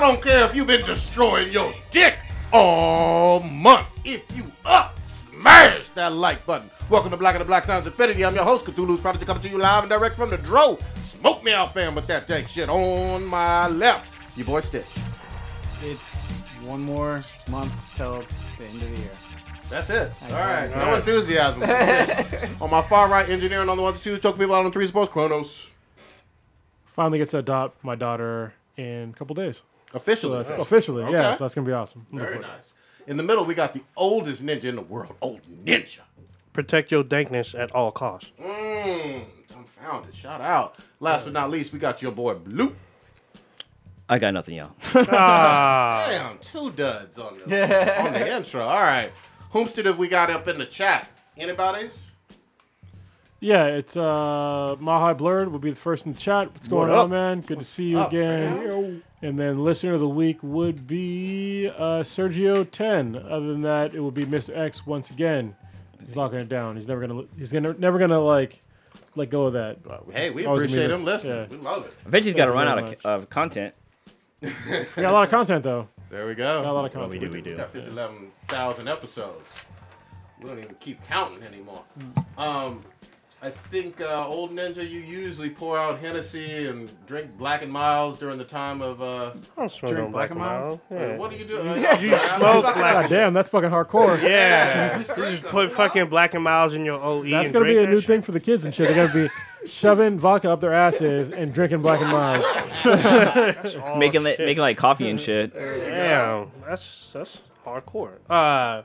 I don't care if you've been destroying your dick all month. If you up, smash that like button. Welcome to Black and the Black Times Infinity. I'm your host, Cthulhu's Prodigy, coming to you live and direct from the Dro. Smoke me out, fam, with that dank shit on my left. Your boy Stitch. It's one more month till the end of the year. That's it. All All right. right. No All right. enthusiasm. That's it. on my far right, engineering on the one, two, choking people out on three sports, Chronos. Finally get to adopt my daughter in a couple days. So Officially. that's officially, Okay. yeah. So that's gonna be awesome. Very looking nice. In the middle, we got the oldest ninja in the world, Old Ninja. Protect your dankness at all costs. Mmm, dumbfounded. Shout out. Last but not least, we got your boy Blue. I got nothing, y'all. Ah, Damn, two duds on the, on the intro. All right. Whomstead have we got up in the chat? Anybody's? Yeah, it's uh Mahai Blurred will be the first in the chat. What's going What on, man? Good to see you up, again. And then listener of the week would be uh, Sergio Ten. Other than that, it would be Mr. X once again. He's locking it down. He's never gonna. He's gonna never gonna like let go of that. Hey, we Always appreciate him be listening. yeah. We love it. Eventually, he's got to run out very of, of content. We got a lot of content though. There we go. Got a lot of Well, content. we do, we do. We Got 50, 11,000 episodes. We don't even keep counting anymore. Um, I think uh, Old Ninja, you usually pour out Hennessy and drink Black and Milds during the time of. Uh, I don't smoke Drink Black Black and Milds? Miles. Yeah. What do you do? Uh, You smoke God damn, that's fucking hardcore. Yeah, you just put fucking Black and Milds in your OE. That's and gonna be a new that thing for the kids and shit. They're gonna be shoving vodka up their asses and drinking Black and Milds. Making shit. making like coffee and shit. Damn, that's that's hardcore. Uh,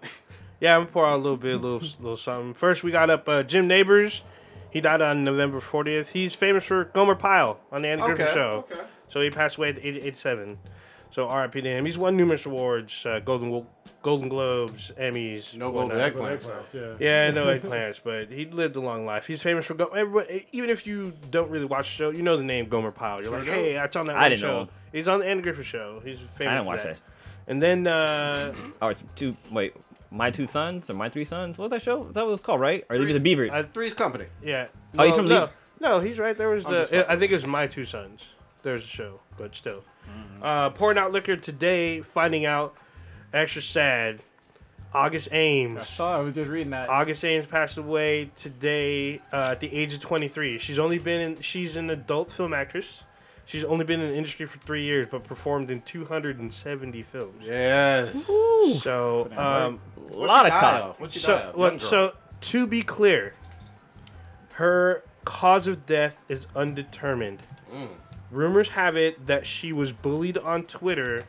yeah, I'm gonna pour out a little bit, a little little something. First, we got up uh, Jim Nabors. He died on November 40th. He's famous for Gomer Pyle on the Andy Griffith Show. okay. So he passed away at the age of 87. So R.I.P. to him. He's won numerous awards, uh, Golden Golden Globes, Emmys. No golden whatnot. eggplants. Yeah. Yeah, no eggplants, but he lived a long life. He's famous for go- everybody, even if you don't really watch the show, you know the name Gomer Pyle. You're like, hey, that's on that I didn't show. know. He's on the Andy Griffith Show. He's famous. I didn't for watch that. that. And then uh, Oh, two. Wait, my two sons or my three sons? What was that show? That was called right? Or Leave It a Beaver? I- Three's Company. yeah. Oh, he's No, from no, Leave- no, he's right. There was I'm the. fucking I think it was my two sons. There's a show, but still. Mm-hmm. Uh, pouring out liquor today, finding out extra sad. August Ames. I saw. I was just reading that. August Ames passed away today uh, at the age of 23. She's only been in, she's an adult film actress. She's only been in the industry for three years, but performed in 270 films. Yes. So, um, a lot of content. What's she so, die of? well, Young girl. so to be clear, her cause of death is undetermined. Mm. Rumors have it that she was bullied on Twitter,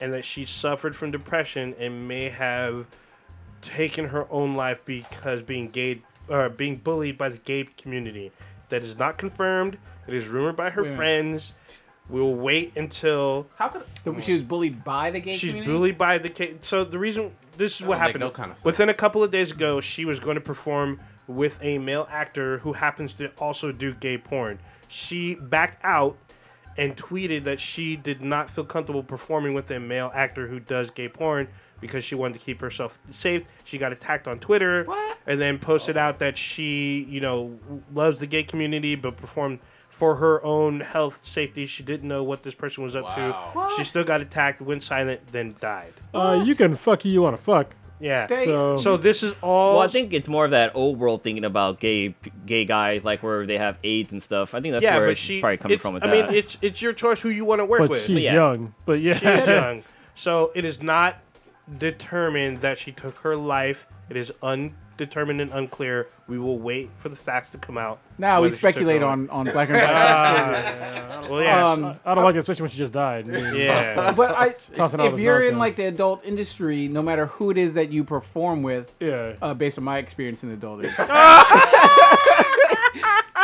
and that she suffered from depression and may have taken her own life because being gay or being bullied by the gay community. That is not confirmed. It is rumored by her Wait a minute. friends. We'll wait until How could The- she was bullied by the gay she's community. bullied by the gay. So the reason this is what don't make happened. no kind of sense. Within a couple of days ago, she was going to perform with a male actor who happens to also do gay porn. She backed out and tweeted that she did not feel comfortable performing with a male actor who does gay porn because she wanted to keep herself safe. She got attacked on Twitter and then posted out that she, you know, loves the gay community but performed for her own health safety. She didn't know what this person was up Wow. to. She still got attacked, went silent, then died. Uh, you can fuck who you want to fuck. Yeah. They- So, So this is all. Well, I think it's more of that old world thinking about gay gay guys, like where they have AIDS and stuff. I think that's yeah, where but it's she. probably coming it's- from with I that. mean, it's it's your choice who you want to work but with. she's yeah. young. But yeah, She's young, so it is not determined that she took her life. It is undetermined and unclear. We will wait for the facts to come out. now we whether she took speculate on on black and white. Ah, well, yeah. Um, I don't like it, especially when she just died. I mean, yeah. but I, Tossing all if this you're in nonsense. like the adult industry, no matter who it is that you perform with, Yeah. uh, based on my experience in adult industry,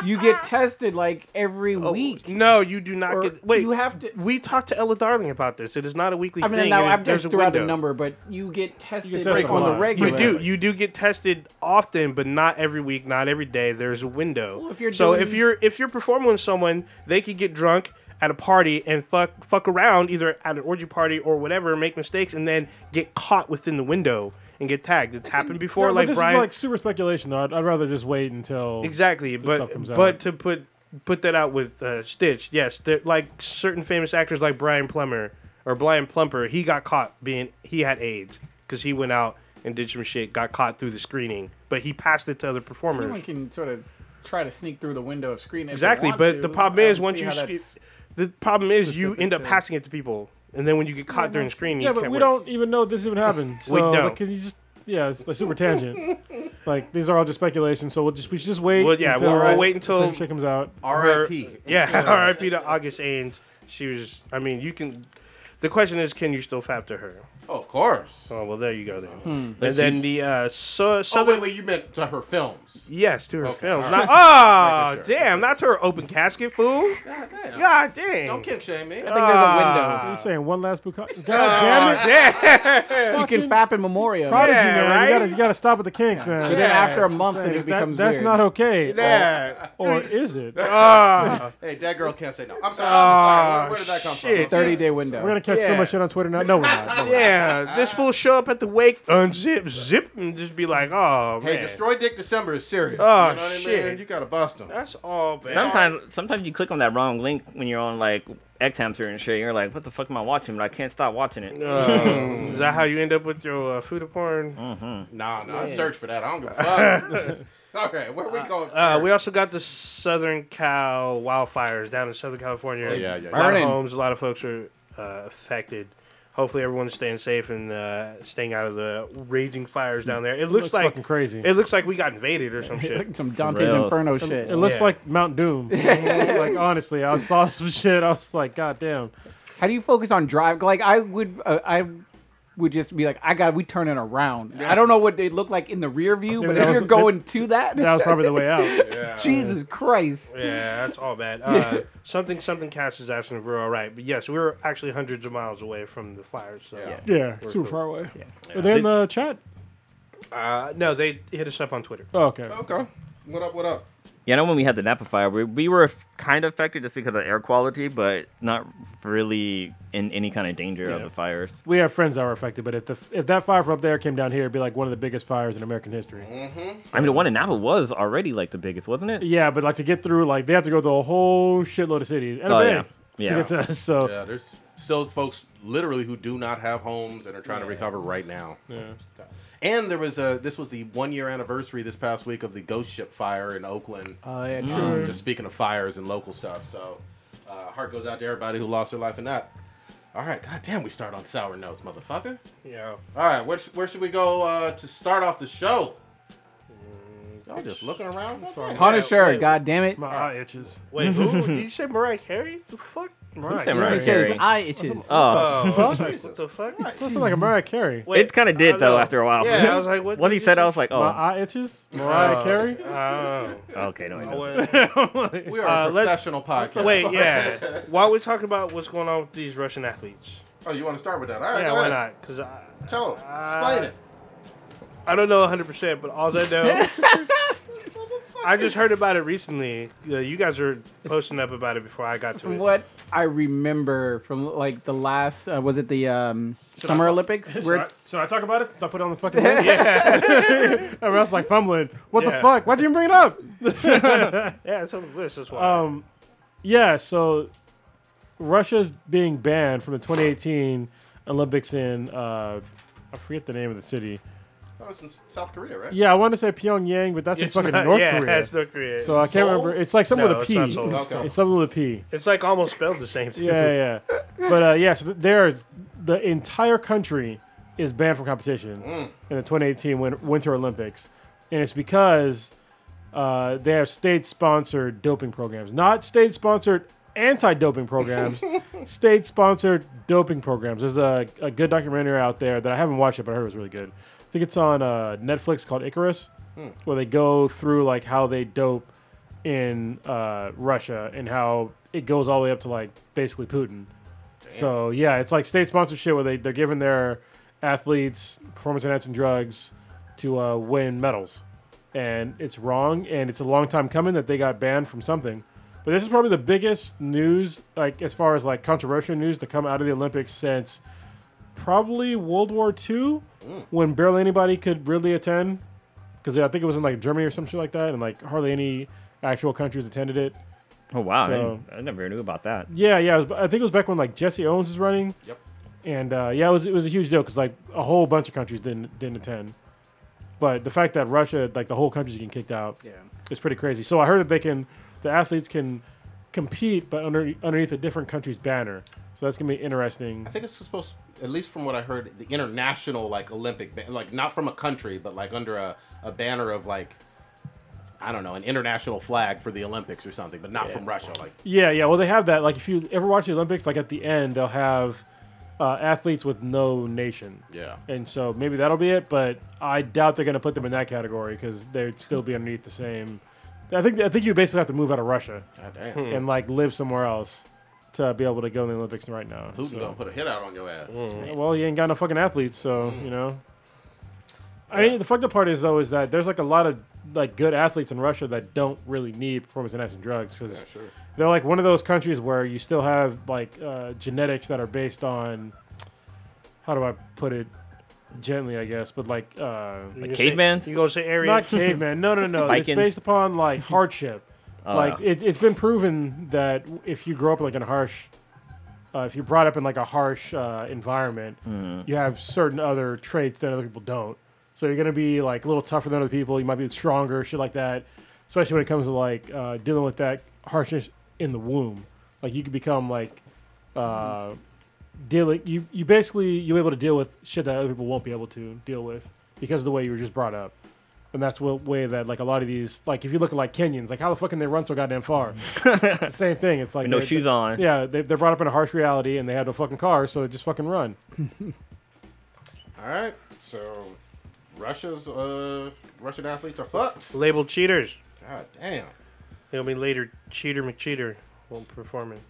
you get tested like every oh, week. No, you do not Or get. Wait, you have to- We talked to Ela Darling about this. It is not a weekly I mean, thing. now I've there's just a threw out a number, but you get tested tested like, a on the regular. You do. You do get tested often, but not every week, not every day. There's a window. Well, if you're so doing- if you're if you're performing with someone, they could get drunk at a party and fuck fuck around either at an orgy party or whatever, make mistakes, and then get caught within the window and get tagged. It's happened before, Yeah, like this Brian. is like super speculation, though. I'd, I'd rather just wait until. exactly, stuff comes but out. but to put put that out with uh, Stitch, yes, like certain famous actors like Brian Plummer or Brian Plumper, he got caught being he had AIDS because he went out and did some shit, got caught through the screening, but he passed it to other performers. Anyone can sort of try to sneak through the window of screen. if they Exactly, want but to. the problem I is once you how sk- that's- the problem is you end up passing it to people, and then when you get caught during screening, Yeah, you but can't we work. don't even know this even happened. So, We don't. like, 'cause you just yeah, it's like super tangent. like these are all just speculation. So we'll just we should just wait. Well, yeah, until we'll- we'll wait until- the shit comes out. R.I.P. Yeah, R.I.P. to August Ames. She was. I mean, you can. The question is, can you still fap to her? Oh, of course. Oh well, there you go then. Hmm. And then the uh, so, Oh, southern. wait, wait, you meant to her films. Yes, to her Okay, films. all Not, oh, Making sure. damn! Not to her open casket, fool. God damn. God dang. Don't kick shame me. I think there's a window. What are you saying? One last Bukkake? Oh, God damn it! damn. You can fap in memoriam. Prodigy, Yeah, man. right? You gotta you gotta stop with the kinks, man. But then after a month, then That- it becomes that's weird. not okay. Yeah. Or, or is it? Ah, Hey, that girl can't say no. I'm sorry. I'm sorry. Where, where did that come from? shit. from? 30 day window. We're gonna catch so Yeah. much shit on Twitter now. No, we're not. No, we're not. Yeah. This fool show up at the wake, unzip, zip, and just be like, oh man. Hey, Destroy Dick December is serious. Oh, you know what I shit. mean? You gotta bust him. That's all bad. Sometimes, sometimes you click on that wrong link when you're on like X Hamster and shit. You're like, what the fuck am I watching? But I can't stop watching it. Uh, is that how you end up with your uh, food porn? Nah, nah. Search for that. I don't give a fuck. okay, where we going? Uh, first? we also got the Southern Cal wildfires down in Southern California. Oh, yeah, yeah, A lot of homes, a lot of folks are uh, affected. Hopefully, everyone's staying safe and uh, staying out of the raging fires down there. It looks, looks like fucking crazy. It looks like we got invaded or some shit. Like some Dante's reals. Inferno shit. It looks Yeah. like Mount Doom. like honestly, I saw some shit. I was like, God damn. How do you focus on drive? Like I would, uh, I would just be like, I got, we turning around. I don't know what they look like in the rear view, but if was- you're going to that, That was probably the way out. Jesus Christ. Yeah, that's all bad. Uh, something, something. Cash is asking if we're all right, but yes, we're actually hundreds of miles away from the fires. So. Yeah. Yeah, super far away. Are they in the chat? Uh, no, they hit us up on Twitter. Oh, okay. Okay. What up? What up? Yeah, I know when we had the Napa fire, we, we were kind of affected just because of air quality, but not really in any kind of danger of Yeah. the fires. We have friends that were affected, but if the if that fire from up there came down here, it'd be like one of the biggest fires in American history. Mm-hmm. I mean, the one in Napa was already like the biggest, wasn't it? Yeah, but like to get through, like they have to go through a whole shitload of cities and a Oh, bay yeah. to Yeah. get to us. So Yeah, there's still folks literally who do not have homes and are trying to recover right now. yeah. And there was a this was the one year anniversary this past week of the ghost ship fire in Oakland. Oh yeah, true. Um, just speaking of fires and local stuff, so uh, heart goes out to everybody who lost their life in that. All right, god damn, we start on sour notes, motherfucker. Yeah. All right, where, where should we go uh, to start off the show? Y'all just looking around. Sorry. Punisher, wait. god damn it. My eye itches. Wait, who? Did you say Mariah Carey? The fuck? Mariah said Carey. Mariah He says Carey. eye itches. Oh, Oh, what the fuck? Sounds like a Mariah Carey. Wait, it kind of I did though know. after a while. Yeah, I was like, what Once did he you said, say? I was like, My oh, eye itches. Mariah Carey. Oh. okay, no, I I don't. went- We are Uh, a let- professional podcast. Wait, yeah. While we talk about what's going on with these Russian athletes, Oh, you want to start with that? All right, yeah, go why ahead. not? Because I, Tell them. Uh, Explain it. I don't know 100, percent but all I know, I just heard about it recently. Uh, you guys were posting up about it before I got to From it. what I remember from like the last, uh, was it the um, Summer Olympics? Should Where I, should I talk about it since I put it on the fucking list? Everyone else like fumbling. What the fuck? Why'd you even bring it up? Yeah, it's on the list. That's why. Um, yeah, so Russia's being banned from the 2018 Olympics in uh, I forget the name of the city. Oh, was in South Korea, right? Yeah, I want to say Pyongyang, but that's in It's fucking not- North yeah, Korea. it's North Korea. so I can't Seoul? remember. It's like something No, with a it's P. not Seoul. It's, Okay. it's something with a P. it's like almost spelled the same. Too. Yeah, yeah. But uh, yeah, so th- there's the entire country is banned from competition in the 2018 win- Winter Olympics, and it's because uh, they have state-sponsored doping programs, not state-sponsored anti-doping programs, state-sponsored doping programs. There's a, a good documentary out there that I haven't watched it, but I heard it was really good. I think it's on uh, Netflix called Icarus, where they go through like how they dope in uh, Russia and how it goes all the way up to like basically Putin. So yeah, it's like state sponsorship where they they're giving their athletes performance enhancing drugs to uh, win medals, and it's wrong and it's a long time coming that they got banned from something. But this is probably the biggest news, like as far as like controversial news to come out of the Olympics since probably World War II, when barely anybody could really attend, because I think it was in like Germany or some shit like that, and like hardly any actual countries attended it. Oh wow, I So- didn't- I, never knew about that. Yeah, yeah. It was, I think it was back when like Jesse Owens was running. Yep. and uh, yeah, it was it was a huge deal because like a whole bunch of countries didn't didn't attend. But the fact that Russia, like the whole country's getting kicked out, Yeah. is pretty crazy. So I heard that they can, the athletes can compete, but under, underneath a different country's banner. So that's gonna be interesting. I think it's supposed, at least from what I heard, the international like Olympic, like not from a country, but like under a, a banner of like, I don't know, an international flag for the Olympics or something, but not from Russia. Like, Yeah, yeah. Well, they have that. Like if you ever watch the Olympics, like at the end they'll have uh, athletes with no nation. yeah, And so maybe that'll be it, but I doubt they're going to put them in that category because they'd still be underneath the same. I think I think you basically have to move out of Russia God damn. and like live somewhere else to be able to go in the Olympics right now. Putin So- gonna put a hit out on your ass. Well, you ain't got no fucking athletes, so you know. I mean, the fucked up part is though is that there's like a lot of like good athletes in Russia that don't really need performance enhancing drugs because Yeah, sure. they're like one of those countries where you still have like uh, genetics that are based on how do I put it gently, I guess, but like uh, You Like gonna say- cavemans? You gonna say Aryan? not caveman. No, no, no. it's based upon like hardship. Oh, like it, it's been proven that if you grow up like in a harsh, uh, if you're brought up in like a harsh uh, environment, you have certain other traits that other people don't. So you're gonna be like a little tougher than other people. You might be stronger, shit like that. Especially when it comes to like uh, dealing with that harshness in the womb. Like you could become like uh, dealing. You you basically you're able to deal with shit that other people won't be able to deal with because of the way you were just brought up. And that's the way that like a lot of these like if you look at like Kenyans, like how the fuck can they run so goddamn far? the same thing. It's like With no they- shoes on. Yeah, they, they're brought up in a harsh reality and they have no fucking car, so they just fucking run. All right, so Russia's uh, Russian athletes are fucked. Labeled cheaters. God damn. It'll be later. Cheater McCheater won't perform it.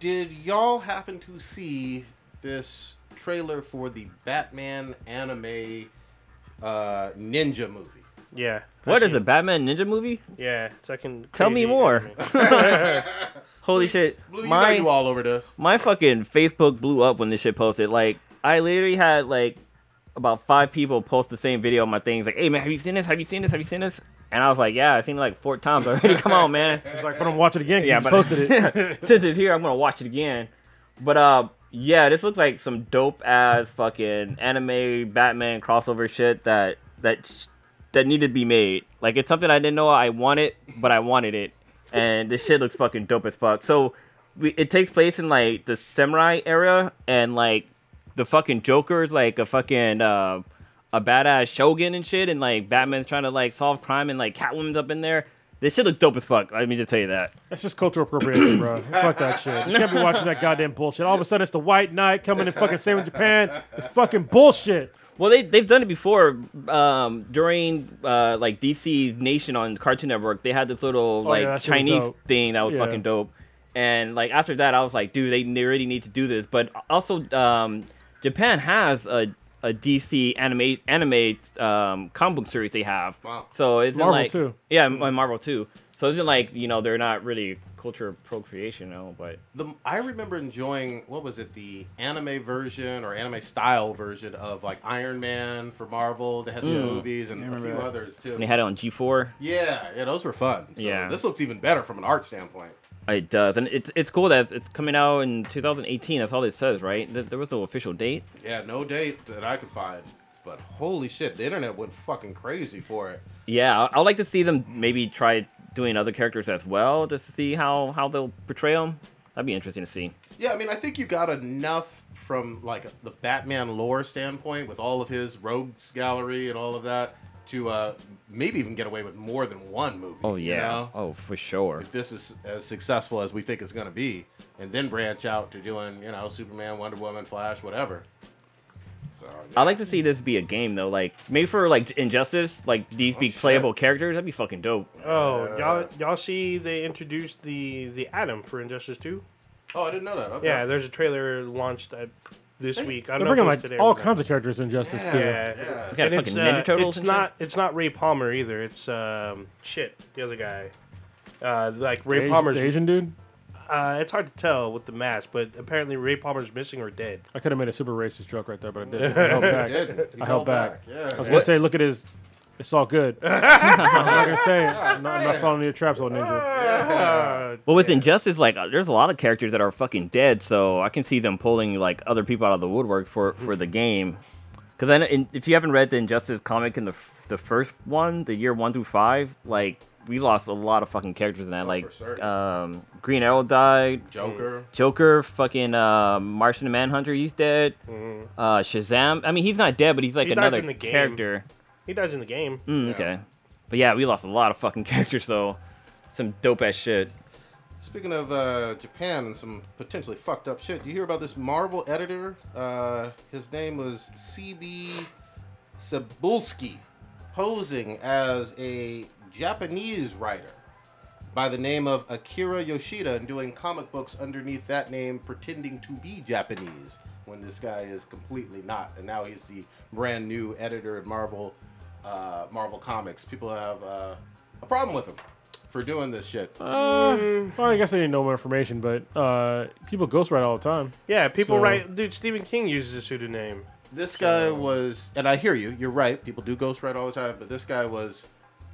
Did y'all happen to see this trailer for the Batman anime uh, ninja movie? Yeah. What is Actually, a Batman Ninja movie? Yeah. Second. Tell me more. Holy shit! Blue, you know my you all over this. my fucking Facebook blew up when this shit posted. Like I literally had like about five people post the same video on my things. Like, hey man, have you seen this? Have you seen this? Have you seen this? And I was like, yeah, I've seen it like four times already. Come on, man. It's like, but I'm watching it again. 'cause Yeah, you but posted it. since it's here, I'm gonna watch it again. But uh, yeah, this looks like some dope ass fucking anime Batman crossover shit that that sh- that needed to be made. Like it's something I didn't know I wanted, but I wanted it, and this shit looks fucking dope as fuck. So we, it takes place in like the samurai era, and like the fucking Joker's like a fucking uh, a badass shogun and shit, and like Batman's trying to like solve crime, and like Catwoman's up in there. This shit looks dope as fuck. Let me just tell you that. That's just cultural appropriation, bro. Fuck that shit. You can't be watching that goddamn bullshit. All of a sudden, it's the White Knight coming and fucking saving Japan. It's fucking bullshit. Well, they they've done it before. Um, during uh, like DC Nation on Cartoon Network, they had this little like Oh, yeah, that shit was Chinese thing that was Yeah. fucking dope. And like after that, I was like, dude, they, they really need to do this. But also, um, Japan has a a DC anime anime um, comic book series they have. Wow. So it's Marvel like too. yeah, and Marvel too. So it's like you know they're not really culture appropriation, you know, but The I remember enjoying what was it the anime version or anime style version of like Iron Man for Marvel. They had some mm. movies and a few that. others too. and they had it on G4. Yeah, yeah, those were fun. So Yeah. this looks even better from an art standpoint. It does, and it's it's cool that it's coming out in 2018. That's all it says, right? There, there was no official date. Yeah, no date that I could find, but holy shit, the internet went fucking crazy for it. Yeah, I'd like to see them maybe try doing other characters as well, just to see how how they'll portray them. That'd be interesting to see. Yeah, I mean, I think you got enough from like the Batman lore standpoint with all of his rogues gallery and all of that to uh, maybe even get away with more than one movie. Oh you yeah, know? oh for sure. if this is as successful as we think it's going to be, and then branch out to doing, you know, Superman, Wonder Woman, Flash, whatever. So yeah. I'd like to see this be a game though, like maybe for like Injustice, like these be Oh, shit. playable characters. That'd be fucking dope. Oh, y'all, y'all see they introduced the the Atom for Injustice Two. oh, I didn't know that. Okay. Yeah, there's a trailer launched at, this week. I They're don't know bringing if it was like today. all kinds of characters in Justice too. Yeah, Yeah. got And fucking it's, Ninja uh, Turtles it's and not it's not Ray Palmer either. It's um shit the other guy. Uh, like Ray The Palmer's. the Asian dude. Uh, it's hard to tell with the mask, but apparently Ray Palmer's missing or dead. I could have made a super racist joke right there, but I didn't. I held back. He did. He I held back. Yeah. I was gonna say, look at his It's all good. I'm not gonna say it. I'm not, I'm not following your traps, old ninja. Uh, Well, with Injustice, like, uh, there's a lot of characters that are fucking dead, so I can see them pulling like other people out of the woodwork for for the game. Because I know, in, if you haven't read the Injustice comic in the f- the first one, the year one through five, like we lost a lot of fucking characters in that. like, for um, Green Arrow died. Joker. Joker, fucking uh, Martian Manhunter, he's dead. Uh, Shazam, I mean, he's not dead, but he's like He dies another in the game. character. he dies in the game. Mm, Okay, but yeah, we lost a lot of fucking characters, so some dope ass shit. Speaking of uh, Japan and some potentially fucked up shit, do you hear about this Marvel editor? Uh, his name was CB Cebulski, posing as a Japanese writer by the name of Akira Yoshida and doing comic books underneath that name, pretending to be Japanese when this guy is completely not. And now he's the brand new editor at Marvel, uh, Marvel Comics. People have uh, a problem with him for doing this shit. Uh, well, I guess I didn't know more information, but uh, people ghostwrite all the time. Yeah, people So- write. Dude, Stephen King uses a pseudonym. This guy was, and I hear you. You're right. People do ghostwrite all the time, but this guy was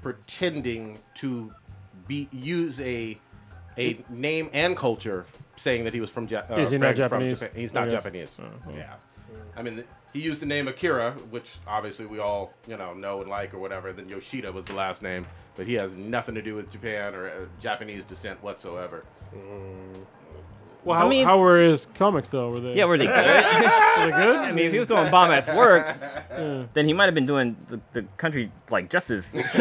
pretending to be use a a name and culture, saying that he was from. Ja- uh, Is he not from- from Japanese? Japan. He's not Okay. Japanese. Yeah. I mean, he used the name Akira, which obviously we all you know know and like or whatever. Then Yoshida was the last name, but he has nothing to do with Japan or uh, Japanese descent whatsoever. Well, I how, mean- how were his comics though? Were they? Yeah, were they good? were they good? I mean, if he was doing bomb ass work, then he might have been doing the, the country like justice.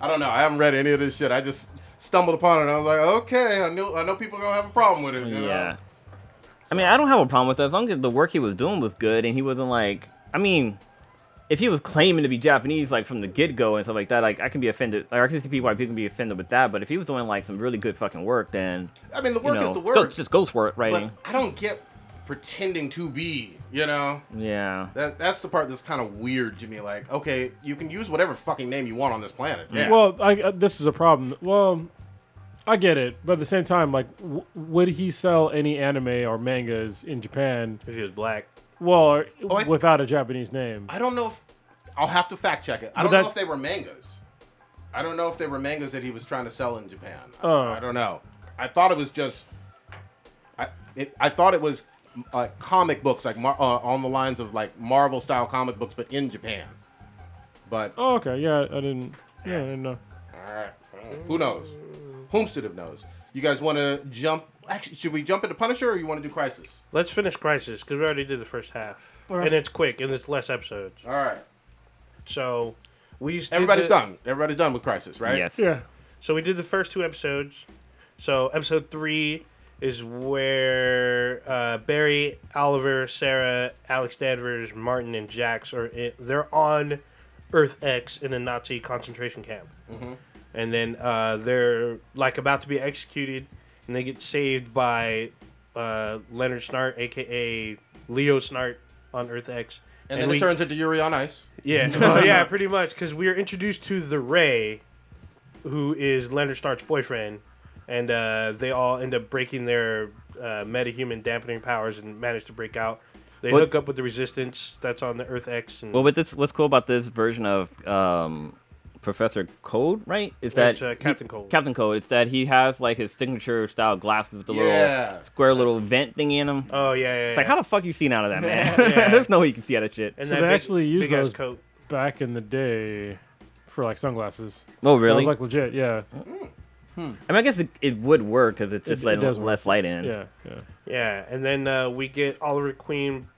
I don't know. I haven't read any of this shit. I just stumbled upon it and I was like, okay, I knew I know people are gonna have a problem with it. You know? yeah. I mean, I don't have a problem with that as long as the work he was doing was good and he wasn't like. I mean, if he was claiming to be Japanese like from the get go and stuff like that, like I can be offended. Like I can see people why people can be offended with that. But if he was doing like some really good fucking work, then I mean, the you work know, is the it's go- work. just ghost work but writing. I don't get pretending to be. You know, yeah. that that's the part that's kind of weird to me. Like, okay, you can use whatever fucking name you want on this planet. Yeah. Well, I, uh, this is a problem. Well, I get it, but at the same time, like, w- would he sell any anime or mangas in Japan? If he was black. Well, Oh, I- without a Japanese name. I don't know if I'll have to fact check it. I But don't know if they were mangas. I don't know if they were mangas that he was trying to sell in Japan. Oh. I don't know. I thought it was just. I it, I thought it was uh, comic books like Mar- uh, on the lines of like Marvel style comic books, but in Japan. But Oh, okay. Yeah, I didn't. Yeah, I didn't know. all right, who knows? Whomstead knows. You guys want to jump? Actually, should we jump into Punisher or you want to do Crisis? Let's finish Crisis because we already did the first half, Alright. and it's quick and it's less episodes. All right, So we did everybody's the- done. Everybody's done with Crisis, right? Yes. Yeah. So we did the first two episodes. So episode three is where uh, Barry, Oliver, Sarah, Alex Danvers, Martin, and Jax are in, they're on Earth X in a Nazi concentration camp, and then uh, they're like about to be executed, and they get saved by uh, Leonard Snart, aka Leo Snart, on Earth X. And, then we- it turns into Yuri on Ice. yeah, well, yeah, pretty much because we are introduced to the Ray, who is Leonard Snart's boyfriend, and uh, they all end up breaking their uh, metahuman dampening powers and manage to break out. They What's- hook up with the Resistance that's on the Earth X. And Well, with this, what's cool about this version of um, Professor Code, right? Is that It's, uh, he- Captain Cold. Captain Code. It's that he has like his signature style glasses with the Yeah. little square little vent thingy in them. oh yeah, yeah. It's like, how the fuck you seen out of that, man? Yeah. There's no way you can see out of shit. and So that they big- actually use those- coat. Back in the day, for like sunglasses. Oh, That really? was like legit. Yeah. I mean, I guess it, it would work because it's just It- it letting does work. less light in. Yeah. Yeah. Yeah, and then uh, we get Oliver Queen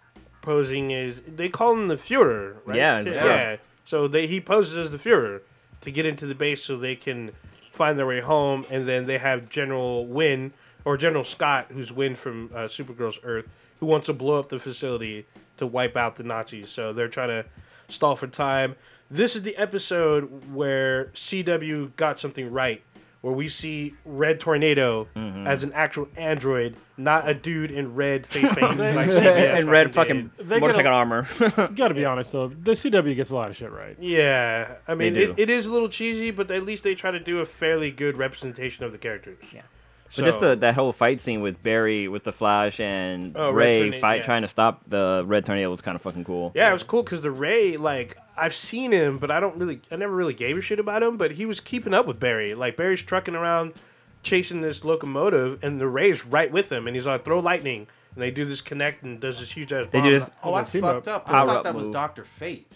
posing as they call him the Führer, right? Yeah, the yeah. So they he poses as the Führer to get into the base so they can find their way home, and then they have General Winn or General Schott, who's Winn from uh, Supergirl's Earth, who wants to blow up the facility to wipe out the Nazis. So they're trying to stall for time. This is the episode where CW got something right. Where we see Red Tornado Mm-hmm. as an actual android, not a dude in red face paint like CBS And red fucking fucking did. They motorcycle gotta- armor. Gotta be honest though. The CW gets a lot of shit right. Yeah, I mean it, it is a little cheesy, but at least they try to do a fairly good representation of the characters. Yeah. So, But just the, that whole fight scene with Barry, with the Flash, and Oh, Ray Tornado, fight yeah. trying to stop the Red Tornado was kind of fucking cool. yeah, it was cool because the Ray, like, I've seen him, but I don't really, I never really gave a shit about him. But he was keeping up with Barry. Like Barry's trucking around, chasing this locomotive, and the Ray's right with him, and he's like, "Throw lightning," and they do this connect and does this huge ass. They do this. Oh, I fucked up. up. I thought up that was. Doctor Fate.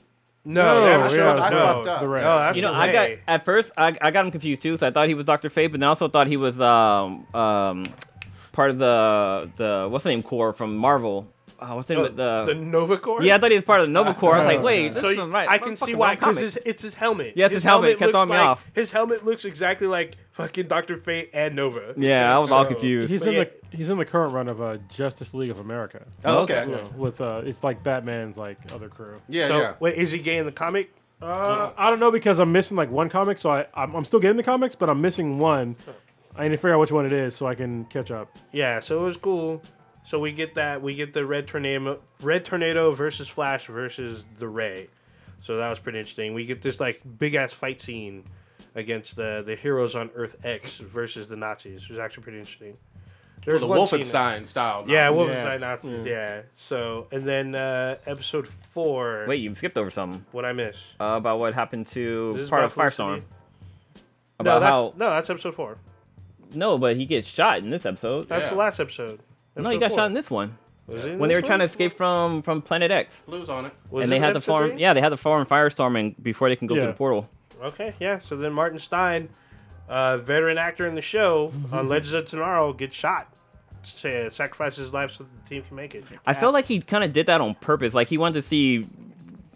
No, No, that's yeah, not- I no. fucked up. the Ray. No, You know, I got at first I, I got him confused too. So I thought he was Doctor Fate, but then I also thought he was um um part of the the what's the name core from Marvel. Uh, what's the name Oh, of the, the Nova Corps. Yeah, I thought he was part of the Nova Corps. I was like, wait, this So is right. I can see why because comic. it's his helmet. Yes, his helmet kept looks throwing me like- off. His helmet looks exactly like fucking Doctor Fate and Nova. Yeah, I was all confused. He's But in yeah. the he's in the current run of uh, Justice League of America. Oh, okay. So, with uh, it's like Batman's like other crew. Yeah, So yeah. wait, is he gay in the comic? Uh, I don't know because I'm missing like one comic, so I I'm, I'm still getting the comics, but I'm missing one. I need to figure out which one it is so I can catch up. Yeah, so it was cool. So we get that we get the red tornado, red tornado versus Flash versus the Ray. So that was pretty interesting. We get this like big ass fight scene against the the heroes on Earth X versus the Nazis. It was actually pretty interesting. There's the Wolfenstein style. Yeah, Nazi. Wolfenstein Nazis. Yeah. So and then uh, episode four. Wait, you skipped over something what I miss? uh, about what happened to This part of about Firestorm. About No, that's how no, that's episode four. no, but he gets shot in this episode. That's Yeah. the last episode. No, he got four. shot in this one Was when they were this trying to escape from from Planet X. Blues on it. Was and it they had to episode form, three? yeah, they had to form firestorming before they can go Yeah. through the portal. Okay, yeah. So then Martin Stein, uh, veteran actor in the show on Legends of Tomorrow, gets shot. Sa- sacrifices his life so the team can make it. I feel like he kind of did that on purpose. Like he wanted to see,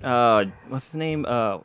uh, what's his name? Uh, uh,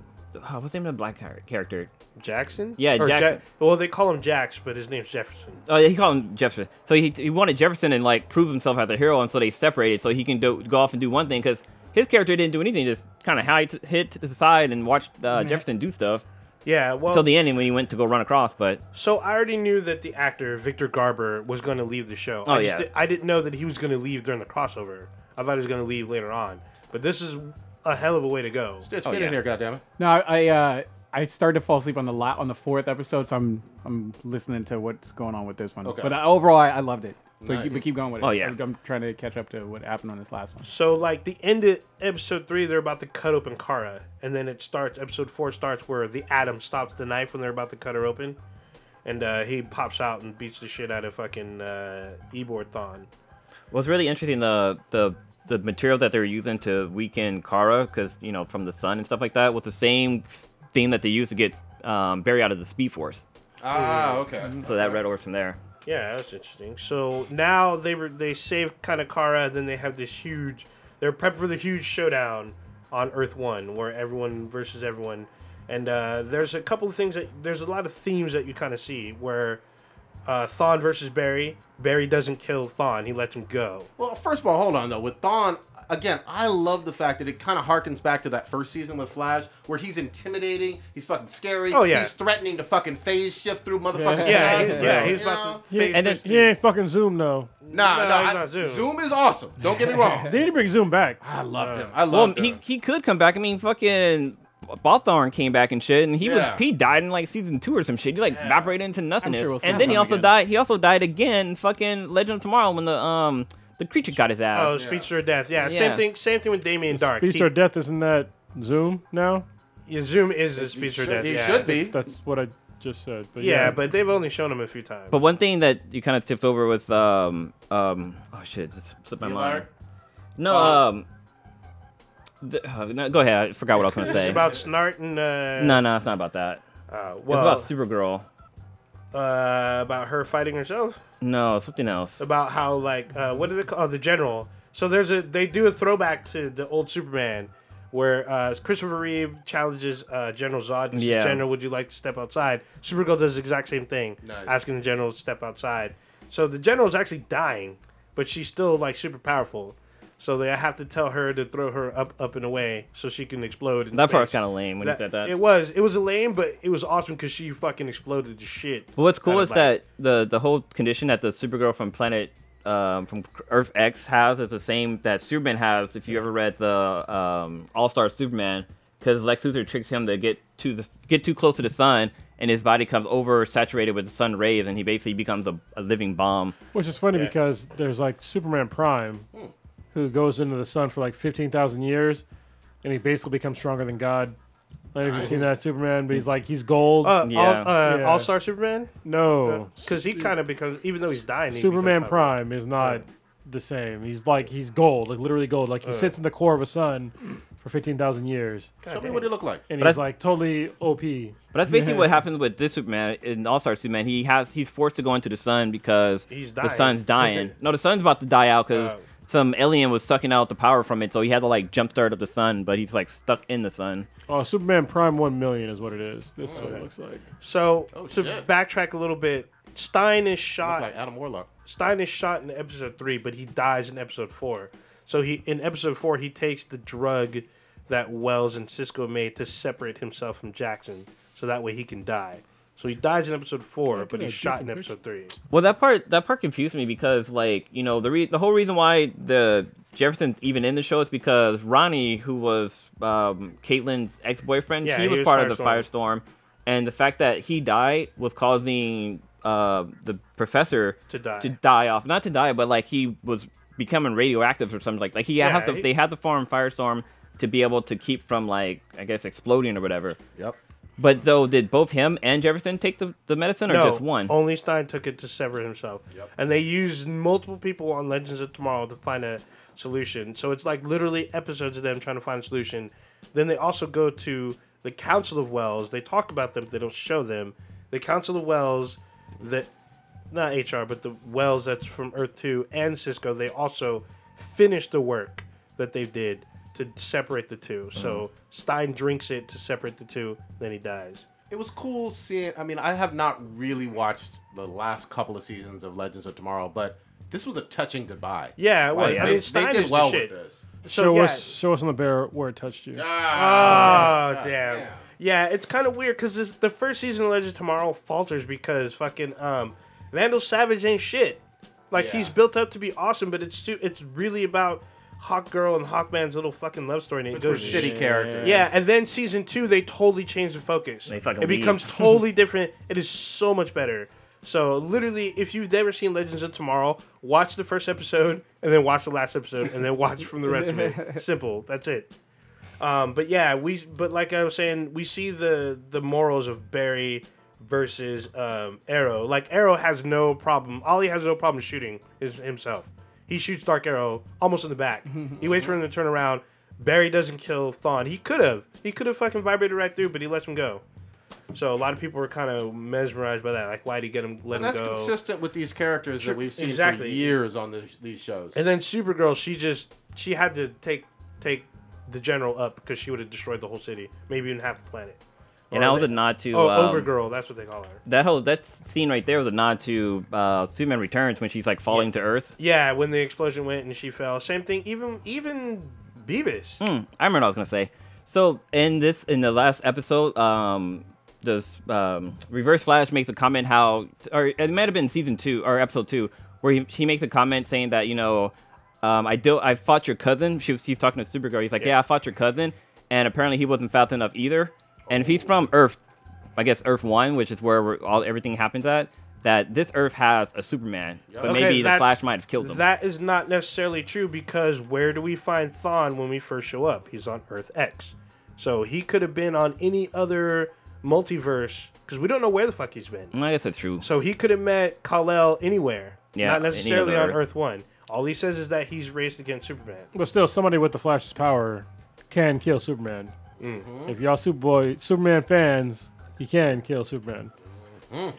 what's the name of the black character? Jackson. Yeah, Or Ja- Jackson. well, they call him Jax, but his name's Jefferson. Oh, yeah, he called him Jefferson. So he, he wanted Jefferson and like prove himself as a hero, and so they separated so he can do, go off and do one thing because his character didn't do anything, just kind of hide, hit to the side and watch uh, Jefferson do stuff Yeah, well, until the ending when he went to go run across. But so I already knew that the actor Victor Garber was going to leave the show. Oh, I yeah. di- I didn't know that he was going to leave during the crossover. I thought he was going to leave later on. But this is a hell of a way to go. Stitch, Oh, get yeah. in here, goddammit. No, I I, uh, I started to fall asleep on the la- on the fourth episode, so I'm I'm listening to what's going on with this one. Okay. But uh, overall, I, I loved it. But, Nice. keep, but keep going with it. Oh, yeah. I'm, I'm trying to catch up to what happened on this last one. So like the end of episode three, they're about to cut open Kara, and then it starts. Episode four starts where the Atom stops the knife when they're about to cut her open, and uh, he pops out and beats the shit out of fucking uh, Eobard Thawne. what's really interesting the the the material that they were using to weaken Kara, because you know from the sun and stuff like that, was the same thing that they used to get um, Barry out of the Speed Force. Ah, okay. So that red orbs from there. Yeah, that's interesting. So now they were they save kind of Kara, then they have this huge. They're prepped for the huge showdown on Earth One, where everyone versus everyone, and uh, there's a couple of things that there's a lot of themes that you kind of see where uh, Thawne versus Barry. Barry doesn't kill Thawne; he lets him go. Well, first of all, hold on though. With Thawne, again, I love the fact that it kind of harkens back to that first season with Flash, where he's intimidating, he's fucking scary. Oh, yeah. he's threatening to fucking phase shift through motherfuckers. Yeah, heads, he's, yeah, you he's about know? to face And then- this He ain't fucking Zoom though. Nah, No, nah, I- Zoom. Zoom is awesome. Don't get me wrong. They need to bring Zoom back. I love him. I love he him. he he could come back. I mean, fucking Balthorn came back and shit, and he Yeah. was he died in like season two or some shit. He like evaporated into nothingness. sure we'll and then he also again. died. He also died again. Fucking Legend of Tomorrow when the um the creature got his Oh, ass. Speedster of Death. Yeah, Yeah. same thing. Same thing with Damien Darhk. Beast He- or Death isn't that Zoom now? yeah, Zoom is a He Speedster of Death. he yeah. should be. That's what I just said. But Yeah, yeah, but they've only shown him a few times. but one thing that you kind of tipped over with um um oh shit, just slipped my You mind. liar? No, Oh. um. The, uh, no, go ahead. I forgot what I was gonna say. it's about Snart and uh, no, no, it's not about that. uh, It's about Supergirl. Uh, about her fighting herself. No, something else. About how like uh, what do they call oh, the general? So there's a they do a throwback to the old Superman where uh, Christopher Reeve challenges uh, General Zod. And says, Yeah. General, would you like to step outside? Supergirl does the exact same thing, Nice. asking the general to step outside. So the general's actually dying, but she's still like super powerful. So they have to tell her to throw her up, up and away so she can explode. In That part was kind of lame when he said that. It was. It was lame, but it was awesome because she fucking exploded the shit. But what's cool is of that the the whole condition that the Supergirl from Planet um, from Earth X has is the same that Superman has. If you ever read the um, All Star Superman, because Lex Luthor tricks him to get to the get too close to the sun, and his body comes oversaturated with the sun rays, and he basically becomes a, a living bomb. which is funny Yeah. because there's like Superman Prime, who goes into the sun for like fifteen thousand years, and he basically becomes stronger than God. I don't know if you've seen that Superman, but he's like he's gold. Uh, Yeah. All, uh, Yeah. All Star Superman, no, because he kind of becomes even though he's dying. he Superman becomes Prime is not the same. He's like he's gold, like literally gold. Like he sits in the core of a sun for fifteen thousand years, Show me what he look like. and But he's I- like totally OP. But that's basically what happens with this Superman in All Star Superman. He has he's forced to go into the sun because He's the dying. sun's dying. no, the sun's about to die out because Oh. Some alien was sucking out the power from it, so he had to like jumpstart up the sun. But he's like stuck in the sun. Oh, Superman Prime one million is what it is. This is what it looks like. So Oh, to shit. backtrack a little bit, Stein is shot. like Adam Warlock. Stein is shot in episode three, but he dies in episode four. So he in episode four he takes the drug that Wells and Cisco made to separate himself from Jackson, so that way he can die. So he dies in episode four, but he's shot in episode three. Well, that part that part confused me because like you know the re- the whole reason why the Jefferson's even in the show is because Ronnie, who was um, Caitlin's ex boyfriend, Yeah, he he was was part of the Firestorm. firestorm, and the fact that he died was causing uh, the professor To die. to die off, not to die, but like he was becoming radioactive or something like like he Yeah, had to he- they had to form firestorm to be able to keep from like I guess exploding or whatever. Yep. But so did both him and Jefferson take the, the medicine or no, just one? only Stein took it to sever himself. Yep. And they used multiple people on Legends of Tomorrow to find a solution. So it's like literally episodes of them trying to find a solution. Then they also go to the Council of Wells. They talk about them, but they don't show them. The Council of Wells, that not HR, but the Wells that's from Earth Two and Cisco. They also finish the work that they did to separate the two. So Stein drinks it to separate the two. Then he dies. It was cool seeing. I mean, I have not really watched the last couple of seasons of Legends of Tomorrow, but this was a touching goodbye. Yeah, well, Like, I they, mean, Stein they did is well the shit. with this. So show yeah. us, show us on the bear where it touched you. Ah, Oh damn. Yeah, it's kind of weird because the first season of Legends of Tomorrow falters because fucking um, Vandal Savage ain't shit. Like Yeah. he's built up to be awesome, but it's too, it's really about Hawk Girl and Hawkman's little fucking love story. And it Which were goes shitty characters. Yeah, and then season two they totally change the focus. They fucking it leave. becomes totally different. It is so much better. So literally, if you've never seen Legends of Tomorrow, watch the first episode and then watch the last episode and then watch from the rest of it. Simple. That's it. Um, but yeah, we but like I was saying, we see the the morals of Barry versus um, Arrow. Like Arrow has no problem. Ollie has no problem shooting his, himself. He shoots Dark Arrow almost in the back. Mm-hmm, he waits for him to turn around. Barry doesn't kill Thawne. He could have. He could have fucking vibrated right through, but he lets him go. So a lot of people were kind of mesmerized by that. Like, why did he get him? Let And him that's go. consistent with these characters Sure, that we've seen exactly. for years on this, these shows. And then Supergirl, she just she had to take take the general up because she would have destroyed the whole city, maybe even half the planet. And that was they- a nod to Oh, um, Overgirl, that's what they call her. that whole that scene right there was a nod to uh, Superman Returns when she's like falling to Earth. Yeah, when the explosion went and she fell. Same thing. Even even Beavis. Hmm, I remember what I was gonna say. So in this in the last episode, um, this um, Reverse Flash makes a comment how, or it might have been season two or episode two, where he, he makes a comment saying that you know, um, I do I fought your cousin. She was he's talking to Supergirl. He's like, yeah, I fought your cousin, and apparently he wasn't fast enough either. And if he's from Earth, I guess Earth One, which is where all everything happens at. That this Earth has a Superman, but Okay, maybe the that's- Flash might have killed him. That is not necessarily true because where do we find Thawne when we first show up? He's on Earth X. So he could have been on any other multiverse because we don't know where the fuck he's been. I guess that's true. So he could have met Kal-El anywhere, Yeah, not any necessarily other on Earth. Earth One. All he says is that he's raced against Superman. But still, somebody with the Flash's power can kill Superman. Mm-hmm. If y'all Superboy Superman fans, he can kill Superman.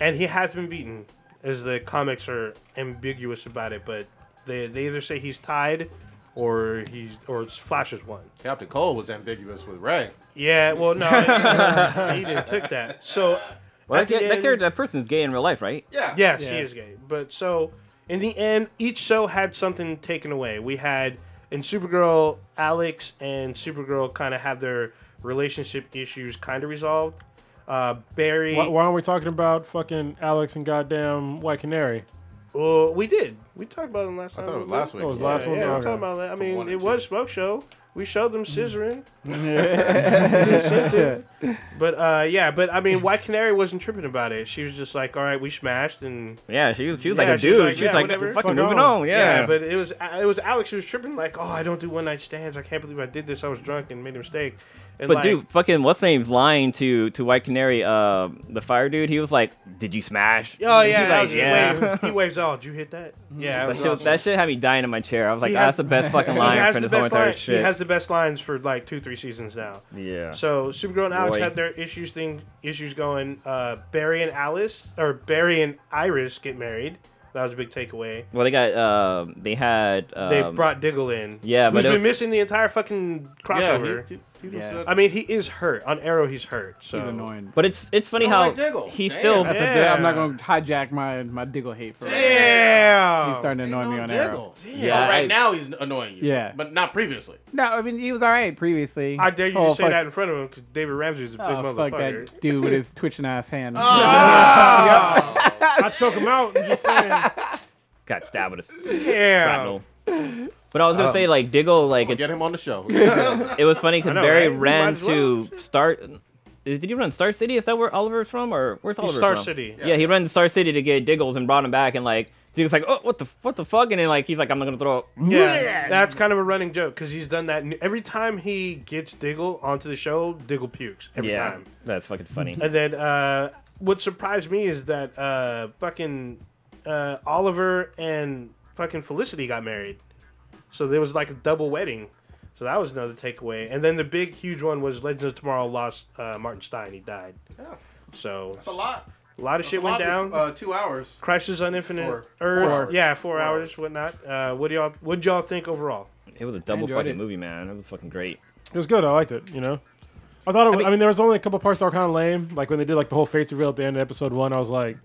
and he has been beaten as the comics are ambiguous about it but they, they either say he's tied or he's or it's flash has won Captain Cold was ambiguous with Ray. yeah well no he didn't took that so Well, that, the that end- character, that person's gay in real life, right? Yeah. yes Yeah. he is gay but so in the end each show had something taken away we had in supergirl alex and supergirl kind of have their relationship issues kind of resolved uh, Barry, Why, why aren't we talking about fucking Alex and goddamn White Canary? Well, we did. We talked about them last I time. thought it was last week. Oh, it was Yeah, last yeah, one? we Okay. talking about that. I From mean, it and was. Smoke Show. We showed them scissoring. Incentive. but uh, yeah, but I mean, White Canary wasn't tripping about it. She was just like, "All right, we smashed," and Yeah, she was she was Yeah, like a she was dude. like, she was yeah, like whatever. fucking Fuck moving on. on. Yeah. yeah. But it was it was Alex who was tripping like, "Oh, I don't do one night stands. I can't believe I did this. I was drunk and made a mistake." And But like, dude, fucking what's name's lying to to White Canary, uh, the fire dude. He was like, "Did you smash?" Oh She's yeah, like, was, yeah. He, waves, he waves. Oh, did you hit that? Yeah, That shit, awesome. that shit had me dying in my chair. I was like, He "Ah, has- "That's the best fucking line for the this whole best entire line. shit." He has the best lines for like two, three seasons now. yeah. So Supergirl and Alex Boy. had their issues thing issues going. Uh, Barry and Alice or Barry and Iris get married. That was a big takeaway. well, they got um, they had um, They brought Diggle in. yeah, but who's it been was- missing the entire fucking crossover. he, he, he Yeah. I mean, he is hurt on Arrow. He's hurt. So He's annoying. But it's it's funny Oh, how like Diggle. he's Damn. still That's Yeah. a, I'm not going to hijack my my Diggle hate for it. Damn. He's starting to annoy me on Arrow. Yeah, oh, right I- now he's annoying you. Yeah. but not previously. No, I mean he was all right previously. I dare you Oh, to say fuck- that in front of him because David Ramsey's a big Oh, fuck that dude with his twitching ass hand. Oh. I choke him out. I'm just saying. got stabbed with a Yeah. Shrapnel. But I was gonna say like Diggle, like We'll it, get him on the show. it was funny I because know, Barry right? Ran might as well. to start. Did he run Star City? Is that where Oliver's from, or where's Oliver Star from? City. Yeah. he ran to Star City to get Diggles and brought him back, and like he was like, "Oh, what the what the fuck?" And then like he's like, "I'm not gonna throw up." Yeah, that's kind of a running joke because he's done that every time he gets Diggle onto the show. Diggle pukes every yeah, time. that's fucking funny. And then uh, what surprised me is that uh, fucking uh, Oliver and fucking Felicity got married. So there was like a double wedding. So that was another takeaway. And then the big, huge one was Legends of Tomorrow lost uh, Martin Stein. He died. Yeah. So That's a lot. a lot of That's shit a went lot down. in, Uh, two hours. Crisis on Infinite Four. Earth. Four hours. Yeah, four, Four hours, whatnot. Uh, what do y'all what did y'all think overall? It was a double enjoyed fucking it. movie, man. It was fucking great. It was good. I liked it. You know. I thought. It, Was, I, mean- mean, there was only a couple parts that were kind of lame. Like when they did like the whole face reveal at the end of episode one. I was like,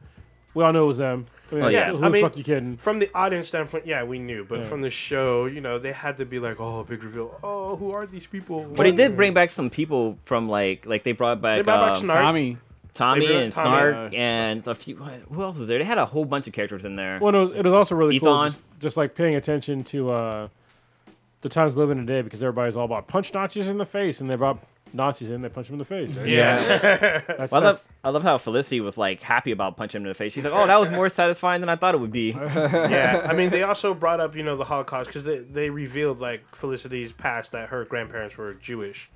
we all knew it was them. I mean, Oh, yeah. Who I the mean- fuck you kidding? From the audience standpoint, yeah, we knew, but Yeah. from the show, you know, they had to be like, "Oh, big reveal! Oh, who are these people?" But he did bring back some people from like like they brought back, They brought back um, Snart. Tommy. Tommy and Tommy, Snart uh, and a few. Who else was there? They had a whole bunch of characters in there. Well, it was, it was also really cool, just, just like paying attention to uh, the times living today because everybody's all about punch notches in the face, and they brought Nazis in, they punch him in the face. Yeah, That's, Well, I that's- love I love how Felicity was like happy about punching him in the face. She's like, "Oh, that was more satisfying than I thought it would be." yeah. I mean, they also brought up, you know, the Holocaust because they they revealed like Felicity's past that her grandparents were Jewish,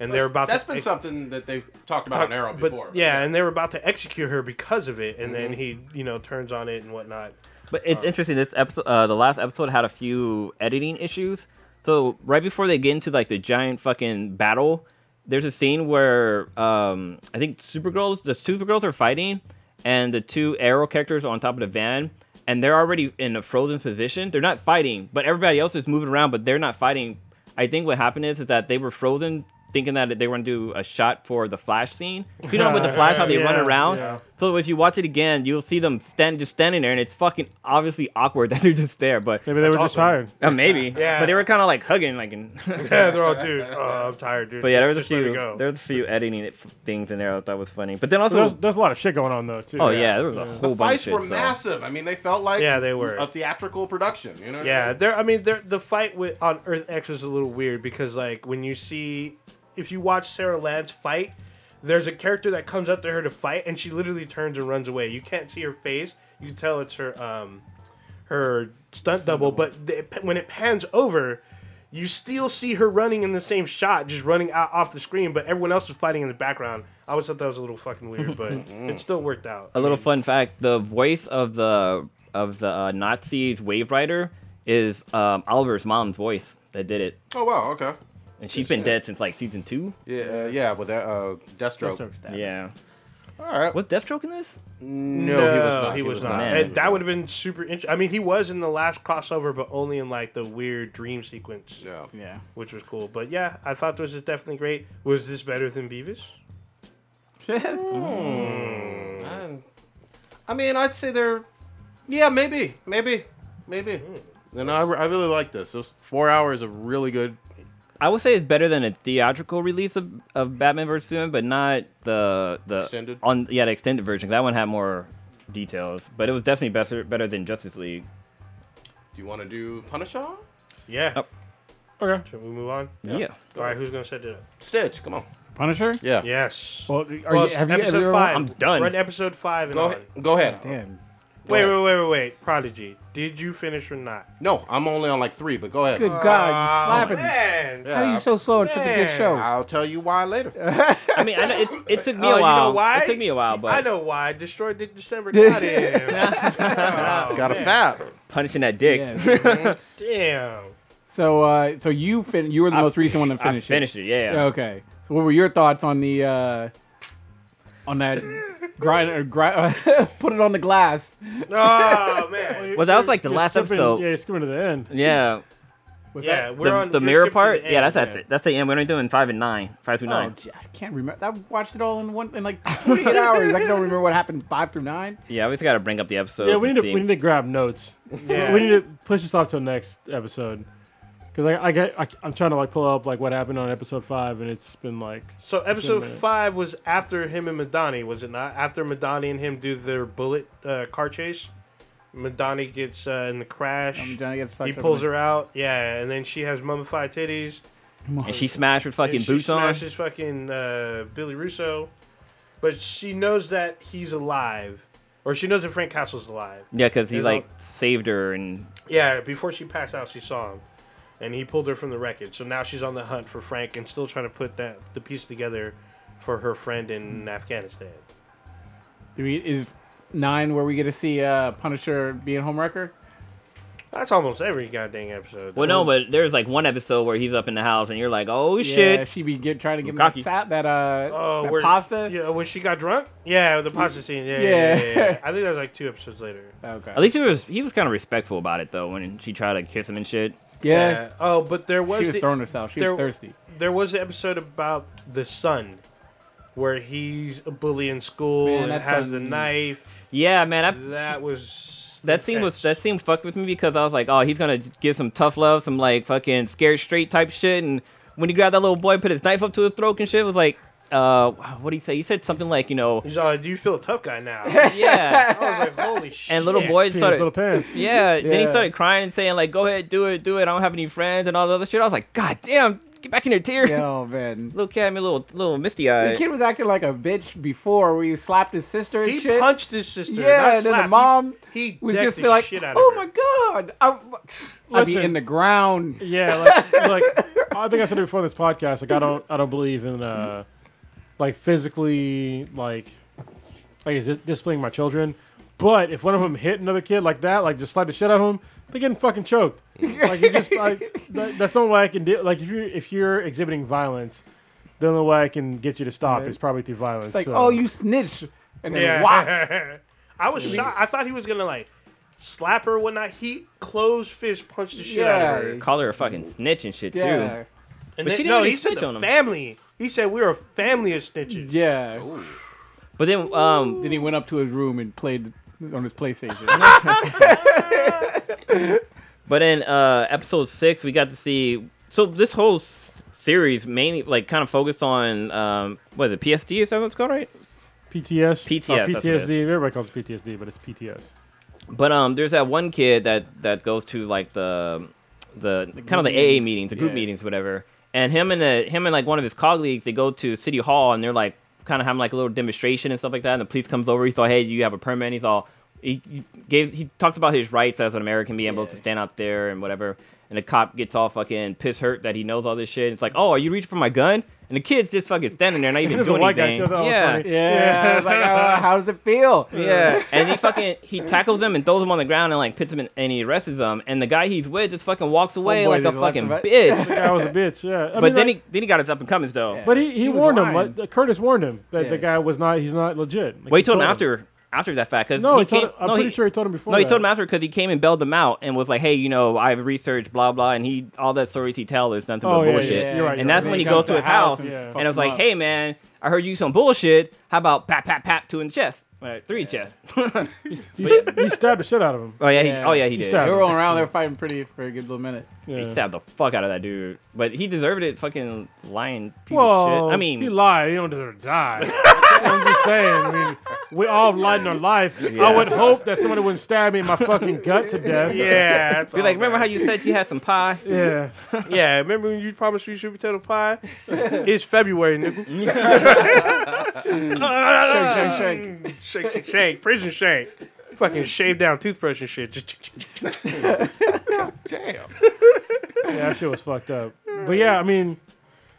and they were about That's to. been something that they've talked about on Arrow but, before. yeah, and they were about to execute her because of it, and then Mm-hmm. he, you know, turns on it and whatnot. But it's interesting. This episode, uh, the last episode, had a few editing issues. So right before they get into like the giant fucking battle, there's a scene where um, I think Supergirls, the Supergirls are fighting, and the two Arrow characters are on top of the van, and they're already in a frozen position. They're not fighting, but everybody else is moving around, but they're not fighting. I think what happened is, is that they were frozen, thinking that they were gonna do a shot for the Flash scene. If you know, with the Flash, how they run around. yeah. So if you watch it again, you'll see them stand just standing there, and it's fucking obviously awkward that they're just there. But maybe they were just tired. uh, maybe, Yeah. But they were kind of like hugging, like. In Yeah, they're all, dude. Oh, I'm tired, dude. but yeah, there was a Just let me few, there was a few editing it- things in there I thought was funny. But then also, There's, there's a lot of shit going on though too. oh yeah, there was a whole the bunch fights of were so- massive. I mean, they felt like Yeah, they were. a theatrical production. You know? what I Yeah, mean? there. I mean, there. The fight with on Earth X was a little weird because, like, when you see, if you watch Sara Lance fight, there's a character that comes up to her to fight, and she literally turns and runs away. You can't see her face. You can tell it's her, um, her stunt double. But the, when it pans over, you still see her running in the same shot, just running out off the screen. But everyone else is fighting in the background. I always thought that was a little fucking weird, but it still worked out. A little fun fact: the voice of the of the uh, Nazis Wave Rider is um, Oliver's mom's voice that did it, Oh wow. Okay. And she's been dead since like season two. Yeah. Uh, yeah. With that, uh, Deathstroke. Deathstroke stab. Yeah, All right. was Deathstroke in this? No, he was not. He was not. not. And that would have been super interesting. I mean, he was in the last crossover, but only in like the weird dream sequence, Yeah. Yeah. which was cool. But yeah, I thought this was definitely great. Was this better than Beavis? I, I mean, I'd say they're. Yeah, maybe, maybe, maybe. And I, I really like this. Those four hours of really good. I would say it's better than a theatrical release of, of Batman vs Superman, but not the the Extended? on yeah the extended version. 'cause That one had more details, but it was definitely better better than Justice League. Do you want to do Punisher? Yeah. Oh. Okay. Should we move on? Yeah. All right, who's gonna set it up? Stitch, come on. Punisher. Yeah. Yes. Well, are Well, you, have you episode ever, five. I'm done. We're on episode five. And Go on. ahead. Go ahead. Damn. Wait, wait, wait, wait, wait. Prodigy, did you finish or not? No, I'm only on like three, but go ahead. Good God, you Oh, slapping. man. Yeah, How are you so slow in such a good show? I'll tell you why later. I mean, I know it, it took me Oh, a you while. know why? It took me a while, but I know why. Destroyed the December got him. Oh, Got a man. fab. punishing that dick. Yeah. Damn. so, uh, so you fin- you were the I- most recent one to finish. I finish. finished it. Yeah. Okay. So, what were your thoughts on the uh, on that grind? Or grind, put it on the glass. Oh man. Well, that was like the last skipping- episode. Yeah, you're skipping to the end. Yeah. Was Yeah, that? we're the on the mirror part. the yeah, that's at the, that's the end. We're only doing five and nine, five through Oh, nine. gee, I can't remember. I watched it all in one in like 48 hours. I don't remember what happened five through nine. Yeah, we just gotta bring up the episode. Yeah, we need to we need to grab notes. Yeah. We need to push this off till next episode. Cause I, I get I, I'm trying to like pull up like what happened on episode five, and it's been like So episode five was after him and Madani, was it not? After Madani and him do their bullet uh, car chase, Madani gets uh, in the crash. Um, Johnny gets fucked he up pulls in- her out, yeah, and then she has mummified titties. and she smashed with fucking and she boots on. smashes fucking uh, Billy Russo, but she knows that he's alive, or she knows that Frank Castle's alive. Yeah, because he There's like saved her and Yeah, before she passed out, she saw him, and he pulled her from the wreckage. So now she's on the hunt for Frank and still trying to put that the piece together for her friend in Afghanistan. Do we, is nine where we get to see uh, Punisher being homewrecker? That's almost every goddamn episode. well, no, but there's like one episode where he's up in the house and you're like, oh Yeah, shit. she be get, trying to give him that, Cocky. sat, that uh Oh, that where- pasta. Yeah, when she got drunk. Yeah, the pasta scene. Yeah, yeah. Yeah. yeah, yeah. I think that was like two episodes later. Okay. At least he was he was kind of respectful about it though when she tried to kiss him and shit. Yeah. Oh, but there was, She was the, throwing herself. She there- was thirsty. there was an episode about the son, where he's a bully in school Man, and has the knife. Yeah, man, that That was that scene was that scene fucked with me because I was like, oh, he's gonna give some tough love, some like fucking scared straight type shit, and when he grabbed that little boy, put his knife up to his throat and shit, it was like, uh, what did he say? He said something like, you know, He's all, "Do you feel a tough guy now?" yeah. I was like, "Holy shit!" And little boy his started little pants. Yeah, then he Yeah. started crying and saying like, "Go ahead, do it, do it. I don't have any friends and all the other shit." I was like, "God damn, get back in your tear." Yo, man. Little kid had me a little, little misty The eyed. kid was acting like a bitch before where he slapped his sister and He shit. punched his sister. yeah, not and then slap. the mom He, he was decked just the like, shit out of "Oh her. my god!" I, I'd be Listen. in the ground. Yeah, like, like I think I said it before in this podcast. Like I don't I don't believe in uh like physically like like is dis- displaying my children. But if one of them hit another kid like that, like just slap the shit out of him, they're getting fucking choked. Like it just like that, that's the only way I can do. Like if you if you're exhibiting violence, the only way I can get you to stop Right. is probably through violence. It's like, so- "Oh, you snitch," and then Yeah. whop. I was shocked. I thought he was gonna like slap her or whatnot. He closed fist punched the shit out of her. Call her a fucking snitch and shit Yeah, too. And But then, she didn't no, really he said snitch the on him. family. He said we're a family of snitches. yeah. But then, um, Then he went up to his room and played on his PlayStation. but in uh episode six, we got to see. So this whole s- series mainly like kind of focused on um, what is it? PSD is that what it's called, right? PTS, PTS, uh, that's what it is. PTSD. Everybody calls it PTSD, but it's PTS. But um, there's that one kid that that goes to like the the, kind of the AA meetings. meetings, the group Yeah. meetings, whatever. And him and the, him and like one of his colleagues, they go to City Hall and they're like kind of having like a little demonstration and stuff like that. And the police comes over. He's all, "Hey, you have a permit?" He's all, he, he gave he talks about his rights as an American, being able to stand out there and whatever. And the cop gets all fucking piss hurt that he knows all this shit. It's like, "Oh, are you reaching for my gun?" And the kid's just fucking standing there, not even doing white guy, anything. too, yeah. funny. yeah, I like, oh, how does it feel? Yeah, and he fucking he tackles him and throws him on the ground and like puts him in and he arrests him. And the guy he's with just fucking walks oh, away Homeboy like a fucking him, bitch. The guy was a bitch. Yeah, I but mean, then like- he then he got his up and comings though. Yeah. But he, he, He was warned him. Like, Curtis warned him that Yeah. the guy was not. He's not legit. Like, Well, he told him him. after after that fact because No, he he told came. him, I'm no, pretty he, sure he told him before. no, he that. told him after because he came and bailed him out and was like, "Hey, you know, I've researched blah blah," and he all that stories he tells is nothing Oh but yeah, bullshit. yeah, you're right. And that's right. when he comes goes to his house and Yeah. and it was like, up. "Hey, man, I heard you some bullshit. How about pat pat pat two in the chest, Right, three chest?" He, he stabbed the shit out of him. oh yeah, he, oh, Yeah. oh yeah, he He did. stabbed They were rolling around there fighting pretty for a good little minute. Yeah. He stabbed the fuck out of that dude, but he deserved it. Fucking lying piece Well, of shit. I mean, he lied. He don't deserve to die. I'm just saying. I mean, we all have in our life. I would hope that somebody wouldn't stab me in my fucking gut to death. Yeah. Be all like, remember how you said you had some pie? Yeah. Yeah, remember when you promised me sweet potato pie? it's February, nigga. Shake, shake, shake. shake, shake, shake. Prison shake. Fucking shave down toothbrush and shit. Just Damn. Yeah, that shit was fucked up. But yeah, I mean,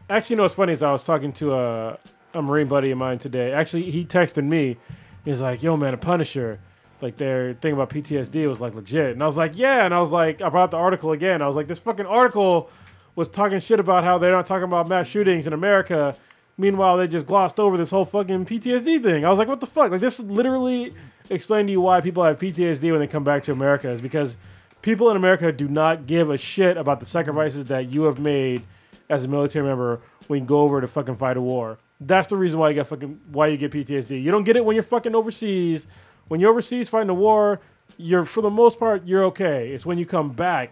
actually, you know what's funny is I was talking to a, a Marine buddy of mine today. Actually, he texted me. He's like, "Yo, man, a Punisher." Like their thing about PTSD was like legit, and I was like, "Yeah," and I was like, I brought up the article again. I was like, "This fucking article was talking shit about how they're not talking about mass shootings in America." Meanwhile, they just glossed over this whole fucking PTSD thing. I was like, "What the fuck?" Like this literally explained to you why people have PTSD when they come back to America is because people in America do not give a shit about the sacrifices that you have made as a military member when you go over to fucking fight a war. That's the reason why you get fucking why you get PTSD. You don't get it when you're fucking overseas. When you're overseas fighting a war, you're for the most part you're okay. It's when you come back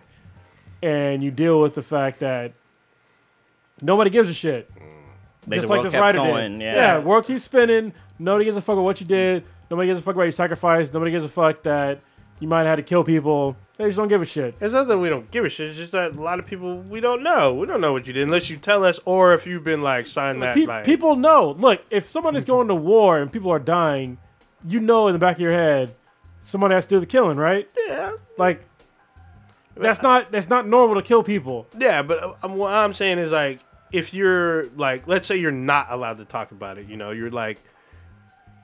and you deal with the fact that nobody gives a shit. Like Just like this writer going, did. yeah. world keeps spinning. Nobody gives a fuck about what you did. Nobody gives a fuck about your sacrifice. Nobody gives a fuck that you might have had to kill people. They just don't give a shit. It's not that we don't give a shit. It's just that a lot of people we don't know. We don't know what you did unless you tell us, or if you've been like signed that. Pe- like, people know. Look, if someone is going to war and people are dying, you know in the back of your head, someone has to do the killing, right? yeah, Like, that's not that's not normal to kill people. yeah. But uh, um, what I'm saying is like, if you're like, let's say you're not allowed to talk about it. You know, you're like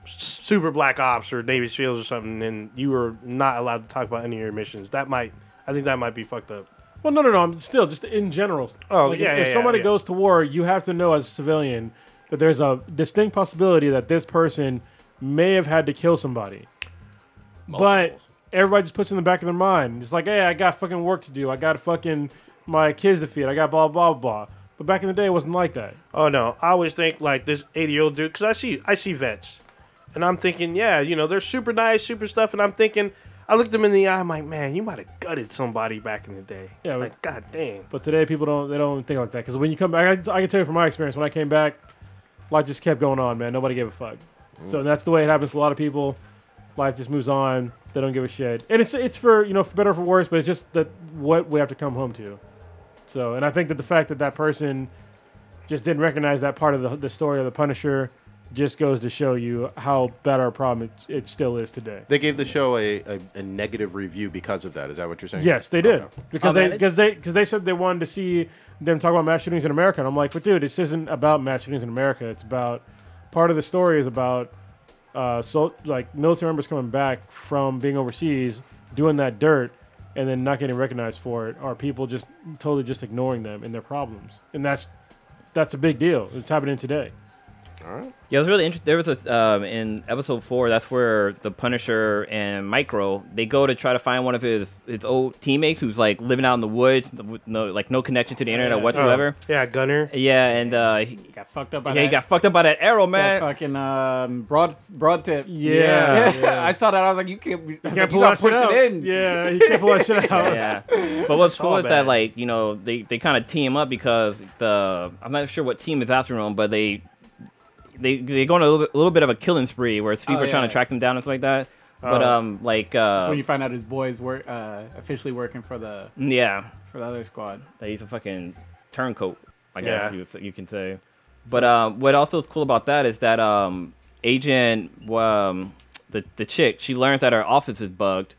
super black ops or Navy SEALs or something, and you were not allowed to talk about any of your missions. That might, I think that might be fucked up. Well, no, no, no. I'm still just in general. Oh, Like, yeah, If, yeah, if yeah, somebody yeah. goes to war, you have to know as a civilian that there's a distinct possibility that this person may have had to kill somebody. But everybody just puts it in the back of their mind. It's like, hey, I got fucking work to do. I got fucking my kids to feed. I got blah blah blah. But back in the day, it wasn't like that. Oh no, I always think like this 80 year old dude because I see I see vets, and I'm thinking, yeah, you know, they're super nice, super stuff, and I'm thinking, I looked them in the eye, I'm like, man, you might have gutted somebody back in the day. Yeah, like, god damn. But today, people don't they don't think like that because when you come back, I, I can tell you from my experience, when I came back, life just kept going on, man. Nobody gave a fuck. Mm. So that's the way it happens to a lot of people. Life just moves on. They don't give a shit, and it's it's for you know for better or for worse, but it's just that what we have to come home to. So, and I think that the fact that that person just didn't recognize that part of the, the story of the Punisher just goes to show you how bad our problem it, it still is today. They gave the show a, a, a negative review because of that. Is that what you're saying? Yes, they did Okay. because Oh, they because they because they said they wanted to see them talk about mass shootings in America, and I'm like, but dude, this isn't about mass shootings in America. It's about part of the story is about uh, so like military members coming back from being overseas, doing that dirt, and then not getting recognized for it, or people just totally just ignoring them and their problems, and that's that's a big deal. It's happening today. All right. Yeah, it was really interesting. There was a um, in episode four. That's where the Punisher and Micro they go to try to find one of his his old teammates who's like living out in the woods, with no like no connection to the internet Yeah. whatsoever. Oh, yeah, Gunner. Yeah, and uh, he, Got fucked up by yeah, he got fucked up by that arrow, that man. fucking um, broad broad tip. Yeah, I saw that. I was like, you can't. You, Can't you pull gotta that shit out. it in. Yeah, you can't pull that shit out. yeah. But what's all cool is bad. that like you know they, they kind of team up because the I'm not sure what team is after him, but they they they go on a little bit, a little bit of a killing spree where people Oh, are trying yeah. to track them down and stuff like that. But Oh. um like That's uh when you find out his boys work uh, officially working for the yeah for the other squad. that he's a fucking turncoat, I Yeah. guess you, you can say. But um, what also is cool about that is that um, agent um, the the chick she learns that her office is bugged,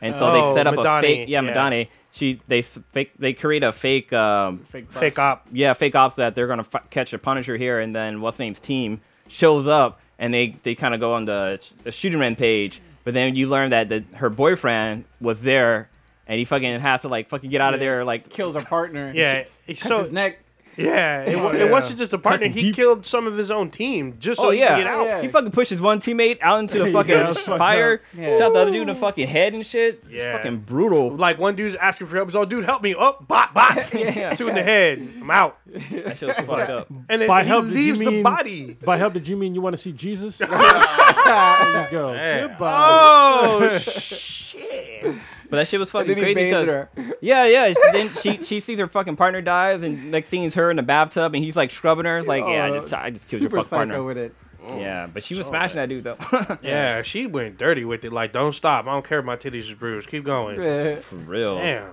and so Oh, they set up a fake yeah, yeah. Madani. She they fake they create a fake um, Fake bus. Fake op. yeah fake ops that they're gonna f- catch a Punisher here, and then what's name's team shows up and they they kind of go on the, the shooting man page, but then you learn that the, her boyfriend was there. And he fucking has to like fucking get out of Yeah. there like Kills her partner. Yeah, he Cuts so his neck. Yeah, it, wa- yeah. it wasn't just a partner. Cuts He deep. killed some of his own team just so Oh he yeah. could get out. Yeah. He fucking pushes one teammate out into the fucking that was fucked fire. up. Yeah. Shot the other dude in the fucking head and shit. It's Yeah. fucking brutal. Like one dude's asking for help. He's all, dude, help me. Oh, bot, bot. Yeah. Two in the head. I'm out. That shit was fucked up. And then By he help, did you the mean- body. By help, did you mean you want to see Jesus? there you go. Damn. Goodbye. Oh shit! But that shit was fucking crazy bathed because her. yeah, yeah. she- Then she she sees her fucking partner dies, and next scene is her in the bathtub, and he's like scrubbing her. It's like, yeah, I Oh, just I just killed your fucking partner. with it. Yeah, but she was smashing that dude though. Yeah, she went dirty with it. Like, don't stop. I don't care if my titties is bruised. Keep going. For real. Damn.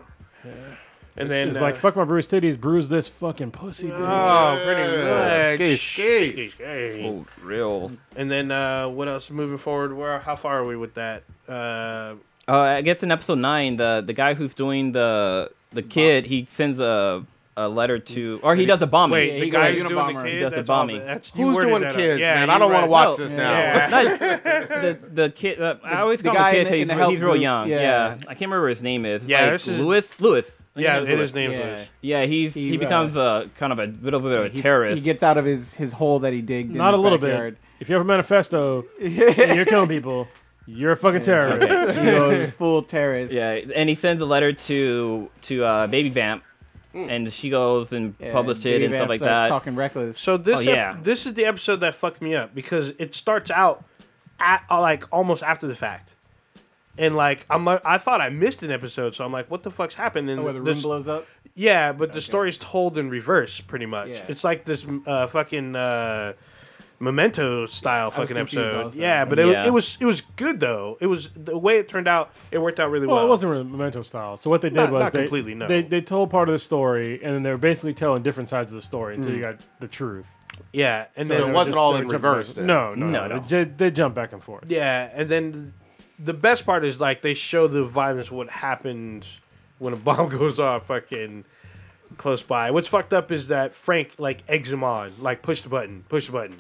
And then She's uh, like, fuck my bruised titties, bruise this fucking pussy, bitch. Oh, pretty much. Skate, skate. Skate, skate. Oh, real. And then uh, what else? Moving forward, where? How far are we with that? Uh, Uh, I guess in episode nine, the the guy who's doing the the kid, he sends a a letter to, or he does a bombing. wait, the he guy who's doing the kid. He does the that's all- bombing. that's- you Who's worded doing that up. kids, Yeah, man? you I don't want to read- watch this now. Yeah. the the kid. Uh, I always the call him guy the in kid. the- He's, in the he's health real group, young. yeah. Yeah. I can't remember his name is. It's Yeah, like this is- Lewis. Lewis. I think Yeah, it's it Lewis. named Yeah. Lewis. Yeah, he's he, He, uh, becomes a kind of a little bit of a He- terrorist. He gets out of his, his hole that he digged. in Not a his little backyard. bit. If you have a manifesto and you're killing people, you're a fucking terrorist. he goes full terrorist. Yeah, and he sends a letter to to uh, Baby Vamp, and she goes and Yeah, published Baby it and Vamp stuff like starts that. Talking reckless. So this Oh, ep- yeah. this is the episode that fucked me up because it starts out at uh, like almost after the fact. And like I'm like I thought I missed an episode, so I'm like, what the fuck's happened? And Oh, where the room this- blows up. yeah, but the story's told in reverse, pretty much. Yeah. It's like this uh, fucking uh, memento style fucking episode. also. Yeah, but it, Yeah. it was it was good though. It was the way it turned out. It worked out really well. Well, it wasn't really memento style. So what they did Not- was not they, completely, no. they they told part of the story, and then they were basically telling different sides of the story until Mm. you got the truth. Yeah, and So then it wasn't all in reverse then? No, no, No, no. no. They, they jump back and forth. Yeah, and then the best part is like they show the violence what happens when a bomb goes off fucking close by. What's fucked up is that Frank like eggs him on, like push the button, push the button.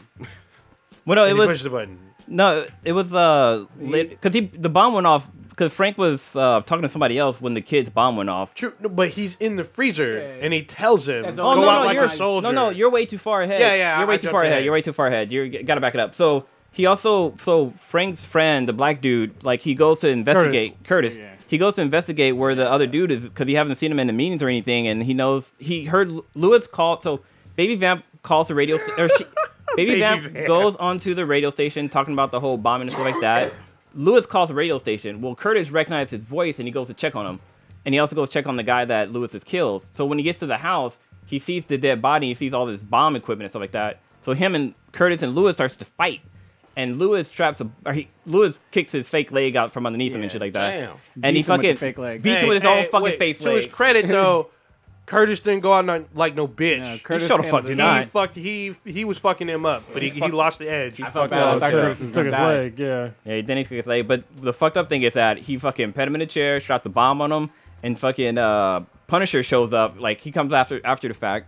well, no, And it he was pushes the button. no, it was uh, because he the bomb went off because Frank was uh talking to somebody else when the kid's bomb went off. True, no, but he's in the freezer Yeah, yeah. and he tells him, That's "Go the Oh no, no, like you're a soldier." no, no, you're way too far ahead. Yeah, yeah, you're way I too far ahead. ahead. You're way too far ahead. You gotta back it up. So he also, so Frank's friend, the black dude, like he goes to investigate Curtis. Yeah. He goes to investigate where the other dude is because he hasn't seen him in the meetings or anything, and he knows he heard Lewis call. So Baby Vamp calls the radio. sta- or she, Baby, Baby Vamp, Vamp. goes onto the radio station talking about the whole bombing and stuff like that. Lewis calls the radio station. Well, Curtis recognizes his voice and he goes to check on him. And he also goes check on the guy that Lewis has killed. So when he gets to the house, he sees the dead body. He sees all this bomb equipment and stuff like that. So him and Curtis and Lewis starts to fight. And Lewis traps a, or he, Lewis kicks his fake leg out from underneath him and shit like that. Damn. And he Beats him with the fucking fake leg. beats Hey, him with his hey, own fucking wait, face To his leg. credit though, Curtis didn't go out no- like no bitch. Yeah, he Curtis showed a handled fuck it. did he not. fucked. He he was fucking him up, but he, he lost the edge. I felt fucked bad. I up. thought Yeah. Curtis was Took gonna his die. leg, yeah. Yeah, then he took his leg. But the fucked up thing is that he fucking put him in a chair, shot the bomb on him, and fucking uh, Punisher shows up. Like he comes after after the fact,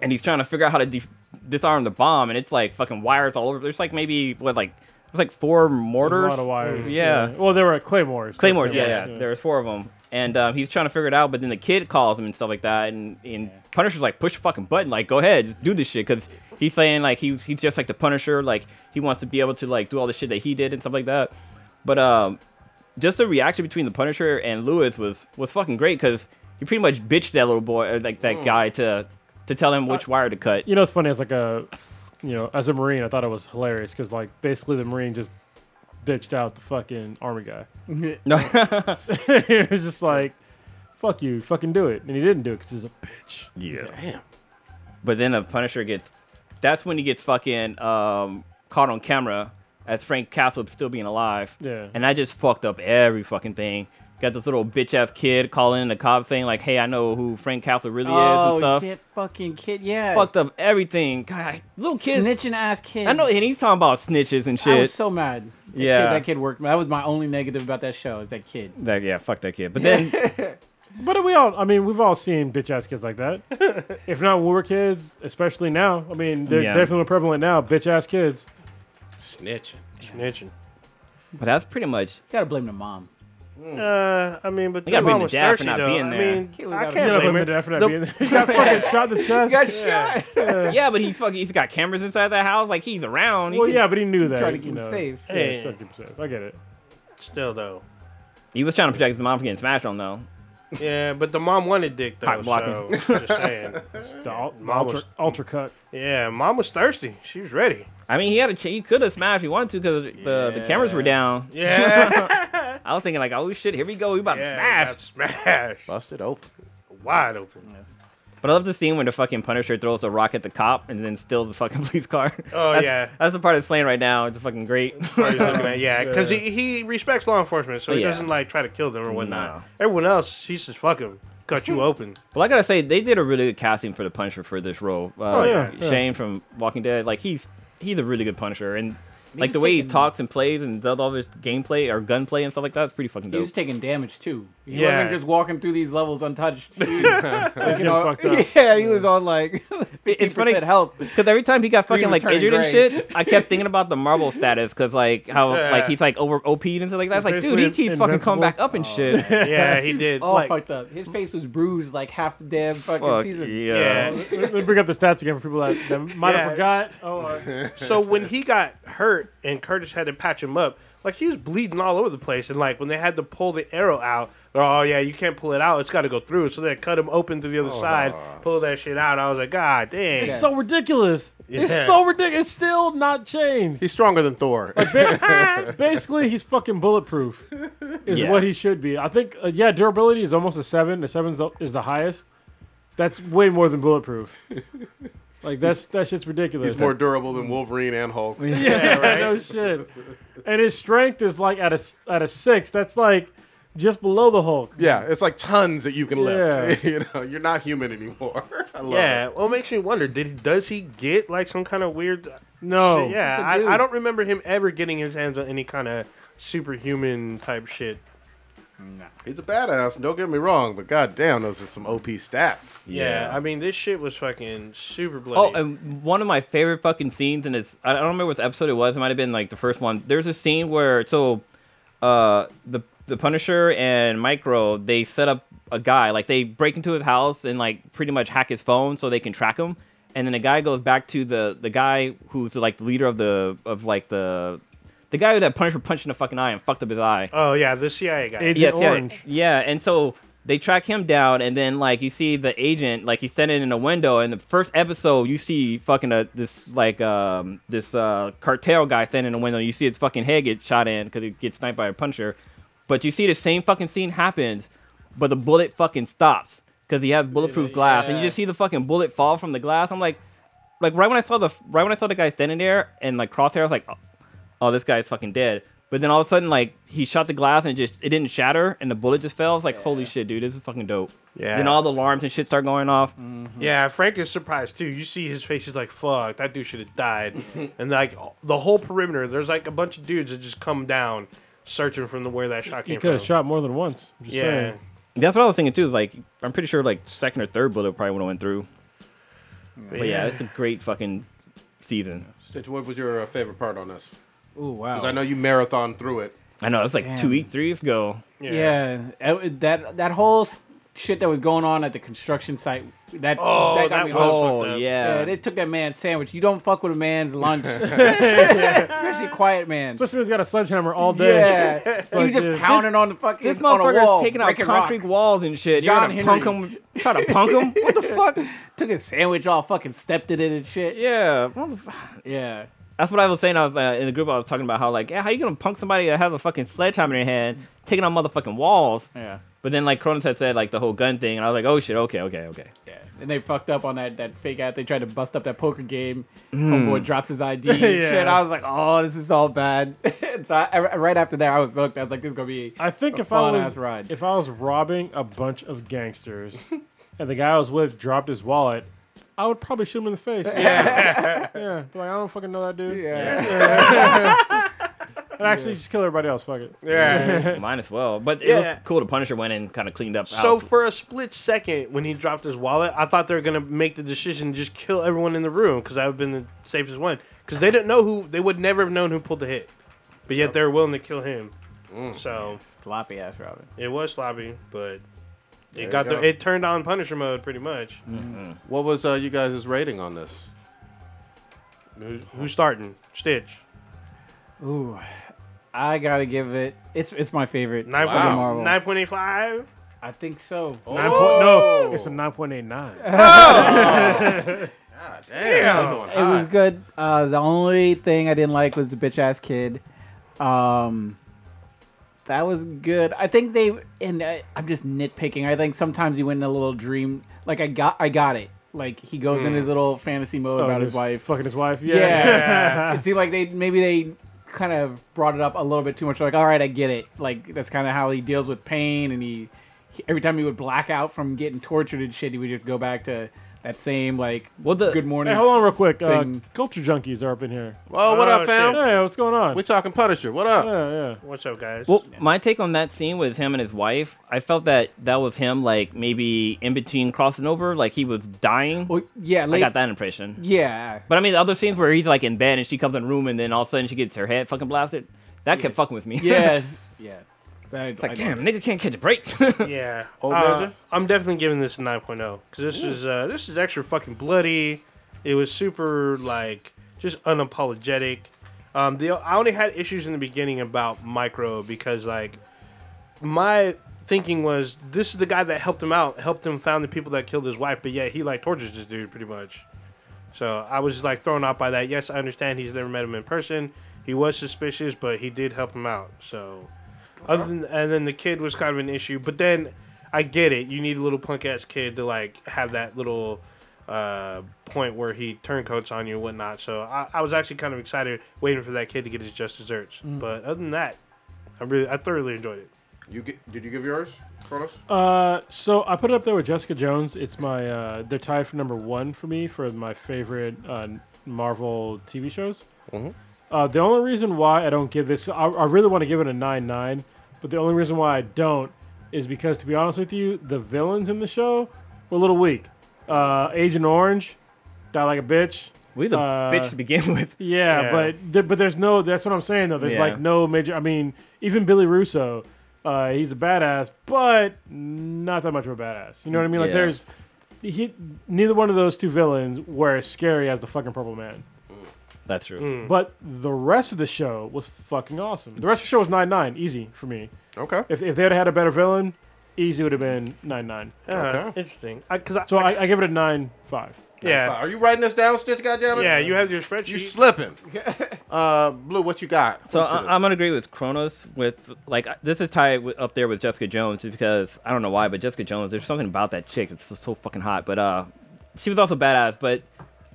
and he's trying to figure out how to def disarm the bomb, and it's like fucking wires all over. There's like maybe what like there's like four mortars. A lot of wires. Yeah. Well, there were claymores. Claymores, yeah, yeah. There was four of them, and um, he's trying to figure it out. But then the kid calls him and stuff like that, and, and Punisher's like, push the fucking button, like go ahead, just do this shit, because he's saying like he's he's just like the Punisher, like he wants to be able to like do all the shit that he did and stuff like that. But um, just the reaction between the Punisher and Lewis was was fucking great because he pretty much bitched that little boy or like that guy to to tell him which wire to cut. You know, it's funny as like a, you know, as a marine, I thought it was hilarious because like basically the marine just bitched out the fucking army guy. No, it was just like, fuck you, fucking do it, and he didn't do it because he's a bitch. Yeah. Damn. But then the Punisher gets. That's when he gets fucking um, caught on camera as Frank Castle still being alive. Yeah. And I just fucked up every fucking thing. Got this little bitch ass kid calling in the cops saying like, "Hey, I know who Frank Castle really is and Oh, stuff." that fucking kid, yeah. Fucked up everything. God, little kids. Snitching ass kid. I know, and he's talking about snitches and shit. I was so mad. That Yeah. kid, that kid worked. That was my only negative about that show. Is that kid? That- yeah, fuck that kid. But then, But we all, I mean, we've all seen bitch ass kids like that. if not when we were kids, especially now. I mean, they're Yeah. definitely more prevalent now. Bitch ass kids. Snitching. Snitching. but that's pretty much. You gotta blame the mom. Uh, I mean, but You the gotta blame mom was dad for thirsty not though. being I there. mean, Kid was I You of can't know, blame him her. to death for not The- being there. He got fucking shot in the chest. got shot. Yeah, but he's fucking. He's got cameras inside that house. Like he's around. He Well, could- yeah, but he knew that. Try to you keep him know. safe. Yeah, Hey. try to keep him safe. I get it. Still though. He was trying to protect his mom from getting smashed on though. Yeah, but the mom wanted dick though. Cock blocking. So just saying. The ul- Mom ultra, was- ultra cut. Yeah, mom was thirsty. She was ready. I mean, he had a ch- he could have smashed if he wanted to because the the cameras were down. Yeah. I was thinking like, oh shit, here we go, we about yeah, to smash. got smashed. Busted open. Wide open. But I love the scene when the fucking Punisher throws the rock at the cop and then steals the fucking police car. Oh, That's- yeah. that's the part that's playing right now. It's fucking great. Or he's looking at- yeah, because he, he respects law enforcement, so he Yeah. doesn't like try to kill them or whatnot. No. Everyone else, he's just fuck him, cut you open. Well, I gotta say they did a really good casting for the Punisher for this role. Uh, Oh, yeah, yeah. Shane from Walking Dead, like he's he's a really good Punisher, and like the way he talks and plays and does all this gameplay or gunplay and stuff like that, it's pretty fucking He dope. was taking damage too. He Yeah. wasn't just walking through these levels untouched. He, He's you getting know, fucked up. yeah, he was on like It's funny 50% health. because every time he got Screen fucking like turning injured and shit, I kept thinking about the Marvel status because like how Yeah. like he's like over OP'd and stuff like that. It's like, dude, he keeps fucking coming back up and shit. Yeah, he did. All like, fucked up. His face was bruised like half the damn fucking Fuck season. yeah. yeah. Let me bring up the stats again for people that, that might Yeah. have forgot. Oh, uh, So when he got hurt and Curtis had to patch him up, like he was bleeding all over the place, and like when they had to pull the arrow out, they're, oh yeah, you can't pull it out; it's got to go through. So they cut him open to the other side, pull that shit out. I was like, God damn. it's so ridiculous. It's so ridiculous. It's still not changed. He's stronger than Thor. Basically, he's fucking bulletproof. Is Yeah. what he should be. I think. Uh, yeah, durability is almost a seven. The seven is the highest. That's way more than bulletproof. Like that's that shit's ridiculous. He's more durable than Wolverine and Hulk. yeah, right? no shit. And his strength is like at a s- at a six. That's like just below the Hulk. Yeah, it's like tons that you can lift. Yeah. you know, you're not human anymore. I love Yeah, it. well, it makes me wonder. Did does he get like some kind of weird? No. shit? yeah. Just a dude. I, I don't remember him ever getting his hands on any kind of superhuman type shit. He's a badass. Don't get me wrong, but goddamn, those are some OP stats. Yeah, I mean, this shit was fucking super bloody. Oh, and one of my favorite fucking scenes, and it's I don't remember what episode it was. It might have been like the first one. There's a scene where so, uh, the the Punisher and Micro they set up a guy like they break into his house and like pretty much hack his phone so they can track him. And then the guy goes back to the the guy who's like the leader of the of like the the guy that Punisher punched in the fucking eye and fucked up his eye. oh yeah, the CIA guy. Agent Yes, yeah, Orange. yeah, and so they track him down, and then like you see the agent, like he's standing in a window. In the first episode, you see fucking uh this like um this uh cartel guy standing in a window. You see his fucking head get shot in because he gets sniped by a puncher. But you see the same fucking scene happens, but the bullet fucking stops because he has bulletproof glass, and you just see the fucking bullet fall from the glass. I'm like, like right when I saw the right when I saw the guy standing there and like crosshair, I was like, oh, oh, this guy's fucking dead. But then all of a sudden, like he shot the glass and it just it didn't shatter, and the bullet just fell. I was like, holy shit, dude, this is fucking dope. Yeah. Then all the alarms and shit start going off. Yeah, Frank is surprised too. You see his face, he's like, "Fuck, that dude should have died." and like the whole perimeter, there's like a bunch of dudes that just come down, searching from the where that shot came from. He could from. have shot more than once. I'm just Yeah, saying. That's what I was thinking too. Is like I'm pretty sure like second or third bullet probably would have went through. But yeah, it's a great fucking season. Stitch, what was your uh, favorite part on this? Ooh, wow. Because I know you marathon through it. I know it's like two Damn. weeks, three weeks ago. Yeah, it- that that whole shit that was going on at the construction site. That's Oh, that got that me. was- hooked. Oh yeah. Yeah, they took that man's sandwich. You don't fuck with a man's lunch, especially quiet man. Especially when he's got a sledgehammer all day. Yeah, he was like, just dude, pounding on the fucking this on wall, motherfucker's taking out concrete rock. walls and shit. John You're gonna punk him, try to punk him? What the fuck? Took his sandwich off, fucking stepped in it and shit. Yeah, Yeah, That's what I was saying. I was uh, in the group. I was talking about how like, yeah, how you gonna punk somebody that has a fucking sledgehammer in their hand, taking on motherfucking walls? yeah, But then like Cronus had said like the whole gun thing, and I was like, oh shit, okay, okay, okay. yeah. And they fucked up on that that fake out. They tried to bust up that poker game. Hmm. Homeboy drops his ID and Yeah. shit. I was like, oh, this is all bad. so I, right after that, I was hooked. I was like, this is gonna be. I think A if I was if I was robbing a bunch of gangsters and the guy I was with dropped his wallet, I would probably shoot him in the face. Yeah, yeah. Be Like I don't fucking know that dude. Yeah. And actually, just kill everybody else. Fuck it. yeah. Mine as well. But it Yeah. was cool. The Punisher went and kind of cleaned up. So house. for a split second, when he dropped his wallet, I thought they were gonna make the decision to just kill everyone in the room because that would have been the safest one. Because they didn't know who, they would never have known who pulled the hit, but yet they were willing to kill him. Mm. So Sloppy ass Robin. it was sloppy, but There it you got the, it turned on Punisher mode pretty much. What was uh, you guys' rating on this? Who- Who's starting? Stitch. Ooh, I gotta give it. It's it's my favorite. Nine of Wow. Marvel. nine point eight five. I think so. Nine point no, it's a nine point eight nine. God damn. going It was good. Uh, the only thing I didn't like was the bitch ass kid. Um, That was good. I think they and uh, I'm just nitpicking. I think sometimes you went in a little dream. Like I got, I got it. Like he goes in his little fantasy mode Oh, about his wife. fucking his wife. Yeah. Yeah. it seemed like they maybe they kind of brought it up a little bit too much. Like, all right, I get it. Like that's kind of how he deals with pain, and he, he every time he would black out from getting tortured and shit, he would just go back to that same like Well, the- good morning. Hey, hold on real quick. Uh, thing. culture junkies are up in here. Well, what Oh, up, fam? shit. Hey, what's going on? We're talking Punisher. What up? Yeah, yeah. What's up, guys? Well, my take on that scene with him and his wife, I felt that that was him, like maybe in between crossing over, like he was dying. Well, yeah, I got that impression. Yeah, But I mean, the other scenes where he's like in bed and she comes in the room and then all of a sudden she gets her head fucking blasted, that kept fucking with me. yeah, yeah. That- it's like, I- damn, nigga can't catch a break. yeah, Old uh, I'm definitely giving this a 9.0 because this is uh, this is extra fucking bloody. It was super like just unapologetic. Um, the I only had issues in the beginning about Micro because like my thinking was this is the guy that helped him out, helped him found the people that killed his wife, but yet he like tortures this dude pretty much. So I was like thrown off by that. Yes, I understand he's never met him in person. He was suspicious, but he did help him out. So other than and then the kid was kind of an issue, but then I get it. You need a little punk ass kid to like have that little uh, point where he turncoats on you and whatnot. So I, I was actually kind of excited waiting for that kid to get his just desserts. But other than that, I really I thoroughly enjoyed it. You get, did you give yours, Carlos? Uh, so I put it up there with Jessica Jones. It's my uh, they're tied for number one for me for my favorite uh, Marvel TV shows. Uh, the only reason why I don't give this, I, I really want to give it a nine nine, but the only reason why I don't is because, to be honest with you, the villains in the show were a little weak. Uh, Agent Orange died like a bitch. we the Uh, bitch to begin with. Yeah, Yeah. but th- but there's no. That's what I'm saying though. There's Yeah. like no major. I mean, even Billy Russo, uh, he's a badass, but not that much of a badass. You know what I mean? Like Yeah. there's he neither one of those two villains were as scary as the fucking Purple Man. That's true. Mm. But the rest of the show was fucking awesome. The rest of the show was nine nine, easy for me. Okay. If if they'd had a better villain, easy would have been nine nine. Yeah, Okay. interesting. I, Cause I, So I, I give it a nine five. yeah Are you writing this down, Stitch? Goddamn it! yeah you have your spreadsheet. You slipping. uh, Blue, what you got? So What's I, I'm gonna agree with Kronos with like this is tied with, up there with Jessica Jones just because I don't know why, but Jessica Jones, there's something about that chick that's so, so fucking hot. But uh, she was also badass. But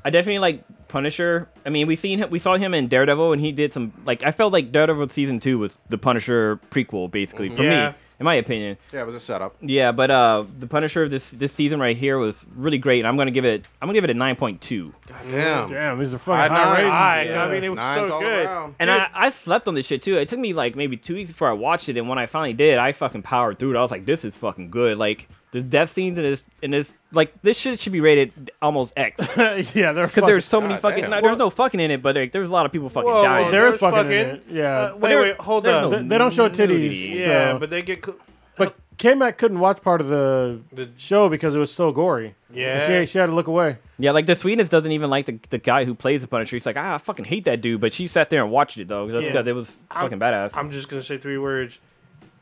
I definitely like Punisher. I mean, we seen him, we saw him in Daredevil, and he did some like I felt like Daredevil season two was the Punisher prequel, basically for Yeah. me, in my opinion. yeah, it was a setup. Yeah, but uh, the Punisher of this this season right here was really great, and I'm gonna give it I'm gonna give it a nine point two. Damn. Damn, these are fucking high nine. I, Yeah. I mean, it was Nines so good. around. And I, I slept on this shit too. It took me like maybe two weeks before I watched it, and when I finally did, I fucking powered through it. I was like, this is fucking good. Like the death scenes in this in this like this shit should be rated almost X yeah, they're because there's so many God fucking. damn. no, there's no fucking in it, but like, there's a lot of people fucking Whoa, dying. whoa, There is There's fucking, in it. Yeah. Uh, wait, wait, hold there's up. no- they, they don't show titties. nudity. yeah, so- but they get. Cl- But K Mac couldn't watch part of the The- show because it was so gory. Yeah. She, she had to look away. yeah, like the Sweetness doesn't even like the, the guy who plays the Punisher. He's like, ah, I fucking hate that dude, but she sat there and watched it though. That's Yeah. because it was I'm- fucking badass. I'm just gonna say three words: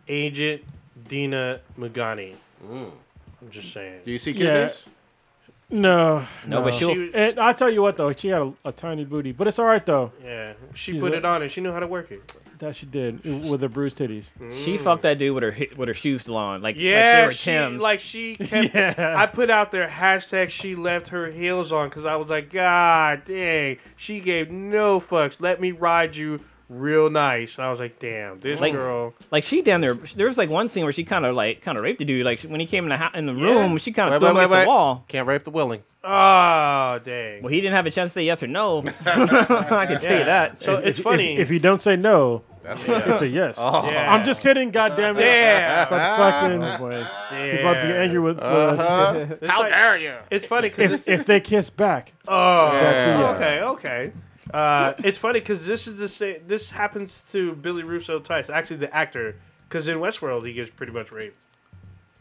Agent Dinah Madani. I'm just saying. Do you see Yeah. kidneys? No. no, but she'll. She was- And I'll tell you what though, she had a, a tiny booty, but it's all right though. Yeah, she She's put a- it on and she knew how to work it. That she did with her bruised titties. She mm. fucked that dude with her hi- with her shoes still on, like like they Yeah, were she Tim's. like she kept. Yeah. I put out there hashtag she left her heels on because I was like, God dang, she gave no fucks. Let me ride you real nice. And I was like, damn, this Like- girl. Like she down there, there was like one scene where she kind of like kind of raped the dude. Like when he came in the hou- in the Yeah. room, she kind of threw wait, him wait, against the wall. Can't rape the willing. Oh dang. Well, he didn't have a chance to say yes or no. I can tell you that. So If- it's if- funny. If, you don't say no, That's it's a yes. yeah. I'm just kidding, God damn it. Yeah. But fucking boy. People have to get angry with, with us. Uh-huh. It's How like- dare you? It's funny because If, if they kiss back, oh that's a yes. okay okay. Uh, it's funny because this is the same. This happens to Billy Russo twice. Actually, the actor, because in Westworld he gets pretty much raped.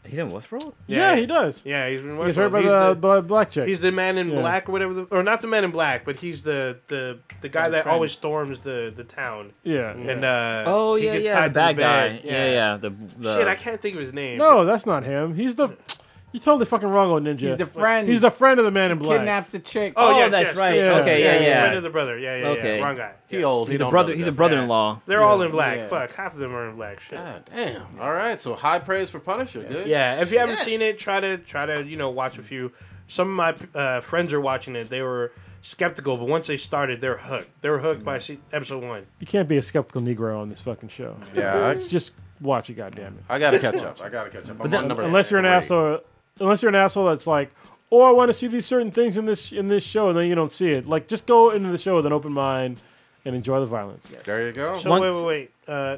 He's in Westworld. Yeah, Yeah. he does. Yeah, he's in Westworld. He's right by He's the, the- the black chick. He's the man in Yeah. black or whatever, the, or not the man in black, but he's the the, the guy that friend. always storms the, the town. yeah. And uh, Oh he yeah, gets yeah, tied the to bad bed. guy. Yeah, yeah. The, the Shit, I can't think of his name. No, that's not him. He's the You're totally fucking wrong on Ninja. He's the friend. He's the friend of the man in black. kidnaps the chick. Oh, yes, that's yes, right. yeah. Okay, yeah, yeah. Friend of the brother. Yeah, yeah, Okay. yeah. Wrong guy. He Yeah. old. He He's a don't brother. know He's a that. brother-in-law. They're all in black. Yeah. Fuck, half of them are in black. Shit. God damn. All right. So high praise for Punisher. Good. Yeah, if you haven't Shit. seen it, try to try to you know watch a few. Some of my uh, friends are watching it. They were skeptical, but once they started, they're hooked. They were hooked by se- episode one. You can't be a skeptical Negro on this fucking show. Yeah. I, It's just watch it, goddamn it. I gotta catch up. I gotta catch up. I'm then- on number Unless you're an three. asshole, unless you're an asshole that's like, oh, I want to see these certain things in this in this show, and then you don't see it. Like, just go into the show with an open mind and enjoy the violence. There you go. So Once- wait, wait, wait. Uh,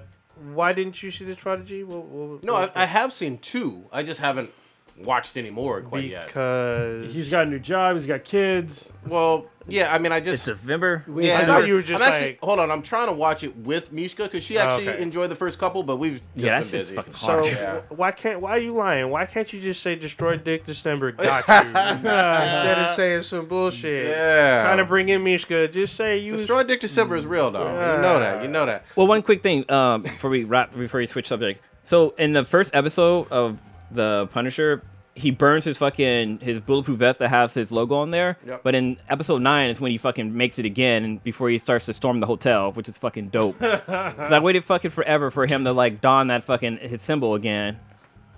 why didn't you see this prodigy? What, what, no, what- I, I have seen two. I just haven't watched any more quite yet. because He's got a new job. He's got kids. Well, yeah. I mean, I just It's just. November. Yeah, I thought you were just I'm actually, like- hold on. I'm trying to watch it with Mishka because she actually okay. enjoyed the first couple, but we've just Yeah, that been shit's busy. fucking so hard. Yeah. wh- why can't why are you lying? Why can't you just say destroy Dick December got you instead of saying some bullshit? Yeah. trying to bring in Mishka. Just say you. was- Destroy Dick December is real though. You know that. You know that. Well, one quick thing um, before we wrap, before we switch subject. So in the first episode of the Punisher, he burns his fucking his bulletproof vest that has his logo on there. Yep. But in episode nine is when he fucking makes it again, and before he starts to storm the hotel, which is fucking dope. 'Cause I waited fucking forever for him to like don that fucking his symbol again,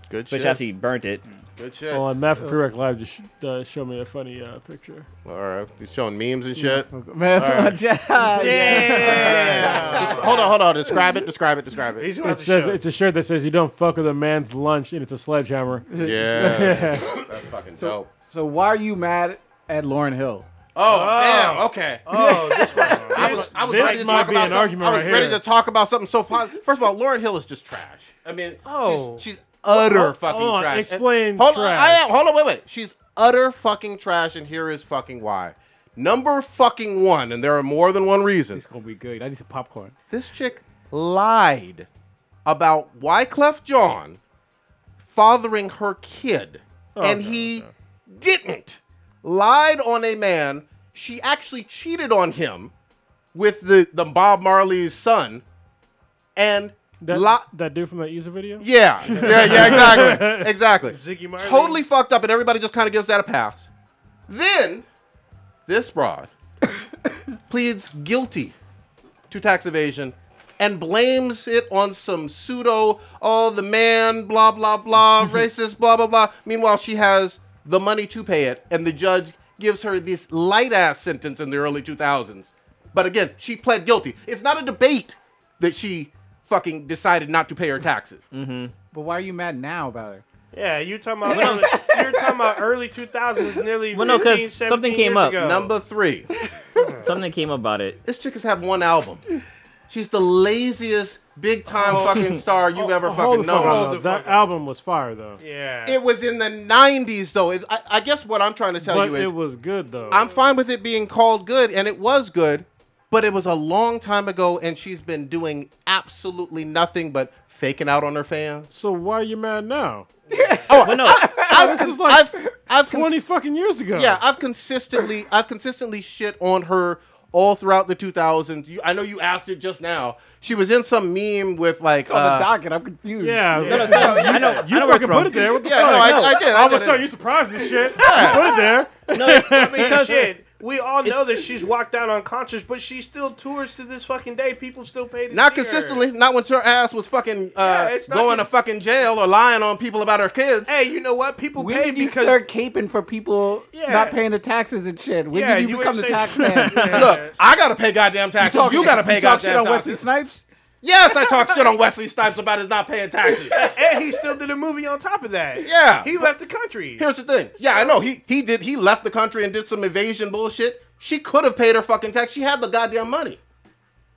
Good which shit. actually burnt it. Good shit. Well, on Math for Prereq Live just sh- uh, showed me a funny uh, picture. All right. He's showing memes and shit. Man, that's All right. my job. Damn. Just- hold on, hold on. Describe it. Describe it. Describe it. He's about It to says show. it's a shirt that says you don't fuck with a man's lunch, and it's a sledgehammer. Yeah. That's fucking dope. So why are you mad at Lauryn Hill? Oh, damn. Okay. Oh, this one. I was, I was this ready to might talk be about an something. argument I was right ready here. to talk about something so positive. First of all, Lauryn Hill is just trash. I mean, Oh. she's, she's utter fucking on, trash. explain And- hold on, trash. I am. Hold on, wait, wait. She's utter fucking trash, and here is fucking why. Number fucking one, and there are more than one reason. It's gonna be good. I need some popcorn. This chick lied about Wyclef Jean fathering her kid, and he didn't. Lied on a man. She actually cheated on him with the, the Bob Marley's son, and That, li- that dude from that user video? yeah, yeah, yeah, exactly, exactly. Ziggy Marley. Totally fucked up, and everybody just kind of gives that a pass. Then, this broad pleads guilty to tax evasion and blames it on some pseudo, oh, the man, blah, blah, blah, racist, blah, blah, blah. Meanwhile, she has the money to pay it, and the judge gives her this light ass sentence in the early 2000s. But again, she pled guilty. It's not a debate that she fucking decided not to pay her taxes. Mm-hmm. But why are you mad now about it? Yeah, you talking about early, you're talking about early 2000s, nearly Well, no, 'cause 15, something came years up. ago. Number three. Something came about it. This chick has had one album. She's the laziest big time oh. fucking star you've oh, ever Oh, fucking the fuck known. the That fuck album was fire, though. Yeah. It was in the 90s, though. Is I, I guess what I'm trying to tell But you is it was good, though. I'm fine with it being called good, and it was good, but it was a long time ago, and she's been doing absolutely nothing but faking out on her fans. so why are you mad now? Well, no, I've, this is like I've, I've cons- 20 fucking years ago. yeah, I've consistently, I've consistently shit on her all throughout the 2000s. You, I know you asked it just now. She was in some meme with like, It's on uh, the docket. I'm confused. Yeah. no, no, I know. You I know where fucking put it there. What the yeah, fuck? no, I, I did. I All of did a sudden, you surprised this shit. You put it there. No, it's, it's because Shit, we all know that she's walked down unconscious, but she still tours to this fucking day. People still pay to Not see her. consistently. Not when her ass was fucking uh, Yeah, it's not going con- to fucking jail or lying on people about her kids. Hey, you know what? People When pay did you because start caping for people Yeah. not paying the taxes and shit? When Yeah, did you, you become the say- tax man? Yeah. Look, I gotta pay goddamn taxes. You, shit- gotta pay you talk shit goddamn on Wesley taxes. Snipes. Yes, I talked shit on Wesley Snipes about his not paying taxes. and he still did a movie on top of that. Yeah. he left the country. Here's the thing. Yeah, I know. He he did. He left the country and did some evasion bullshit. She could have paid her fucking tax. She had the goddamn money.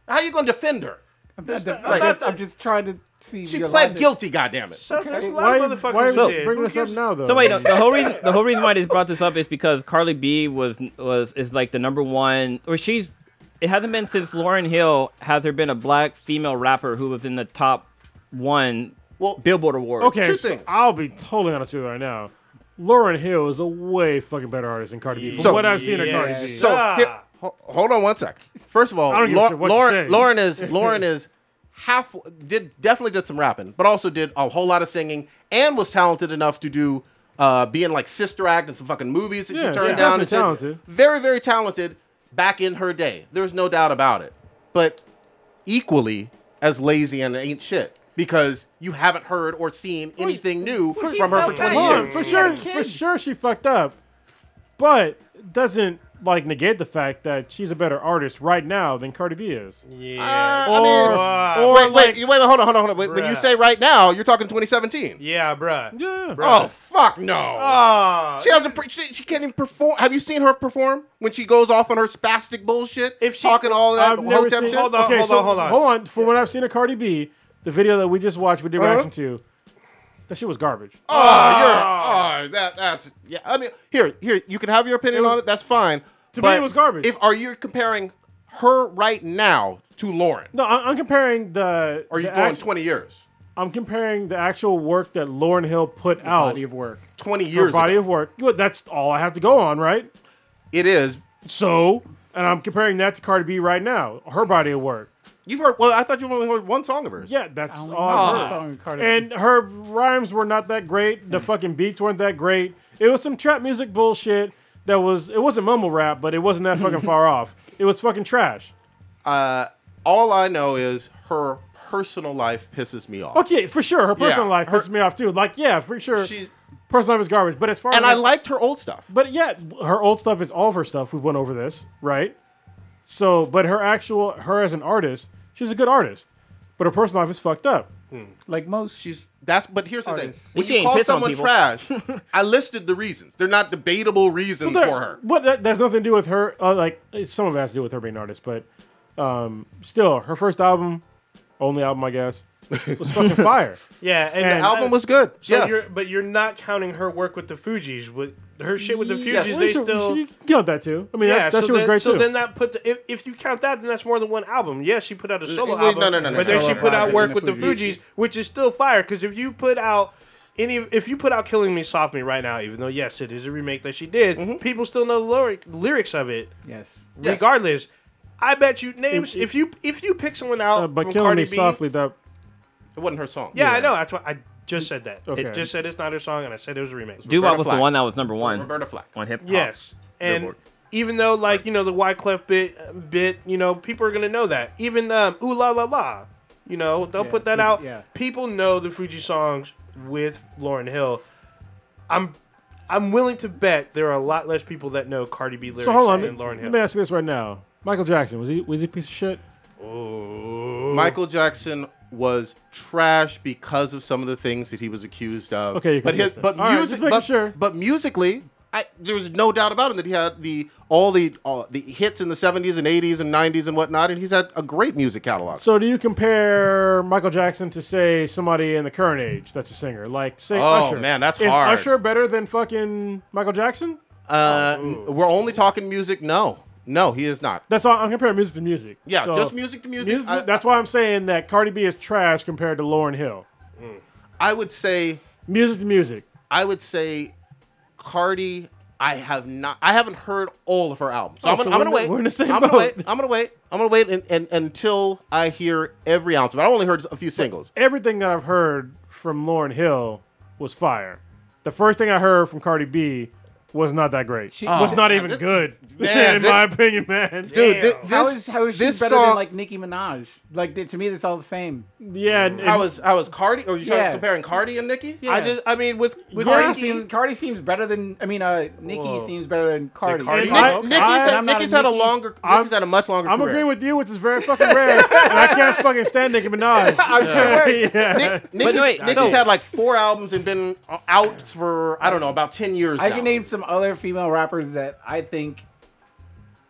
How you gonna defend her? I'm, not, not- I'm, that's- just, I'm just trying to see. She pled logic. guilty. Goddamn it. So there's a lot Why, of motherfuckers why who are you bringing this up now, though? So wait, the, the whole reason the whole reason why they brought this up is because Cardi B was was is like the number one, or she's. It hasn't been since Lauryn Hill has there been a black female rapper who was in the top one Well, Billboard Awards. Okay, Two so things. I'll be totally honest with you right now. Lauryn Hill is a way fucking better artist than Cardi B. From So- what I've seen of Cardi B. So Ah. here- ho- hold on one sec. First of all, I don't give a Lau- shit what you Lauryn. Lauryn is Lauryn is half did definitely did some rapping, but also did a whole lot of singing and was talented enough to do uh, being like Sister Act and some fucking movies that Yeah, she turned she's down. definitely and talented. Very, very talented back in her day. There's no doubt about it. But equally as lazy and ain't shit because you haven't heard or seen anything new she from her for 20 bad. Hold on, years. for sure, for sure, she fucked up, but doesn't like negate the fact that she's a better artist right now than Cardi B is. Yeah. Uh, I mean- Wow. or Wait, wait, like, wait, wait, hold on, hold on, hold on. Wait, When you say right now, you're talking 2017. yeah, bruh. yeah, Oh, fuck no. Oh, She doesn't. Pre- she, she can't even perform. Have you seen her perform when she goes off on her spastic bullshit? If she- talking all that I've never hotep seen. shit. Hold on, okay, hold so on, hold on. hold on. For what I've seen of Cardi B, the video that we just watched, we did Uh-huh. reaction to, that shit was garbage. Oh, you're. Ah. Oh, that that's. Yeah. I mean, here, here. You can have your opinion was- on it. That's fine. To me, it was garbage. If are you comparing her right now to Lauryn? No, I- I'm comparing the. Are you the going act- 20 years? I'm comparing the actual work that Lauryn Hill put out. Body of work. 20 her years. body ago. of work. Good, That's all I have to go on, right? It is. So, and I'm comparing that to Cardi B right now. Her body of work. You've heard. Well, I thought you only heard one song of hers. Yeah, that's all know I've heard. song of Cardi. And her rhymes were not that great. The fucking beats weren't that great. It was some trap music bullshit that was. It wasn't mumble rap, but it wasn't that fucking far off. It was fucking trash. Uh, all I know is her personal life pisses me off. Okay, for sure. Her personal Yeah, life her- pisses me off too. Like, yeah, for sure. She personal life is garbage. But as far and as I liked her old stuff. But yeah, her old stuff is all of her stuff. We went over this, right? So, but her actual, her as an artist, she's a good artist. But her personal life is fucked up. like most, She's that's. But here's the Artists. thing: when She you ain't call piss on someone people. trash, I listed the reasons. They're not debatable reasons There- for her. But that, that's nothing to do with her. Uh, like some of it has to do with her being an artist, but um, still, her first album, only album, I guess, was fucking fire. yeah, and, And- the Album was good. So yes. you're, but you're not counting her work with the Fugees. With her shit with the Fugees, Yes. they Well, so- still. so you count that too. I mean, yeah, that, that so shit was then, great so too. then that put the, if, if you count that, then that's more than one album. Yes, she put out a solo wait, no, album, no, no, no, but then solo she put out project work in with the the Fugees. Fugees, which is still fire. Because if you put out any, if you put out "Killing Me Softly" right now, even though yes, it is a remake that she did, Mm-hmm. people still know the lyric, lyrics of it, yes. Yes. regardless. I bet you names If- if you if you pick someone out uh, but from killing Cardi me B, softly, that it wasn't her song. Yeah, I know. That's why I just said that. Okay. It just said it's not her song, and I said it was a remix. Doo Roberta Wop was Flack. the one that was number one Roberta Flack. on hip hop. Yes, and Billboard. even though like you know the Wyclef bit bit, you know people are gonna know that. Even um, ooh la la la, you know they'll Yeah, put that Fuji- out. yeah. People know the Fuji songs with Lauryn Hill. I'm I'm willing to bet there are a lot less people that know Cardi B lyrics So hold on. than Lauryn Hill. Let Hill. me ask you this right now: Michael Jackson was he was he a piece of shit? Oh Michael Jackson was trash because of some of the things that he was accused of. Okay, but his but All right, music, making but, sure. but musically, I, there was no doubt about him that he had the all the all the hits in the '70s and '80s and '90s and whatnot, and he's had a great music catalog. So do you compare Michael Jackson to say somebody in the current age that's a singer, like say Oh, Usher? man, that's hard. Is hard. Usher better than fucking Michael Jackson? Uh, we're only talking music. No, no, he is not. That's all. I'm comparing music to music. Yeah, So, just music to music. music- I, that's why I'm saying that Cardi B is trash compared to Lauryn Hill. I would say Music to music. I would say Cardi. I have not. I haven't heard all of her albums. So Oh, I'm, gonna, so I'm gonna wait. we're in the same I'm gonna wait. I'm gonna wait. I'm gonna wait and, and, until I hear every ounce. But I only heard a few singles. Everything that I've heard from Lauryn Hill was fire. The first thing I heard from Cardi B was not that great. She- was not even this- good, Man, in this- my opinion, man. Dude, this, How is how is she better song, than like Nicki Minaj? Like to me, that's all the same. Yeah, and, How is how is Cardi? Or you Yeah. comparing Cardi and Nicki? Yeah. I just I mean with with Cardi Nicki- seems Cardi seems better than I mean uh Nicki Whoa. seems better than Cardi. Cardi- And Nick, I- Nicki's, I- had, I'm a Nicki's had a Nicki- longer. I'm- Nicki's had a much longer I'm career. agreeing with you, which is very fucking rare, and I can't fucking stand Nicki Minaj. I'm sure. yeah. Nick, Nicki's, wait, Nicki's so- had like four albums and been out for I don't know about ten years. I can name some other female rappers that I think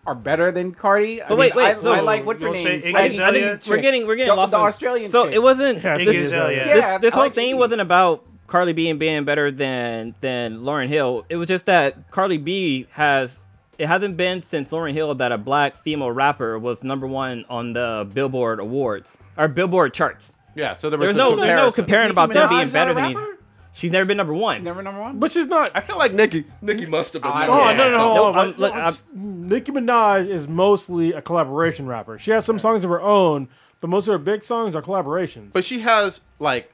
are better than Cardi. I But wait, mean, wait, I, so- I like what's her You'll name? Iggy I think, I think we're getting we're getting The- lost. the Australian So chick. it wasn't. Yeah, Iggy this, Azalea. this, Yeah, this I whole like thing Iggy. wasn't about Cardi B and being better than than Lauryn Hill. It was just that Cardi B has. It hasn't been since Lauryn Hill that a black female rapper was number one on the Billboard Awards or Billboard charts. Yeah, so there was There's some no, there's no comparing about them being better than each. Rapper? She's never been number one. Never number one. But she's not. I feel like Nicki. Nicki must have been. Oh, I number Oh, Yeah, no, no, one. no. No, hold on. I'm- look, No, Nicki Minaj is mostly a collaboration rapper. She has some songs of her own, but most of her big songs are collaborations. But she has like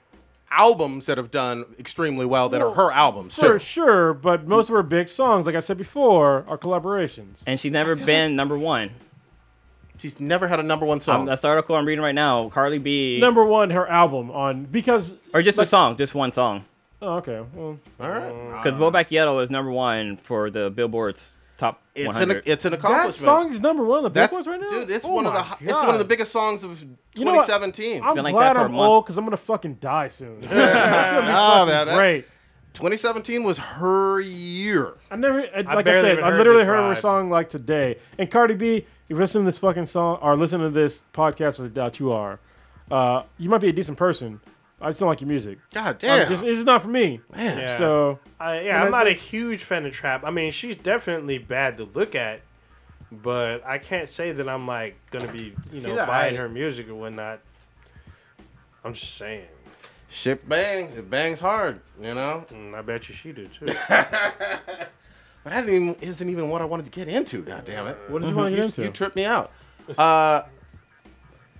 albums that have done extremely well that are her albums For too. sure, but most of her big songs, like I said before, are collaborations. And she's never been number one. She's never had a number one song. Um, that's the article I'm reading right now. Cardi B. Number one, her album on because or just a song, just one song. Oh, okay. Well, All right. Because Bodak Yellow is number one for the Billboard's top It's 100. an it's an that accomplishment. song is number one on the That's Billboards right now. dude. It's Oh one of the my hi- it's one of the biggest songs of You know what? 2017. I'm been like glad that for a I'm month. old because I'm gonna fucking die soon. It's gonna be Nah, man, that- great. 2017 was her year. I never, I, like I barely said, even I heard literally this heard her ride. song like today. And Cardi B, if you listen to this fucking song or listen to this podcast, with doubt you are, uh, you might be a decent person. I just don't like your music. God damn. just- this is not for me. Man. Yeah. So I, And yeah, I I'm not a huge fan of trap. I mean, she's definitely bad to look at, but I can't say that I'm like gonna be, you know, She's buying alright. her music or whatnot. I'm just saying. Shit bang. It bangs hard. You know. Mm, I bet you she did too. But that didn't even, isn't even what I wanted to get into. God damn it. what did you want to get You, into? you tripped me out. Uh,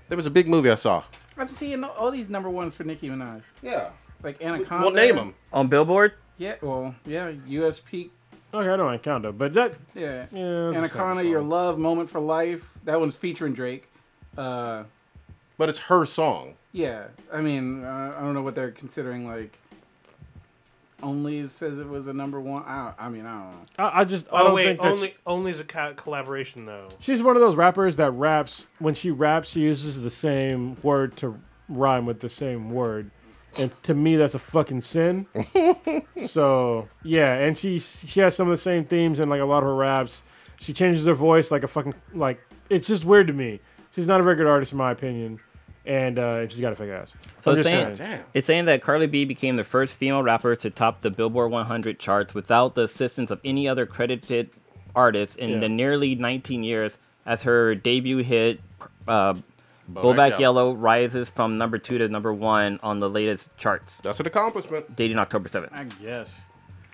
there was a big movie I saw. I'm seeing all these number ones for Nicki Minaj, Yeah. like Anaconda. Well, name them. On Billboard? Yeah, well, yeah, U.S. Peak. okay, I don't like Countdown, but that Yeah, yeah, Anaconda, Your. Love, Moment for Life. That one's featuring Drake. Uh, But it's her song. yeah, I mean, uh, I don't know what they're considering. Like, only says it was a number one. I, I mean, I don't know. I, I just I oh don't wait, think that only only is a co- collaboration though. she's one of those rappers that raps when she raps she uses the same word to rhyme with the same word. And to me that's a fucking sin. so yeah, and she she has some of the same themes in like a lot of her raps. She changes her voice like a fucking like it's just weird to me. She's not a very good artist in my opinion. And uh, she's got a fake ass. So I'm it's just saying, saying. It's saying that Cardi B became the first female rapper to top the Billboard 100 charts without the assistance of any other credited artist in Yeah. the nearly 19 years as her debut hit, uh, Go Back Yellow. Yellow rises from number two to number one on the latest charts, That's an accomplishment. dating October 7th. I guess.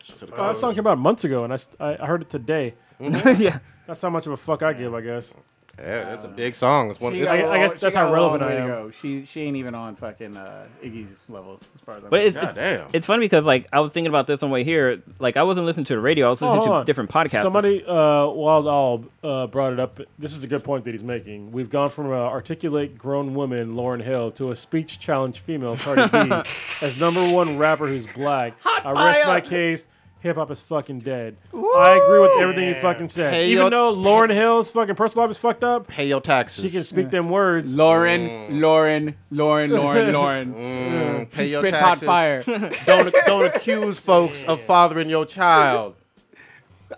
That's an Oh, that song came out months ago, and I, I I heard it today. yeah. That's how much of a fuck I give, I guess. Yeah, that's a big song. It's one. She It's, I- got a I guess long- that's she how got a relevant long I way to am. go. She she ain't even on fucking uh, Iggy's level as far as I'm But it's, God it's, damn. it's funny because like I was thinking about this on the way here. Like I wasn't listening to the radio. I was listening hold to on. different podcasts. Somebody, uh, Wild All, uh, brought it up. This is a good point that he's making. We've gone from an articulate grown woman, Lauryn Hill, to a speech challenge female, Cardi B, as number one rapper who's black. I rest my case. Hip hop is fucking dead. I agree with everything you fucking said. Hey, Even yo- though Lauryn Hill's fucking personal life is fucked up, Pay your taxes. she can speak them words. Lauryn, Lauryn, Lauryn, Lauryn, Lauryn. Mm, pay She your spits hot taxes. fire. Don't don't accuse folks of fathering your child.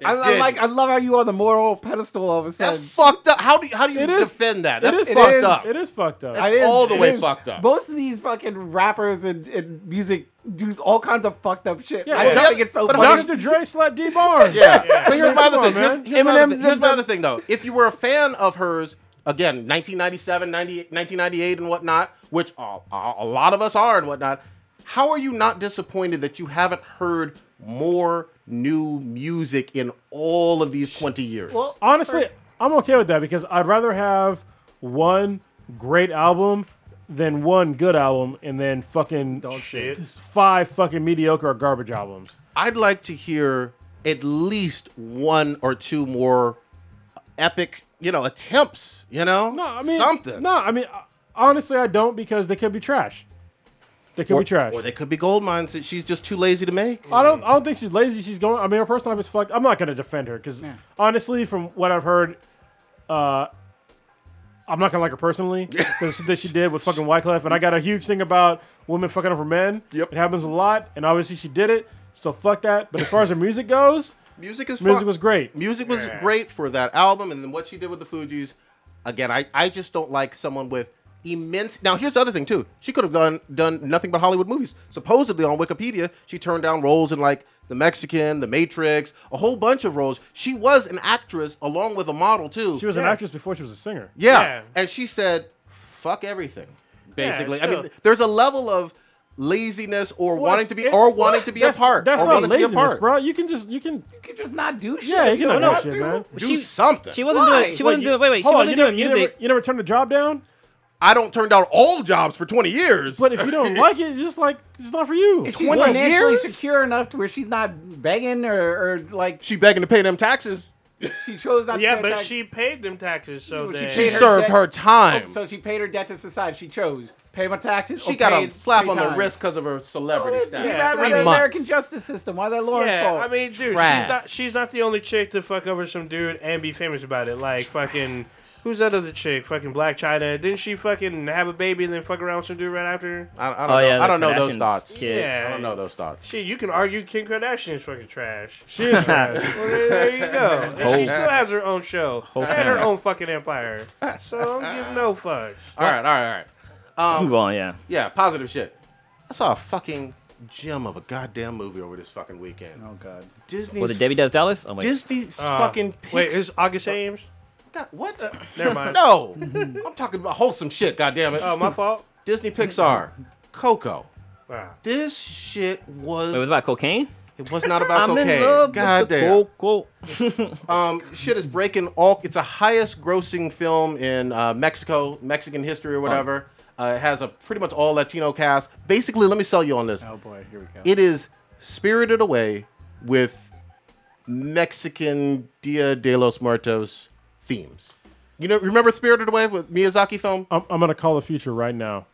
I, I like. I love how you on the moral pedestal all of a sudden. That's fucked up. How do you, how do you It is- defend that? That's is- fucked it is- up. It is fucked up. That's It is- all the it way is. fucked up. Most of these fucking rappers and, and music do all kinds of fucked up shit. Yeah, I but don't yeah, think it's so but funny. Dr. Dre slapped Dee Barnes. Yeah. But here's my other thing. on, Here's, man. here's my other thing. Here's my other thing, though. If you were a fan of hers, again, 1997, 90, 1998, and whatnot, which uh, a lot of us are and whatnot, how are you not disappointed that you haven't heard more new music in all of these 20 years? Well, Honestly, I'm okay with that because I'd rather have one great album than one good album and then fucking Shit. five fucking mediocre or garbage albums. I'd like to hear at least one or two more epic, you know, attempts, you know? No, I mean something. No, I mean uh, honestly, I don't because they could be trash. They could or, be trash. Or they could be gold mines that she's just too lazy to make. I don't. I don't think she's lazy. She's going. I mean, her personal life is fucked. I'm not gonna defend her because honestly, from what I've heard, uh, I'm not gonna like her personally because that she did with fucking Wyclef, and I got a huge thing about women fucking over men. Yep. it happens a lot, and obviously she did it. So fuck that. But as far as her music goes, Music is music fun. was great. Music was great for that album, and then what she did with the Fugees. Again, I, I just don't like someone with immense. Now, here's the other thing too. She could have done done nothing but Hollywood movies. Supposedly on Wikipedia, she turned down roles in like The Mexican, The Matrix, a whole bunch of roles. She was an actress along with a model too. She was an Yeah. actress before she was a singer. yeah. Yeah. and she said, "Fuck everything." Basically, I still- mean, there's a level of laziness or Well, wanting to be it- or wanting to be a That's, part. that's or not wanting to be a laziness, part. bro. You can just you can. you can just not do shit. Yeah, you can don't not want do shit, to. man. Do She- something. She wasn't Why? doing. She wasn't you- doing. Wait, wait. She hold on, wasn't you doing never, you music. never, you never turned the job down. I don't turn down all jobs for 20 years. But if you don't like it, it's just like it's not for you. If she's 20 financially years? secure enough to where she's not begging or, or like she begging to pay them taxes. she chose not Yeah, to pay but tax- she paid them taxes, so she She her served debt- her oh, time. Oh, so she paid her debt to society. She chose pay my taxes. she or got a slap on the times. wrist because of her celebrity Well, status. leave Yeah, out Three the months. American justice system. Why that Lauryn's Yeah, fault? I mean, dude, Trash. she's not she's not the only chick to fuck over some dude and be famous about it. Like fucking who's that other chick? Fucking Blac Chyna. Didn't she fucking have a baby and then fuck around with some dude right after? I, I don't Oh, know. yeah, I don't know those thoughts. kid. Yeah. I don't know those thoughts. Shit, you can argue Kim Kardashian is fucking trash. She is trash. Well, there, there you go. And she still has her own show Whole and her own fucking empire. So I'm giving no fucks. All right, all right, all right. Um, Move on, yeah. Yeah, positive shit. I saw a fucking gem of a goddamn movie over this fucking weekend. oh god. Disney's Was it Debbie Does Dallas? Oh, wait. Disney's Uh, fucking Wait, picks- is August Ames? God, what? Never mind. no, I'm talking about wholesome shit. God damn it! Oh, my fault. Disney Pixar, Coco. Wow. This shit was. Wait, was about cocaine? it was not about I'm in cocaine. love God with the damn. coco. Um, shit is breaking all. It's a highest grossing film in uh, Mexico, Mexican history or whatever. Uh, it has a pretty much all Latino cast. Basically, let me sell you on this. Oh boy, here we go. It is spirited away with Mexican Dia de los Muertos themes. You know, remember Spirited Away with Miyazaki film? I'm, I'm gonna call the future right now.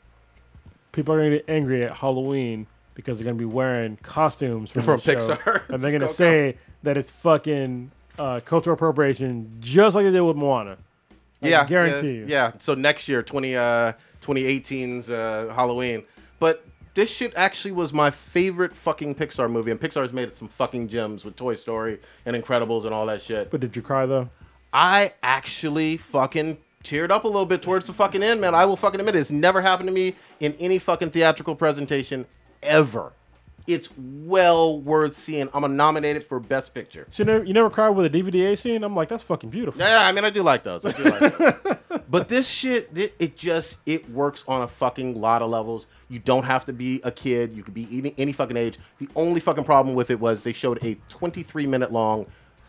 People are gonna get angry at Halloween because they're gonna be wearing costumes from, From the show, Pixar. and they're gonna say that it's fucking uh, cultural appropriation, just like they did with Moana. I yeah, guarantee yeah, you. Yeah, so next year, 20, uh, 2018's uh, Halloween. But this shit actually was my favorite fucking Pixar movie, and Pixar's made some fucking gems with Toy Story and Incredibles and all that shit. But did you cry though? I actually fucking teared up a little bit towards the fucking end, man. I will fucking admit it. It's never happened to me in any fucking theatrical presentation ever. It's well worth seeing. I'm gonna nominate it for Best Picture. So you never, you never cried with a DVD scene? I'm like, that's fucking beautiful. Yeah, I mean, I do like those. I do like those. but this shit, it, it just it works on a fucking lot of levels. You don't have to be a kid. You could be any, any fucking age. The only fucking problem with it was they showed a 23 minute long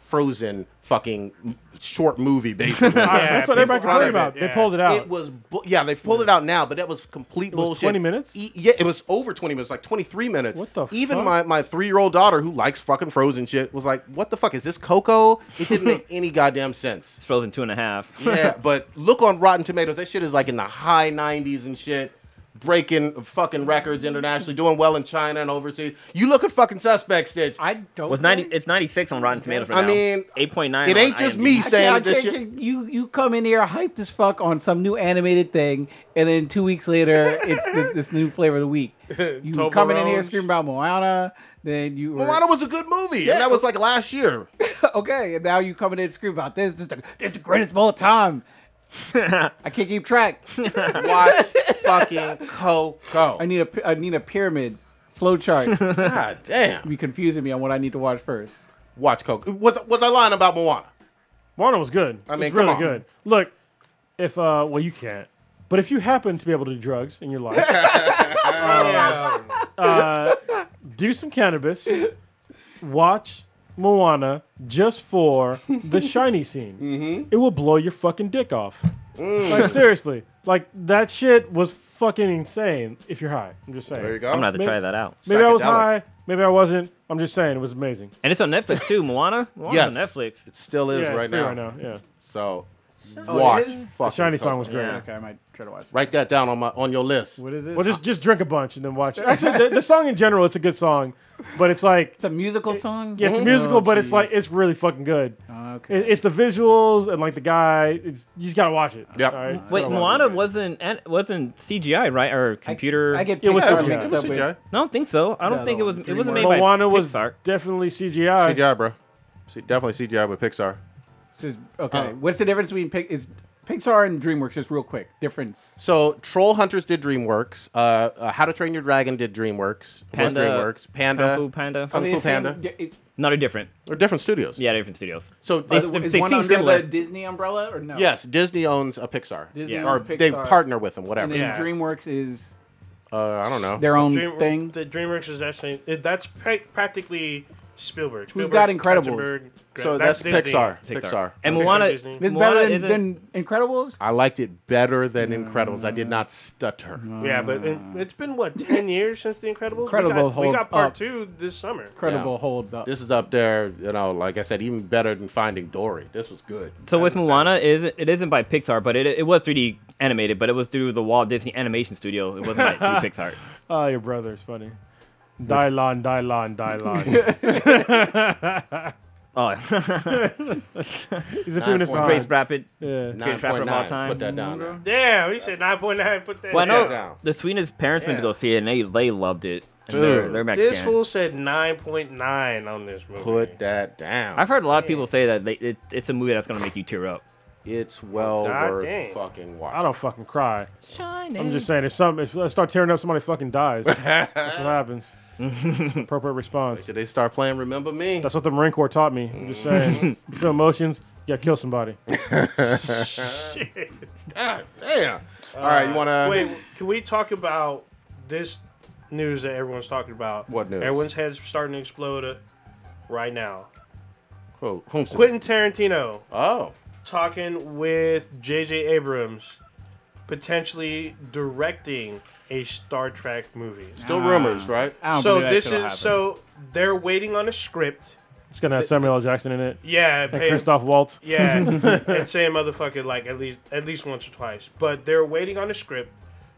Frozen fucking short movie, basically. that's what everybody complained of it, about. They yeah. pulled it out. It was, bu- yeah, they pulled it out now, but that was complete was bullshit. 20 minutes? E- yeah, it was over 20 minutes, like 23 minutes. What the Even fuck? my, my three year old daughter, who likes fucking Frozen shit, was like, what the fuck? Is this Coco? It didn't make any goddamn sense. It's Frozen two and a half. Yeah, but look on Rotten Tomatoes. That shit is like in the high 90s and shit. Breaking fucking records internationally, doing well in China and overseas. You look at fucking Suspect Stitch. I don't. Was ninety? It's ninety six on Rotten Tomatoes. I right mean, eight point nine. it ain't just me I saying can't, I this can't, shit. you you come in here hyped as fuck on some new animated thing, and then two weeks later it's the, this new flavor of the week. You coming in here screaming about Moana, then you were Moana was a good movie, Yeah. and that was like last year. okay, and now you coming in screaming about this. This is the, this is the greatest of all time. I can't keep track. Watch fucking Coco. I need a pi- I need a pyramid flowchart. God damn. be confusing me on what I need to watch first. Watch Coco. Was was I lying about Moana? Moana was good. I I mean, mean, come really on. good. Look, if uh, well, you can't. But if you happen to be able to do drugs in your life, Yeah. do some cannabis, watch Moana just for the shiny scene. Mm-hmm. It will blow your fucking dick off. Mm. Like seriously, like that shit was fucking insane. If you're high, I'm just saying. There you go. I'm gonna have to Maybe- try that out. Maybe I was high. Maybe I wasn't. I'm just saying it was amazing. And it's on Netflix too. Moana. Moana's Yes. on Netflix. It still is yeah, right, it's now. right now. Yeah. So Oh, it watch is? fucking The shiny song Coco. was great. Yeah. Okay, I might try to watch. Write that down on my on your list. What is this? Well, just just drink a bunch and then watch it. Actually, the, the song in general, it's a good song, but it's like it's a musical song. yeah, it's a oh, musical, Oh, but it's like jeez. it's really fucking good. Oh, okay. It, it's the visuals and like the guy. It's you just gotta watch it. Yep. all right? You Wait, gotta watch Moana wasn't an- wasn't CGI, right? Or computer? I get It was Pixar CGI. mixed up with. CGI. I don't think so. I don't No, think it was. It wasn't made by Moana was Pixar. definitely CGI. CGI, bro. C- definitely CGI with Pixar. This is- okay, Uh. what's the difference between Pic- is Pixar and DreamWorks? Just real quick, difference. So Troll Hunters did DreamWorks. Uh, uh, How to Train Your Dragon did DreamWorks. Was Panda- DreamWorks. Panda. Kung Fu Panda. Kung Fu the same- Panda. it- No, they're different. They're different studios. Yeah, different studios. So They uh, st- is they one seem under similar. the Disney umbrella or no? yes, Disney owns a Pixar. Disney Yeah. Or owns they partner with them, whatever. and then Yeah. DreamWorks is uh, I don't know. their own Dream- thing. The DreamWorks is actually it, that's pra- practically Spielberg. Who's Spielberg, got Incredibles? Katzenberg, So that's that's, Disney. Pixar. Pixar. Pixar. And Pixar, Moana, Disney. It's Moana better than, isn't- than Incredibles. I liked it better than Incredibles. I did not stutter. Yeah, but it, it's been what ten years since The Incredibles. we Incredibles got, we holds got part up. two this summer. Incredible Yeah. holds up. This is up there, you know, like I said, even better than Finding Dory. This was good. So with Moana, it isn't it isn't by Pixar, but it it was 3D animated, but it was through the Walt Disney Animation Studio. It wasn't like through Pixar. Oh, your brother is funny. Dylon, Dylon, Dylon. Oh, He's a feminist point. behind. Grace Rapid, Yeah. greatest rapper of all 9.9. time. Put that down there. Damn, he said nine point nine. Put that. Well, I know down. the Sweetness parents went to go see it, and they they loved it. Dude. they're, they're This fool said nine point nine on this movie. Put that down. I've heard a lot of people say that they, it, it's a movie that's gonna make you tear up. It's well God worth dang. fucking watching. I don't fucking cry. Shining. I'm just saying, if something, if I start tearing up, somebody fucking dies. That's what happens. Appropriate response. Did they start playing Remember Me? That's what the Marine Corps taught me. I'm just saying, you feel emotions, you gotta kill somebody. Shit. God damn. All right, you want to. Wait, can we talk about this news that everyone's talking about? What news? Everyone's heads starting to explode uh, right now. Who, whom's Quentin Tarantino Oh. talking with J.J. Abrams, potentially directing a Star Trek movie. Still rumors, ah. right? I don't So believe that this shit'll is happen. so they're waiting on a script. It's gonna have Samuel L. Jackson in it Yeah, and pay- Christoph Waltz. Yeah, and say motherfucker like at least at least once or twice. But they're waiting on a script.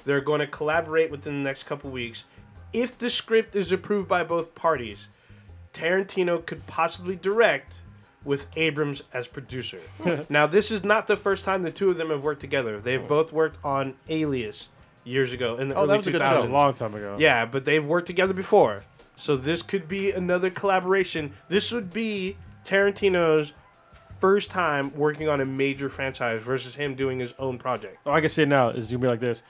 They're going to collaborate within the next couple weeks. If the script is approved by both parties, Tarantino could possibly direct with Abrams as producer. Hmm. now, this is not the first time the two of them have worked together. They've hmm. both worked on Alias years ago in the Oh, that early was a good show. A long time ago. Yeah, but they've worked together before. So this could be another collaboration. This would be Tarantino's first time working on a major franchise versus him doing his own project. Oh, I can see it now. It's gonna be like this.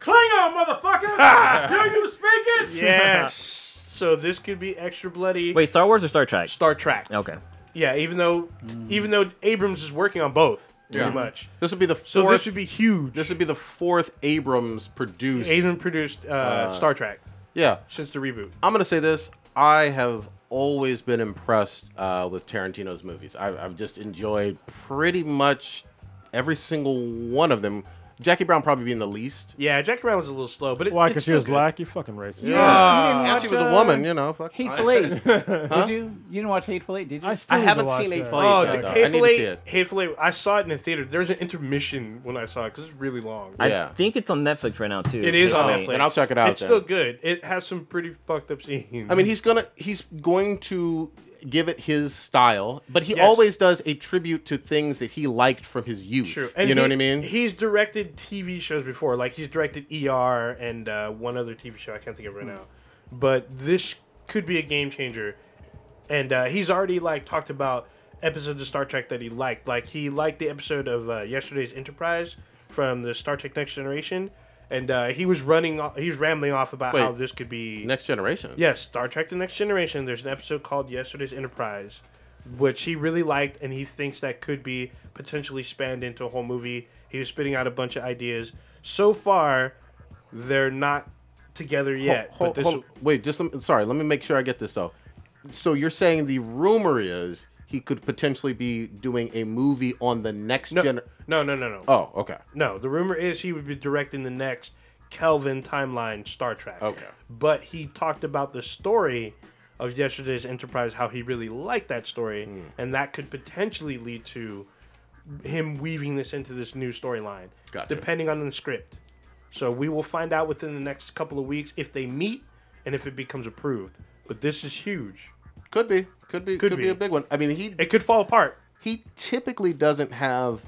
Klingon, motherfucker! Do you speak it? Yes. so this could be extra bloody. Wait, Star Wars or Star Trek? Star Trek. Okay. Yeah, even though even though Abrams is working on both pretty Yeah. much. This would be the fourth. So this would be huge. this would be the fourth Abrams produced. Abrams produced uh, Star Trek Yeah. since the reboot. I'm gonna say this. I have always been impressed uh, with Tarantino's movies. I, I've just enjoyed pretty much every single one of them. Jackie Brown probably being the least. Yeah, Jackie Brown was a little slow, but it, Why? Because she was good. black. You fucking racist. Yeah, You didn't and watch, she was a uh, woman, you know. Fuck. Hateful Eight. Did you? You didn't watch Hateful Eight, did you? I still I need to haven't watch seen that. Hateful Eight. Oh, yet, the though. I need Hateful to see Eight, it. Hateful Eight. I saw it in the theater. There's an intermission when I saw it because it's really long. Yeah. I think it's on Netflix right now too. it is on Oh, Netflix. then I'll check it out It's then. still good. It has some pretty fucked up scenes. I mean, he's gonna he's going to give it his style, but he Yes. always does a tribute to things that he liked from his youth. true. you know he- what I mean? He's directed TV shows before, like he's directed ER and uh, one other TV show I can't think of right now. But this could be a game changer, and uh, he's already like talked about episodes of Star Trek that he liked. Like he liked the episode of uh, yesterday's Enterprise from the Star Trek Next Generation, and uh, he was running. He was rambling off about Wait. how this could be Next generation. Yes, Star Trek: The Next Generation. There's an episode called Yesterday's Enterprise, which he really liked, and he thinks that could be potentially spanned into a whole movie. He was spitting out a bunch of ideas. So far, they're not together yet. Hold- but this, hold- wait, just let me- sorry. Let me make sure I get this though. So you're saying the rumor is he could potentially be doing a movie on the next no, gen. no, no, no, no, Oh, okay. no. The rumor is he would be directing the next Kelvin timeline Star Trek. Okay. but he talked about the story of yesterday's Enterprise, how he really liked that story, Hmm. and that could potentially lead to him weaving this into this new storyline, Gotcha. depending on the script. So we will find out within the next couple of weeks if they meet and if it becomes approved. But this is huge. Could be. Could be. Could, Could be. be. a big one. I mean, he It could fall apart. he typically doesn't have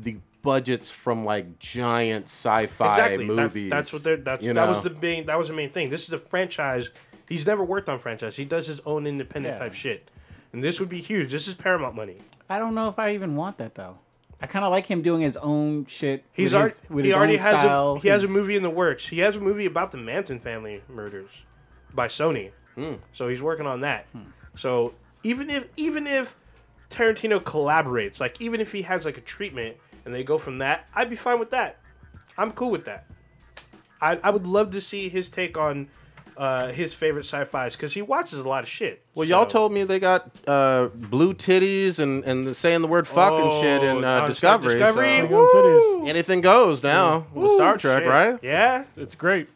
the budgets from like giant sci-fi Exactly. That- movies. that's what they're. That's, you that was the main. That was the main thing. This is a franchise. He's never worked on franchise. He does his own independent Yeah. type shit, and this would be huge. This is Paramount money. I don't know if I even want that though. I kind of like him doing his own shit. He's with already his, with he his already own has style. a he has a movie in the works. He has a movie about the Manson family murders by Sony. Hmm. So he's working on that. So even if even if Tarantino collaborates, like even if he has like a treatment and they go from that, I'd be fine with that. I'm cool with that. I I would love to see his take on uh, his favorite sci-fi's because he watches a lot of shit. Well, y'all told me they got uh, blue titties and, and saying the word fuck and shit in Oh, uh, Discovery. Discovery, so titties. woo! anything goes now with Star Trek, shit. right? Yeah, It's great.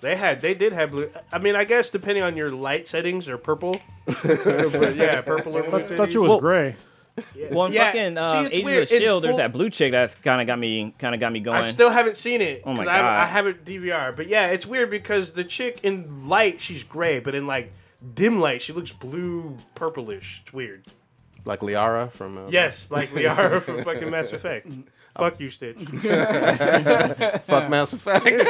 they had they did have blue. I mean, I guess depending on your light settings, or purple. but yeah, purple or blue. I thought titties. you was Well- gray. Well, in Yeah, fucking see, um, it's Agents weird. of Shield, In there's full- that blue chick that's kind of got me, kind of got me going. I still haven't seen it. Oh my 'cause I haven't- I, haven't DVR, but yeah, it's weird because the chick in light she's gray, but in like dim light she looks blue purplish. It's weird. Like Liara from. Uh, Yes, like Liara from fucking Mass Effect. Fuck you, Stitch. Fuck Mass Effect.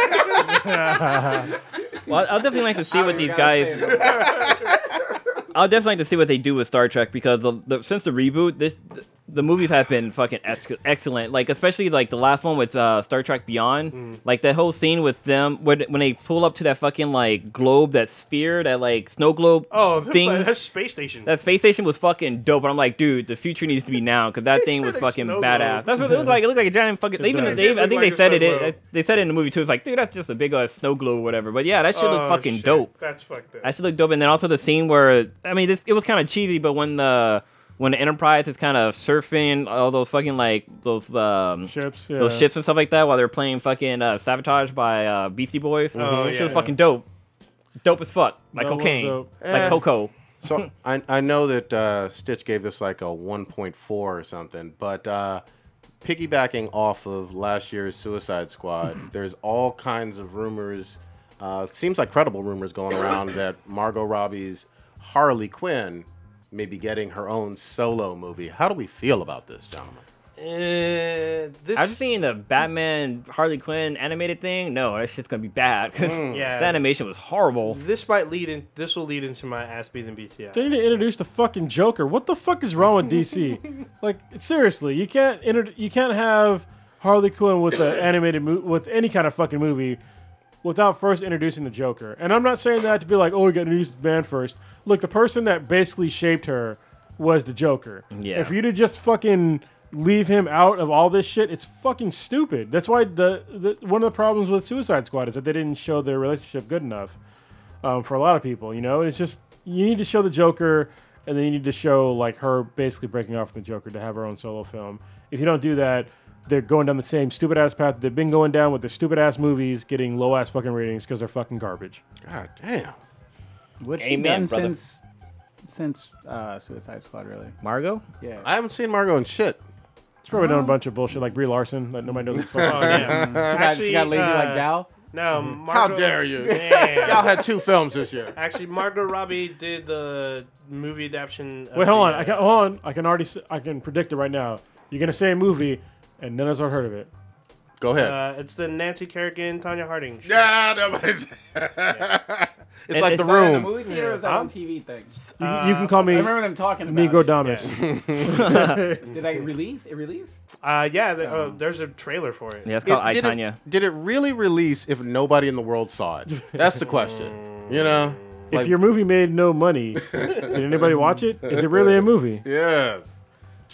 Well, I'll definitely like to see what these guys. I'll definitely like to see what they do with Star Trek because the, the, since the reboot, this the movies have been fucking ex- excellent. Like especially like the last one with uh, Star Trek Beyond, Mm. like that whole scene with them when when they pull up to that fucking like globe, that sphere, that like snow globe Oh, thing. that's space station. that space station was fucking dope, and I'm like, dude, the future needs to be now because that They thing was fucking badass. globe. That's what it looked like. It looked like a giant fucking. They even does. they, I think like they said it, it. They said it in the movie too. It's like, dude, that's just a big uh, snow globe or whatever. But yeah, that shit Oh, looked fucking shit. dope. That's fucked up. That should look dope. And then also the scene where I mean, this it was kind of cheesy, but when the when the Enterprise is kind of surfing all those fucking like those um Ships. Yeah. those ships and stuff like that while they're playing fucking uh, Sabotage by uh, Beastie Boys. Oh, That shit was yeah. fucking dope. Dope as fuck, like That cocaine, like Eh. cocoa. So I, I know that uh, Stitch gave this like a 1.4 or something, but uh, piggybacking off of last year's Suicide Squad, there's all kinds of rumors. Uh, seems like credible rumors going around that Margot Robbie's Harley Quinn may be getting her own solo movie. How do we feel about this, gentlemen? Uh, this I've seen the Batman Harley Quinn animated thing. No, that shit's gonna be bad because Yeah. the animation was horrible. This might lead in. This will lead into my ass beating BTI. They need to introduce the fucking Joker. What the fuck is wrong with DC? like seriously, you can't inter- you can't have Harley Quinn with an animated mo- with any kind of fucking movie without first introducing the Joker. And I'm not saying that to be like, oh, we got to introduce the man first. Look, the person that basically shaped her was the Joker. Yeah. If you to just fucking leave him out of all this shit, it's fucking stupid. That's why the, the one of the problems with Suicide Squad is that they didn't show their relationship good enough um, for a lot of people. You know, it's just you need to show the Joker, and then you need to show like her basically breaking off from the Joker to have her own solo film. If you don't do that, they're going down the same stupid ass path they've been going down with their stupid ass movies, getting low ass fucking ratings because they're fucking garbage. God damn. What's she Amen, done brother. since since uh, Suicide Squad? Really? Margot, Yeah. I haven't seen Margot in shit. It's probably done a bunch of bullshit like Brie Larson that nobody knows. What the fuck. Oh yeah. she, got, she got lazy like Gal. No, How dare you? Man. Y'all had two films this year. Actually, Margot Robbie did the movie adaptation. Wait, hold the, on. uh, I can hold on. I can already. s- I can predict it right now. You're gonna say a movie, and none of us have heard of it. Go ahead. Uh, it's the Nancy Kerrigan, Tonya Harding. show. yeah, nobody's. it's And like it's the not in The room. movie theater or is that Huh? on TV thing? You, you can call me. I me remember them talking about Nigo it. Damas. Did I release? It released? Uh, yeah, the, uh, there's a trailer for it. yeah, it's called I did, Tonya. it, did it really release if nobody in the world saw it? That's the question. You know? If Like- your movie made no money, did anybody watch it? Is it really a movie? Yes.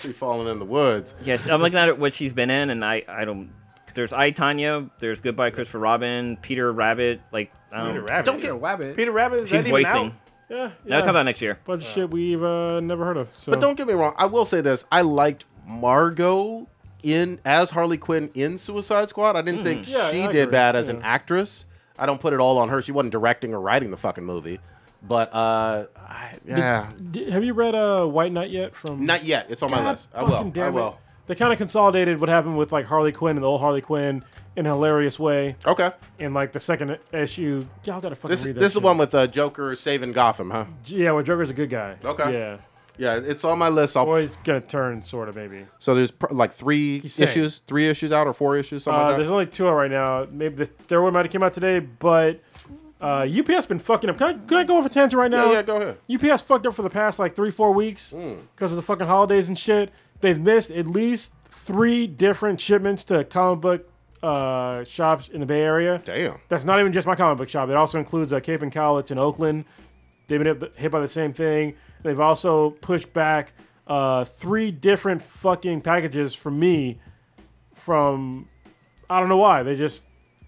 Tree falling in the woods. Yeah, I'm looking at what she's been in, and I, I don't. There's I Tonya. There's Goodbye Christopher Robin, Peter Rabbit. Like I don't. Peter Rabbit. Don't Peter Wabbit. Peter Rabbit. Is She's that even voicing. out? Yeah, That'll yeah. come out next year. bunch of shit we've uh, never heard of. So. But don't get me wrong. I will say this. I liked Margot in as Harley Quinn in Suicide Squad. I didn't think Yeah, she I did agree. bad as an actress. I don't put it all on her. She wasn't directing or writing the fucking movie. But uh I, yeah. D- have you read uh, White Knight yet? From Not yet. It's on my God list. I fucking will. I damn it. will. They kind of consolidated what happened with like Harley Quinn and the old Harley Quinn in a hilarious way. Okay. In like the second issue, y'all gotta fucking This read that. this is the shit. one with uh, Joker saving Gotham, huh? Yeah, where Joker's a good guy. Okay. Yeah, Yeah, it's on my list. I'll or he's gonna turn sort of maybe. So there's pr- like three saying. issues, three issues out or four issues, something Uh, like there's that. only two out right now. Maybe the third one might have came out today, but uh, UPS been fucking up. Can I, can I go off a tangent right now? Yeah, yeah, go ahead. UPS fucked up for the past like three, four weeks because of the fucking holidays and shit. They've missed at least three different shipments to comic book uh, shops in the Bay Area. Damn. That's not even just my comic book shop. It also includes uh, Cape and Cowlitz in Oakland. They've been hit- hit by the same thing. They've also pushed back uh, three different fucking packages from me. From I don't know why they just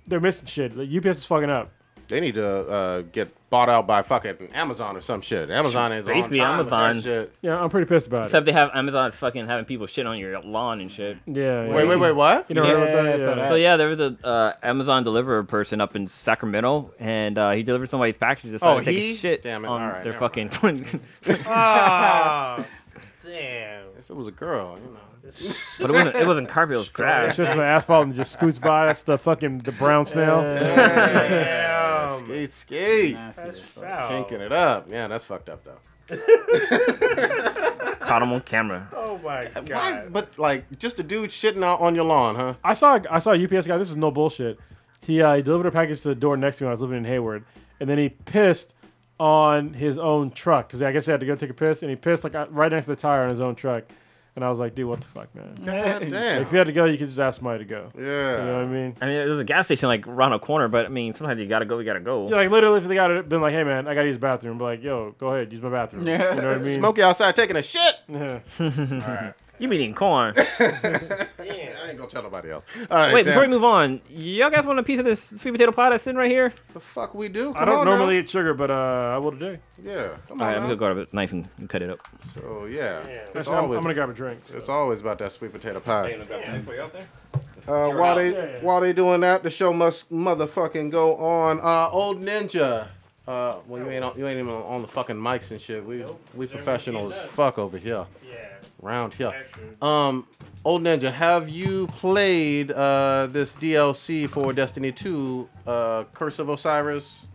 they're missing shit. The UPS is fucking up. They need to uh, get bought out by fucking Amazon or some shit. Amazon is Basically, on time with that Amazon. shit. Yeah, I'm pretty pissed about it. Except they have Amazon fucking having people shit on your lawn and shit. Yeah. yeah. Wait, wait, wait, what? You know Yeah, about that? I saw Yeah. So yeah, there was a uh, Amazon deliverer person up in Sacramento, and uh, he delivered somebody's package. Decided Oh, to take he? a shit Damn it. on Alright, their never fucking. Ah, damn. If it was a girl, you know. But it wasn't. It wasn't carpet. It was It's just the asphalt and just scoots by. That's the fucking the brown snail. Damn. Skate, skate. Nasty That's foul. Kinking it up. Yeah, that's fucked up though. Caught him on camera. Oh my Why? god. But like, just a dude shitting out on your lawn, huh? I saw I saw a UPS guy. This is no bullshit. He uh, he delivered a package to the door next to me when I was living in Hayward, and then he pissed on his own truck because I guess he had to go take a piss, and he pissed like uh, right next to the tire on his own truck. And I was like, dude, what the fuck, man? God damn. If you had to go, you could just ask somebody to go. Yeah. You know what I mean? I mean, there's a gas station like around a corner, but I mean, sometimes you gotta go. You gotta go. Yeah, like literally, if the guy had been like, "Hey man, I gotta use the bathroom," be like, "Yo, go ahead, use my bathroom." Yeah. You know what I mean? Smokey outside taking a shit. Yeah. You been eating corn. Yeah, I ain't gonna tell nobody else. All right, Wait, damn. before we move on, y'all guys want a piece of this sweet potato pie that's sitting right here? the fuck we do? Come I don't on normally eat sugar, but uh, I will today. Yeah. Come All on. right, I'm gonna grab a knife and, and cut it up. So yeah, it's Actually, I'm, always I'm gonna grab a drink. it's always about that sweet potato pie. grab a knife for you out there. Uh, while they Yeah, yeah. while they doing that, the show must motherfucking go on. Uh, old ninja. Uh, well, you ain't on, you ain't even on the fucking mics and shit. We we professional as fuck over here, Yeah. Around here. Um, old ninja, have you played uh this DLC for Destiny 2, uh, Curse of Osiris,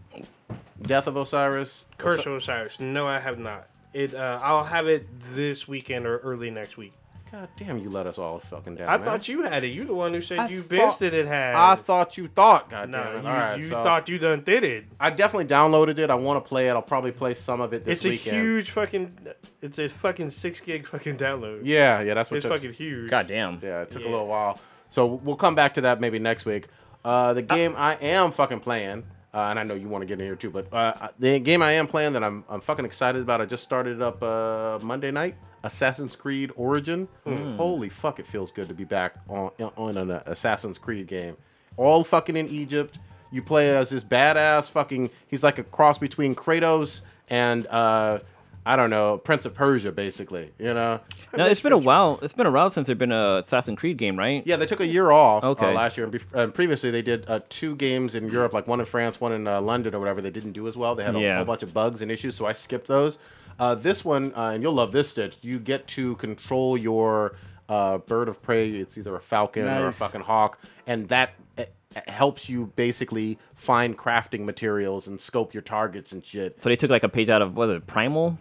Death of Osiris? Curse of Osiris. No, I have not. It. Uh, I'll have it this weekend or early next week. God damn, you let us all fucking down. I man. thought you had it. You the one who said I you thought- bisted it had. I thought you thought. God No, damn it. you, all right, you so thought you done did it. I definitely downloaded it. I want to play it. I'll probably play some of it this It's a weekend. huge fucking. It's a fucking six gig fucking download. Yeah, yeah, that's what It's that's- fucking huge. God damn. Yeah, it took a little while. So we'll come back to that maybe next week. Uh, the game I am fucking playing, uh, and I know you want to get in here too, but uh, the game I am playing that I'm, I'm fucking excited about, I just started it up uh, Monday night. Assassin's Creed Origin. Holy fuck, it feels good to be back on on an uh, Assassin's Creed game. All fucking in Egypt. You play as this badass fucking. He's like a cross between Kratos and uh, I don't know Prince of Persia, basically. You know. Now it's been a while. It's been a while since there's been a Assassin's Creed game, right? Yeah, they took a year off uh, Okay. last year. And bef- uh, previously, they did uh, two games in Europe, like one in France, one in uh, London or whatever. They didn't do as well. They had a Yeah. whole bunch of bugs and issues, so I skipped those. Uh, this one, uh, and you'll love this stitch. You get to control your uh, bird of prey. It's either a falcon or a fucking hawk, and that uh, helps you basically find crafting materials and scope your targets and shit. So they took like a page out of what is it, Primal?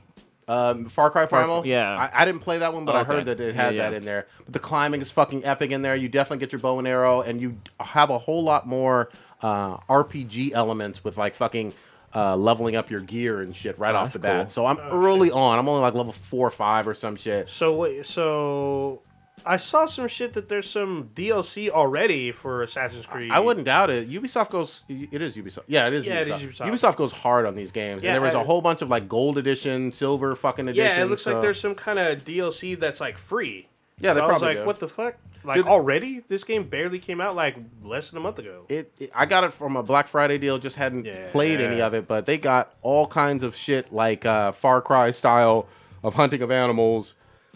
Um, Far Cry Primal. yeah. I, I didn't play that one, but Oh, I heard that it had Yeah, yeah. that in there. But the climbing is fucking epic in there. You definitely get your bow and arrow, and you have a whole lot more uh, RPG elements with like fucking uh, leveling up your gear and shit right off the Oh, bat. cool. So I'm early on. I'm only like level four or five or some shit. So wait, so I saw some shit that there's some DLC already for Assassin's Creed. I wouldn't doubt it. Ubisoft goes. It is Ubisoft. Yeah, it is. Yeah, it Ubisoft. is Ubisoft. Ubisoft goes hard on these games, Yeah, and there was a I- whole bunch of like gold edition, silver fucking edition. Yeah, it looks so- like there's some kind of DLC that's like free. Yeah, they so I was like, do. what the fuck? Like Dude, already? This game barely came out like less than a month ago. it, it- I got it from a Black Friday deal. Just hadn't Yeah. played any of it, but they got all kinds of shit like uh, Far Cry style of hunting of animals.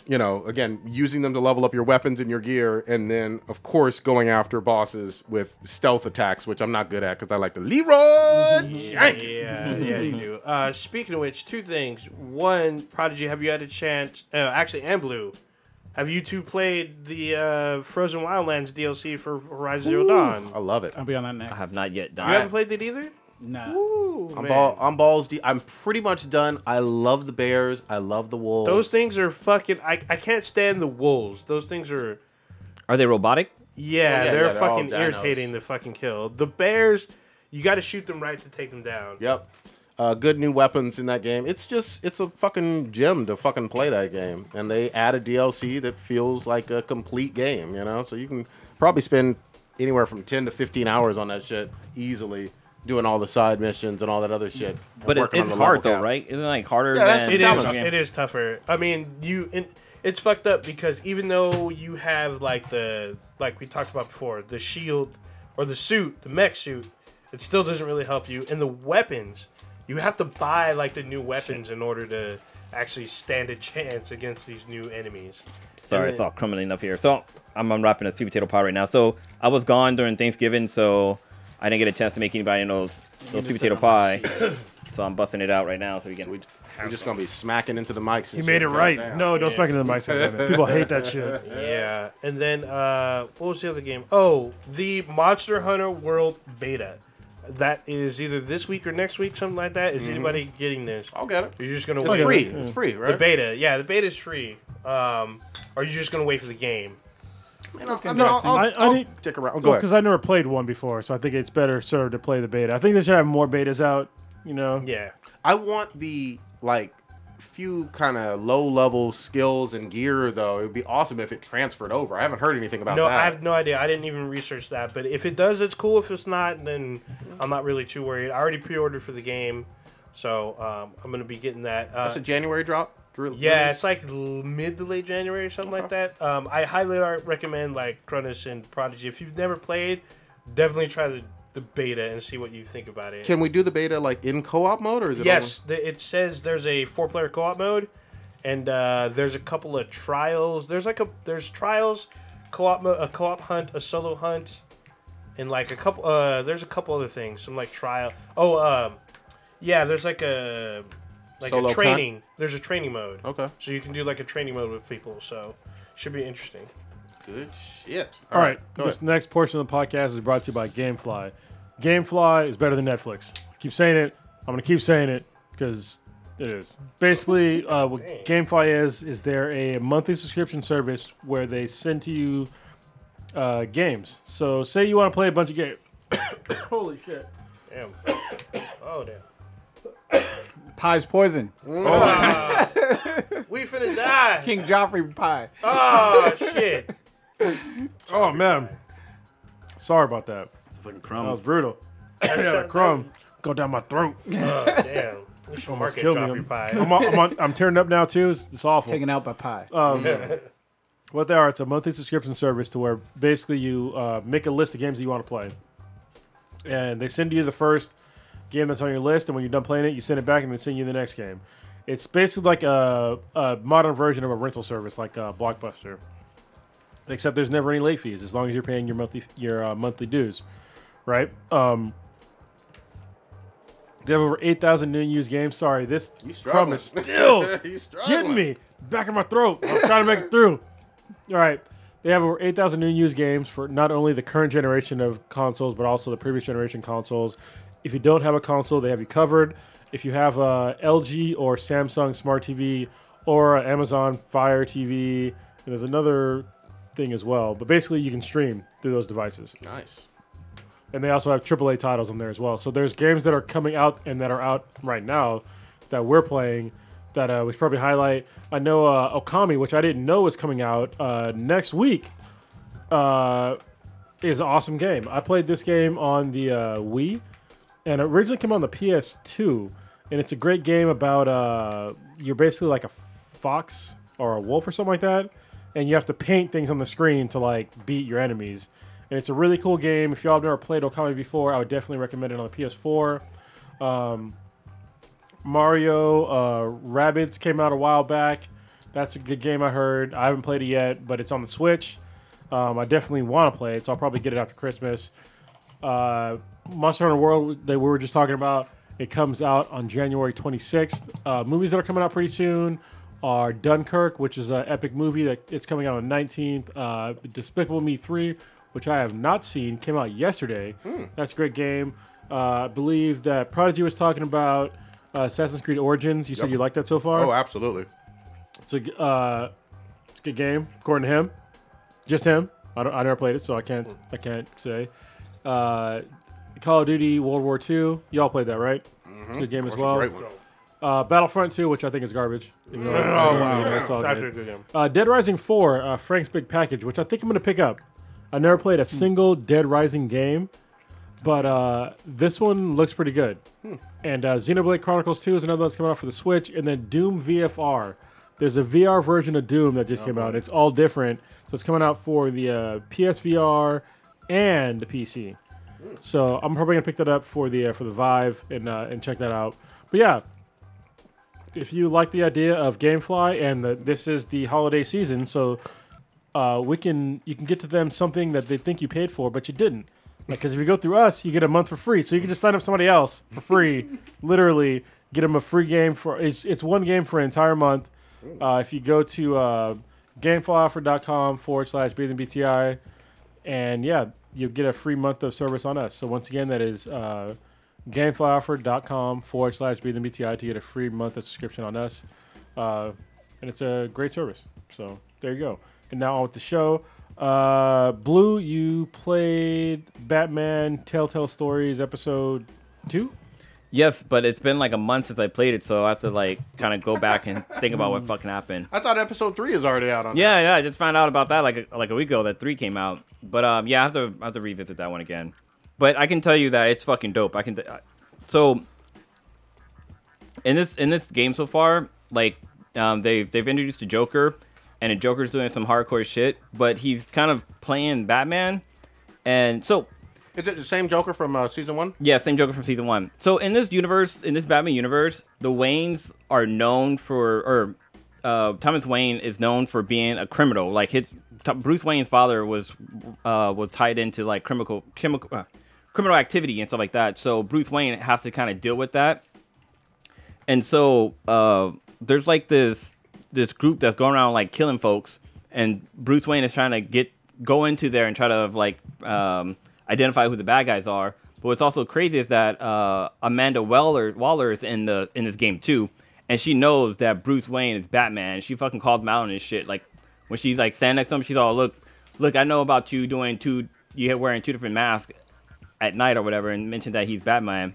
You know, again, using them to level up your weapons and your gear, and then of course going after bosses with stealth attacks, which I'm not good at because I like to Leroy. Yank. Yeah, yeah, you do. Uh, speaking of which, two things. One, Prodigy, have you had a chance? Uh, actually, and Blue, have you two played the uh, Frozen Wildlands DLC for Horizon Zero Dawn? I love it. I'll be on that next. I have not yet done. You haven't played it either. Nah. Ooh, I'm man. ball. I'm balls deep. I'm pretty much done. I love the bears. I love the wolves. Those things are fucking. I, I can't stand the wolves. Those things are. Are they robotic? Yeah, yeah, they're yeah, they're all fucking dinos. irritating to fucking kill. The bears, you got to shoot them right to take them down. Yep. Uh, good new weapons in that game. It's just it's a fucking gem to fucking play that game, and they add a DLC that feels like a complete game. You know, so you can probably spend anywhere from ten to fifteen hours on that shit easily, doing all the side missions and all that other shit. But it, it's hard though, cap. right? Isn't it like harder Yeah, that's than It Tell is. us. game? It is tougher. I mean, you. It, it's fucked up because even though you have like the like we talked about before, the shield or the suit, the mech suit, it still doesn't really help you. And the weapons, you have to buy like the new weapons in order to actually stand a chance against these new enemies. Sorry, And it's all crumbling up here. So I'm unwrapping a sweet potato pie right now. So I was gone during Thanksgiving, so I didn't get a chance to make anybody know those sweet potato pie. so I'm busting it out right now so we can. We, we're just gonna be smacking into the mics. He made it right. No, don't smack into the mics. People hate that shit. Yeah, and then uh, what was the other game? Oh, the Monster Hunter World Beta. That is either this week or next week, something like that. Is anybody getting this? I'll get it. You're just gonna wait. It's wait. free. It's free, right? The beta, yeah, the beta is free. Um, are you just gonna wait for the game? You I mean, I'll, I'll, I- I need- stick around. Go ahead. Because I've never played one before, so I think it's better served to play the beta. I think they should have more betas out. You know, Yeah, I want the like few kind of low level skills and gear though. It would be awesome if it transferred over. I haven't heard anything about no, that. No, I have no idea. I didn't even research that. But if it does, it's cool. If it's not, then I'm not really too worried. I already pre-ordered for the game, so um, I'm gonna be getting that. Uh, That's a January drop. Dr- Yeah, release? it's like mid to late January or something like that. Um, I highly recommend like Cronus and Prodigy. If you've never played, definitely try the, the beta and see what you think about it. Can we do the beta like in co-op mode or is it? yes, the, it says there's a four player co op mode, and uh, there's a couple of trials. There's like a there's trials, co op mo- a co op hunt, a solo hunt, and like a couple. Uh, there's a couple other things. Some like trial. Oh, um, yeah. There's like a like Solo a hunt? training. There's a training mode. Okay. So you can do like a training mode with people. So should be interesting. Good shit. All right, Go this ahead. next portion of the podcast is brought to you by GameFly. GameFly is better than Netflix. Keep saying it. I'm gonna keep saying it because it is. Basically, uh, what GameFly is is they're a monthly subscription service where they send to you uh, games. So, say you want to play a bunch of games. Holy shit! Damn. oh damn. Pie's poison. we finna die. King Joffrey pie. Oh shit. Oh man, sorry about that. It's fucking That was crumbs. brutal. yeah, that crumb go down my throat. Oh, damn. We should Almost market killed Joffrey me. pie. I'm, on, I'm, on, I'm tearing up now too. It's, it's awful. Taken out by pie. Um, what they are, it's a monthly subscription service to where basically you uh, make a list of games that you want to play, and they send you the first game that's on your list, and when you're done playing it, you send it back, and they send you the next game. It's basically like a, a modern version of a rental service, like uh, Blockbuster, except there's never any late fees as long as you're paying your monthly your uh, monthly dues, right? Um, they have over eight thousand new used games. Sorry, this struggling. is still getting me back in my throat. I'm trying to make it through. All right. They have over 8,000 new and used games for not only the current generation of consoles, but also the previous generation consoles. If you don't have a console, they have you covered. If you have a LG or Samsung Smart TV or Amazon Fire TV, and there's another thing as well. But basically, you can stream through those devices. Nice. And they also have AAA titles on there as well. So there's games that are coming out and that are out right now that we're playing that uh, we should probably highlight. I know uh, Okami, which I didn't know was coming out uh, next week, uh, is an awesome game. I played this game on the uh, Wii, and it originally came on the PS2. And it's a great game about uh, you're basically like a fox or a wolf or something like that, and you have to paint things on the screen to like beat your enemies. And it's a really cool game. If y'all have never played Okami before, I would definitely recommend it on the PS4. Um, Mario uh, Rabbids came out a while back. That's a good game I heard. I haven't played it yet, but it's on the Switch. Um, I definitely want to play it, so I'll probably get it after Christmas. Uh, Monster Hunter World that we were just talking about, it comes out on January 26th. Uh, movies that are coming out pretty soon are Dunkirk, which is an epic movie that it's coming out on the 19th. Uh, Despicable Me 3, which I have not seen, came out yesterday. That's a great game. Uh, I believe that Prodigy was talking about uh, Assassin's Creed Origins. You said you like that so far? Oh, absolutely. It's a uh, it's a good game according to him. Just him. I don't. I never played it, so I can't. I can't say. Uh, Call of Duty World War II. Y'all played that, right? Good game as That's well. Great one. Uh, Battlefront 2, which I think is garbage. You know, Oh wow. you know, it's all good. good game. Uh, Dead Rising 4, uh, Frank's Big Package, which I think I'm going to pick up. I never played a single Dead Rising game, but uh, this one looks pretty good. And uh, Xenoblade Chronicles 2 is another one that's coming out for the Switch. And then Doom VFR. There's a VR version of Doom that just came out. It's all different. So it's coming out for the uh, PSVR and the PC. So I'm probably gonna pick that up for the uh, for the Vive and uh, and check that out. But yeah, if you like the idea of GameFly and the, this is the holiday season, so uh, we can you can get to them something that they think you paid for, but you didn't. Like, because if you go through us, you get a month for free. So you can just sign up somebody else for free, literally get them a free game for it's it's one game for an entire month. Uh, if you go to uh, gameflyoffer.com forward slash breathing BTI, and yeah, you'll get a free month of service on us. So once again, that is uh, gameflyoffer.com forward slash breathing BTI to get a free month of subscription on us. Uh, and it's a great service. So there you go. And now on with the show. Uh, Blue, you played Batman Telltale Stories episode two. Yes, but it's been like a month since I played it, so I have to like kind of go back and think about what fucking happened. I thought episode three is already out on. Yeah, yeah, I just found out about that like a, like a week ago that three came out. But um, yeah, I have to I have to revisit that one again. But I can tell you that it's fucking dope. I can t- so in this in this game so far, like um, they've they've introduced a Joker, and the Joker's doing some hardcore shit, but he's kind of playing Batman, and so Is it the same Joker from uh, season one? yeah, same Joker from season one. So in this universe, in this Batman universe, the Waynes are known for, or uh, Thomas Wayne is known for being a criminal. Like his T- Bruce Wayne's father was uh, was tied into like criminal chemical uh, criminal activity and stuff like that. So Bruce Wayne has to kind of deal with that. And so uh, there's like this this group that's going around like killing folks, and Bruce Wayne is trying to get go into there and try to like um, identify who the bad guys are. But what's also crazy is that uh, Amanda Waller Waller is in the in this game too, and she knows that Bruce Wayne is Batman. She fucking calls him out on his shit. Like when she's like standing next to him, she's all, "Look, look, I know about you doing two, you wearing two different masks at night or whatever," and mentioned that he's Batman.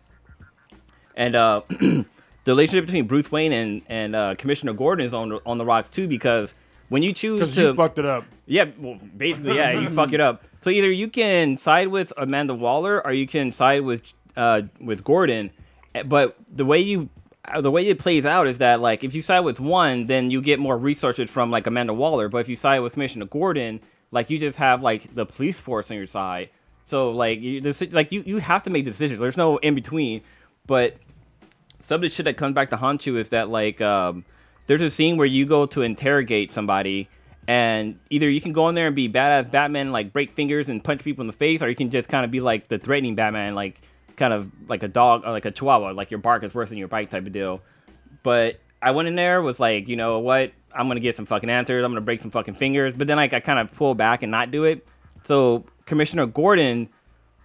And uh, the relationship between Bruce Wayne and and uh, Commissioner Gordon is on on the rocks too because when you choose to you fucked it up. yeah, well, basically, yeah, you fuck it up. So either you can side with Amanda Waller or you can side with uh, with Gordon. Eh, But the way you uh, the way it plays out is that like if you side with one, then you get more resources from like Amanda Waller. But if you side with Commissioner Gordon, like you just have like the police force on your side. So like you like you you have to make decisions. There's no in between. But some of the shit that comes back to haunt you is that like um, there's a scene where you go to interrogate somebody and either you can go in there and be badass Batman, like break fingers and punch people in the face, or you can just kind of be like the threatening Batman, like kind of like a dog or like a chihuahua, like your bark is worse than your bite type of deal. But I went in there was like, you know what? I'm gonna get some fucking answers. I'm gonna break some fucking fingers. But then like I kind of pull back and not do it. So Commissioner Gordon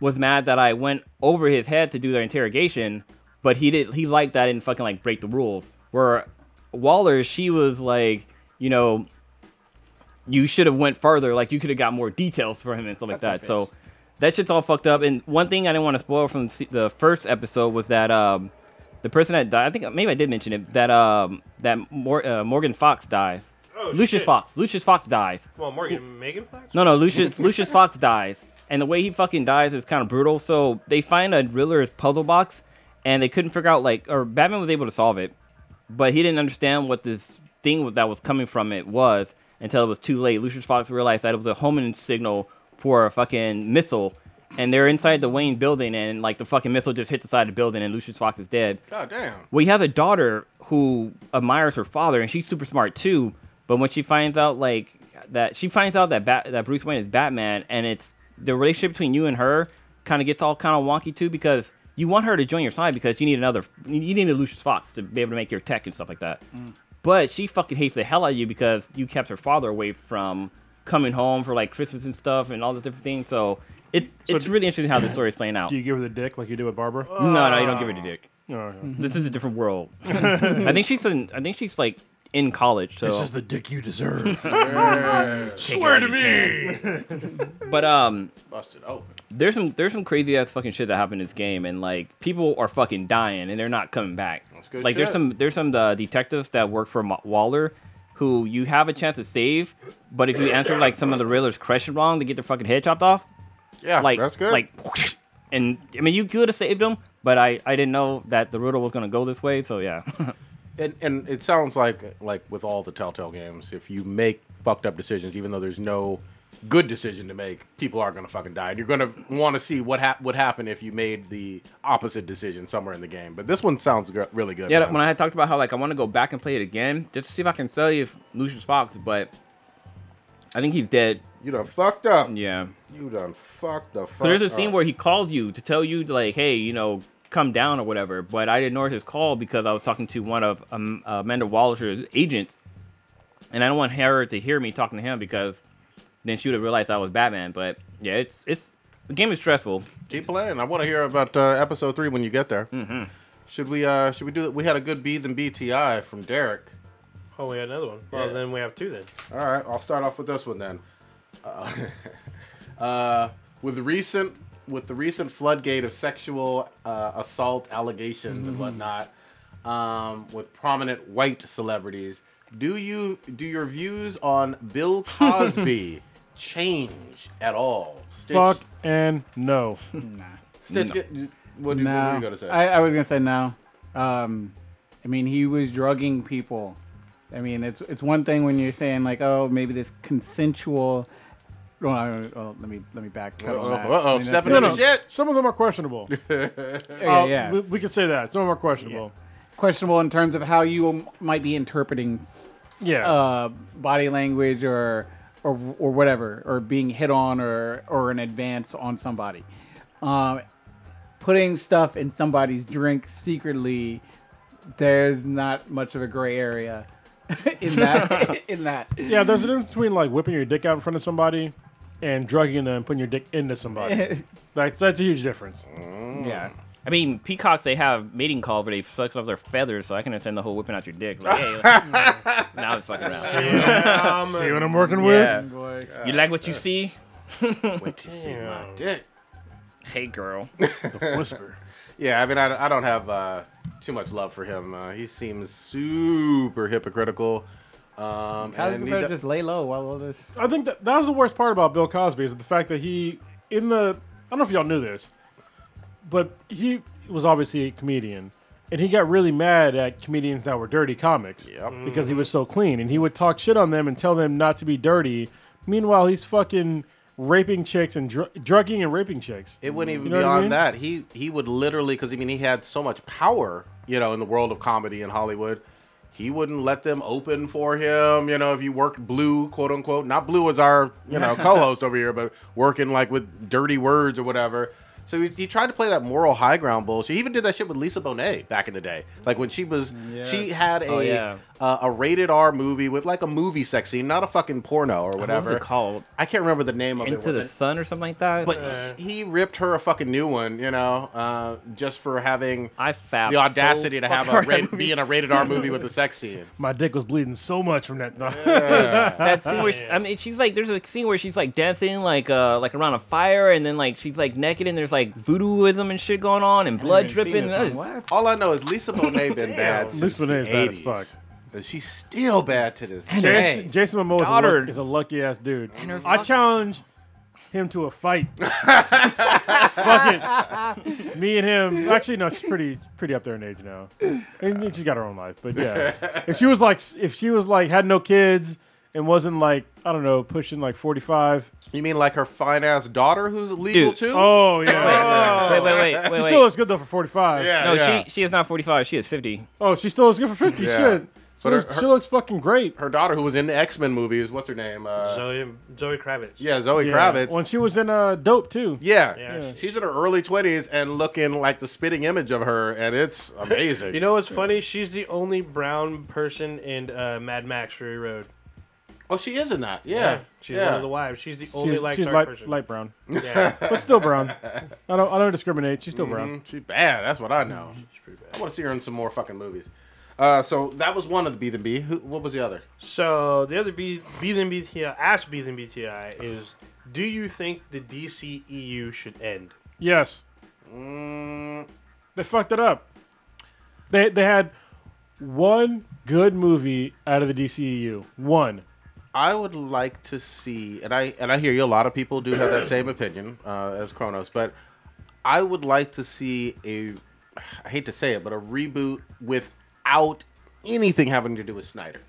was mad that I went over his head to do their interrogation, but he did he liked that I didn't fucking like break the rules. Where Waller, she was like, you know, you should have went further. Like you could have got more details for him and stuff like that. So that shit's all fucked up. And one thing I didn't want to spoil from the first episode was that um, the person that died. I think maybe I did mention it. That um, that Mor- uh, Morgan Fox dies. Oh, Lucius shit. Fox. Lucius Fox dies. Well, Morgan, Megan Fox? No, no, Lucius Lucius Fox dies, and the way he fucking dies is kind of brutal. So they find a Riddler's puzzle box, and they couldn't figure out like, or Batman was able to solve it, but he didn't understand what this thing that was coming from it was until it was too late. Lucius Fox realized that it was a homing signal for a fucking missile, and they're inside the Wayne building, and like the fucking missile just hits the side of the building, and Lucius Fox is dead. God damn. Well, you have a daughter who admires her father, and she's super smart too. But when she finds out, like that, she finds out that Bat- that Bruce Wayne is Batman, and it's the relationship between you and her kind of gets all kind of wonky too because you want her to join your side because you need another, you need a Lucius Fox to be able to make your tech and stuff like that. Mm. But she fucking hates the hell out of you because you kept her father away from coming home for like Christmas and stuff and all the different things. So it it's d- really interesting how the story is playing out. Do you give her the dick like you do with Barbara? no, no, you don't give her the dick. Oh, okay. This is a different world. I think she's in. I think she's like in college. So, this is the dick you deserve. Swear to me! but um, Busted open. there's some there's some crazy ass fucking shit that happened in this game, and like people are fucking dying, and they're not coming back. That's good like there's some there's some uh, detectives that work for Ma- Waller, who you have a chance to save, but if you answer like some of the Riddler's question wrong, they get their fucking head chopped off. Yeah, Like that's good. like, and I mean you could have saved them, but I I didn't know that the Riddler was gonna go this way, so yeah. and and it sounds like like with all the Telltale games, if you make fucked up decisions, even though there's no good decision to make, people are gonna fucking die. And you're gonna want to see what hap- would happen if you made the opposite decision somewhere in the game. But this one sounds really good. Yeah, man. when I had talked about how like I want to go back and play it again just to see if I can sell save Lucius Fox, but I think he's dead. you done fucked up. Yeah. You done fucked the fuck. So there's a scene up. where he calls you to tell you like, hey, you know, come down or whatever. But I ignored his call because I was talking to one of um, Amanda Waller's agents, and I don't want her to hear me talking to him because then she would have realized I was Batman. But yeah, it's it's the game is stressful. keep playing. I want to hear about uh, episode three when you get there. Mm-hmm. Should we? uh Should we do it? We had a good B than BTI from Derek. Oh, we had another one. Well, Yeah. then we have two then. All right, I'll start off with this one then. Uh, uh, with recent with the recent floodgate of sexual uh, assault allegations and whatnot, um, with prominent white celebrities, do you do your views on Bill Cosby change at all? Stitch, Fuck and no. Stitch, get- what, do- what No, were you gonna say? I, I was gonna say no. Um, I mean, he was drugging people. I mean, it's it's one thing when you're saying like, oh, maybe this consensual. Well, I- well, let me let me back cut on that. Uh-oh, I mean, stepping No, in no. shit. Some of them are questionable. Yeah, Uh, yeah. We, we can say that. Some of them are questionable. questionable in terms of how you might be interpreting Yeah. uh, body language or or or whatever, or being hit on or or an advance on somebody. Um, putting stuff in somebody's drink secretly, there's not much of a gray area in that. in that. yeah, there's a difference between like whipping your dick out in front of somebody and drugging them and putting your dick into somebody. like, that's a huge difference. yeah. I mean, peacocks they have mating call where they suck up their feathers, so I can understand the whole whipping out your dick. Like, hey, like, now it's fucking around. See what I'm working Yeah. with? You like what you see? Wait to see my dick. Hey, girl. The Whisper. Yeah, I mean, I, I don't have uh, too much love for him. Uh, he seems super hypocritical. Um, Cosby and he better do- just lay low while all this. I think that that was the worst part about Bill Cosby is the fact that he in the I don't know if y'all knew this, but he was obviously a comedian, and he got really mad at comedians that were dirty comics Yep. because he was so clean, and he would talk shit on them and tell them not to be dirty. Meanwhile, he's fucking raping chicks and dr- drugging and raping chicks. It wouldn't even You know what I beyond mean? that. He he would literally because I mean he had so much power, you know, in the world of comedy in Hollywood. He wouldn't let them open for him, you know, if you worked blue, quote unquote. Not blue as our, you know, co-host over here, but working like with dirty words or whatever. So he, he tried to play that moral high ground bullshit. He even did that shit with Lisa Bonet back in the day. Like when she was, she had oh, a Oh, yeah. Uh, a rated R movie with like a movie sex scene, not a fucking porno or What whatever. was it called? I can't remember the name of it. Into the it- sun or something like that? but he ripped her a fucking new one, you know, uh, just for having I fapped the audacity so to have a fucking ra- be in a rated R movie with a sex scene. My dick was bleeding so much from that. that scene where she, I mean she's like there's a scene where she's like dancing like uh like around a fire and then like she's like naked and there's like voodooism and shit going on and blood dripping. What? All I know is Lisa Bonet been bad Lisa Bonet is bad as fuck. And she's still bad to this Jason, day. Jason Momoa is a, Daughter. luck, is a lucky ass dude. her I fuck- challenge him to a fight. Fuck it. Me and him. Actually, no, she's pretty pretty up there in age now. And she's got her own life. But yeah, if she was like, if she was like had no kids and wasn't like I don't know pushing like forty five. You mean like her fine ass daughter who's legal Dude. too? Oh yeah. Wait, wait, wait, wait, She wait. still looks good though for forty five. yeah. no, yeah. she she is not 45. She is 50. Oh, she still looks good for fifty. Yeah. Shit. She, But her- looks, her- she looks fucking great. her daughter who was in the X Men movies. What's her name? Uh, Zoe Zoe Kravitz. yeah, Zoe Yeah. Kravitz. When she was in uh, Dope too. yeah. Yeah. she's in her early twenties and looking like the spitting image of her, and it's amazing. You know what's funny? She's the only brown person in uh, Mad Max Fury Road. oh, she is in that. Yeah, She's yeah. one of the wives. She's the only She's, like she's dark light, person. light brown, Yeah, but still brown. I don't I don't discriminate. She's still brown. Mm, she's bad. That's what I know. she's pretty I want to see her in some more fucking movies. Uh, so that was one of the B then B. Who, what was the other? So the other B B than BTI ask B than BTI is do you think the DCEU should end? Yes, Mm, they fucked it up. They they had one good movie out of the DCEU. One. I would like to see, and I and I hear you. A lot of people do have that same opinion uh, as Kronos, but I would like to see a. I hate to say it, but a reboot without anything having to do with Snyder.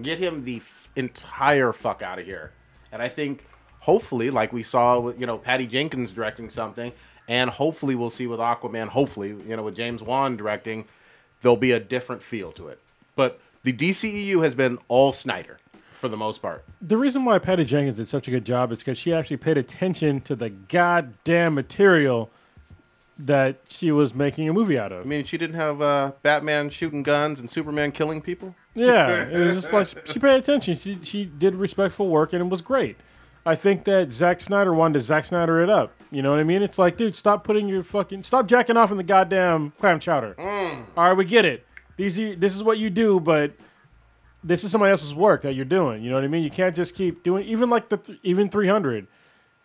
Get him the f- entire fuck out of here, and I think hopefully, like we saw with you know Patty Jenkins directing something, and hopefully we'll see with Aquaman. Hopefully, you know with James Wan directing, there'll be a different feel to it. But the DCEU has been all Snyder for the most part. The reason why Patty Jenkins did such a good job is because she actually paid attention to the goddamn material that she was making a movie out of. I mean, she didn't have uh, Batman shooting guns and Superman killing people. Yeah, it was just like she paid attention. She she did respectful work and it was great. I think that Zack Snyder wanted to Zack Snyder it up. You know what I mean? It's like, dude, stop putting your fucking stop jacking off in the goddamn clam chowder. All right, we get it. These are, this is what you do, but this is somebody else's work that you're doing. You know what I mean? You can't just keep doing even like the even 300.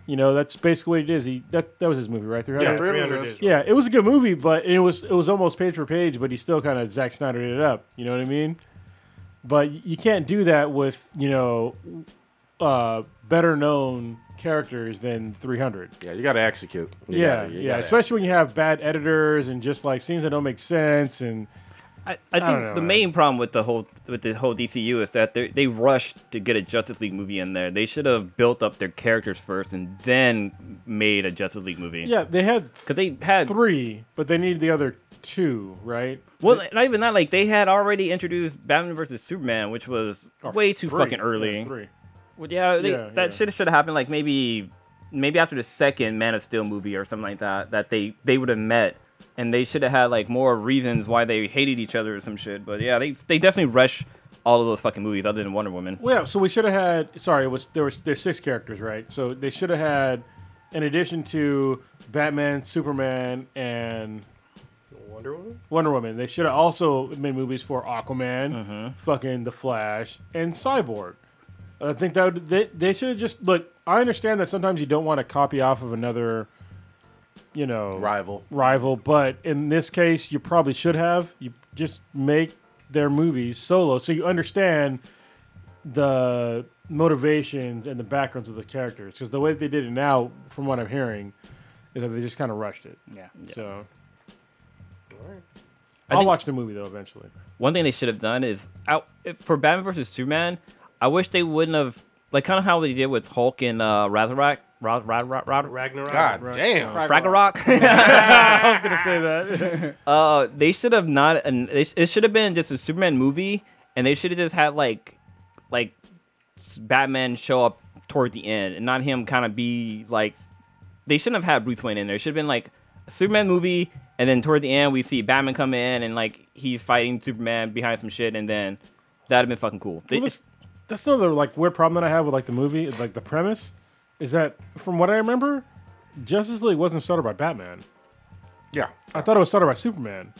You know, that's basically what it is. He that that was his movie, right? 300. Yeah, 300 300 is. Yeah, it was a good movie, but it was it was almost page for page, but he still kind of Zack Snyder it up. You know what I mean? But you can't do that with you know uh, better known characters than 300. Yeah, you got to execute. You yeah, gotta- yeah, especially when you have bad editors and just like scenes that don't make sense and I, I think know, the man. main problem with the whole with the whole DCU is that they they rushed to get a Justice League movie in there. They should have built up their characters first and then made a Justice League movie. yeah, they had because they had three, but they needed the other two, right? well, not even that. Like they had already introduced Batman versus Superman, which was way too three. fucking early. Yeah, three. Well, yeah, they, Yeah, that yeah. should should have happened like maybe maybe after the second Man of Steel movie or something like that. That they they would have met and they should have had like more reasons why they hated each other or some shit. But yeah, they they definitely rushed all of those fucking movies other than Wonder Woman. Well, yeah, so we should have had. Sorry, it was there was there's six characters, right? So they should have had, in addition to Batman, Superman, and Wonder Woman. Wonder Woman, they should have also made movies for Aquaman, Mm-hmm. fucking The Flash, and Cyborg. I think that would, they they should have just look. I understand that sometimes you don't want to copy off of another, you know, rival. rival, but in this case, you probably should have. You just make their movies solo, so you understand the motivations and the backgrounds of the characters. Because the way they did it now, from what I'm hearing, is that they just kind of rushed it. Yeah. So I I'll watch the movie though eventually. One thing they should have done is out for Batman versus Superman. I wish they wouldn't have like kind of how they did with Hulk and uh, Ragnarok. Rad, Rad, Rad, Rad, Ragnarok. God damn. Ragnarok. I was gonna say that. Uh, they should have not. And they, sh- it should have been just a Superman movie, and they should have just had like, like, Batman show up toward the end, and not him kind of be like. They shouldn't have had Bruce Wayne in there. It should have been like a Superman movie, and then toward the end we see Batman come in and like he's fighting Superman behind some shit, and then that'd have been fucking cool. They, Well, that's, that's another like weird problem that I have with like the movie, like the premise, is that from what I remember, Justice League wasn't started by Batman. Yeah. I thought it was started by Superman.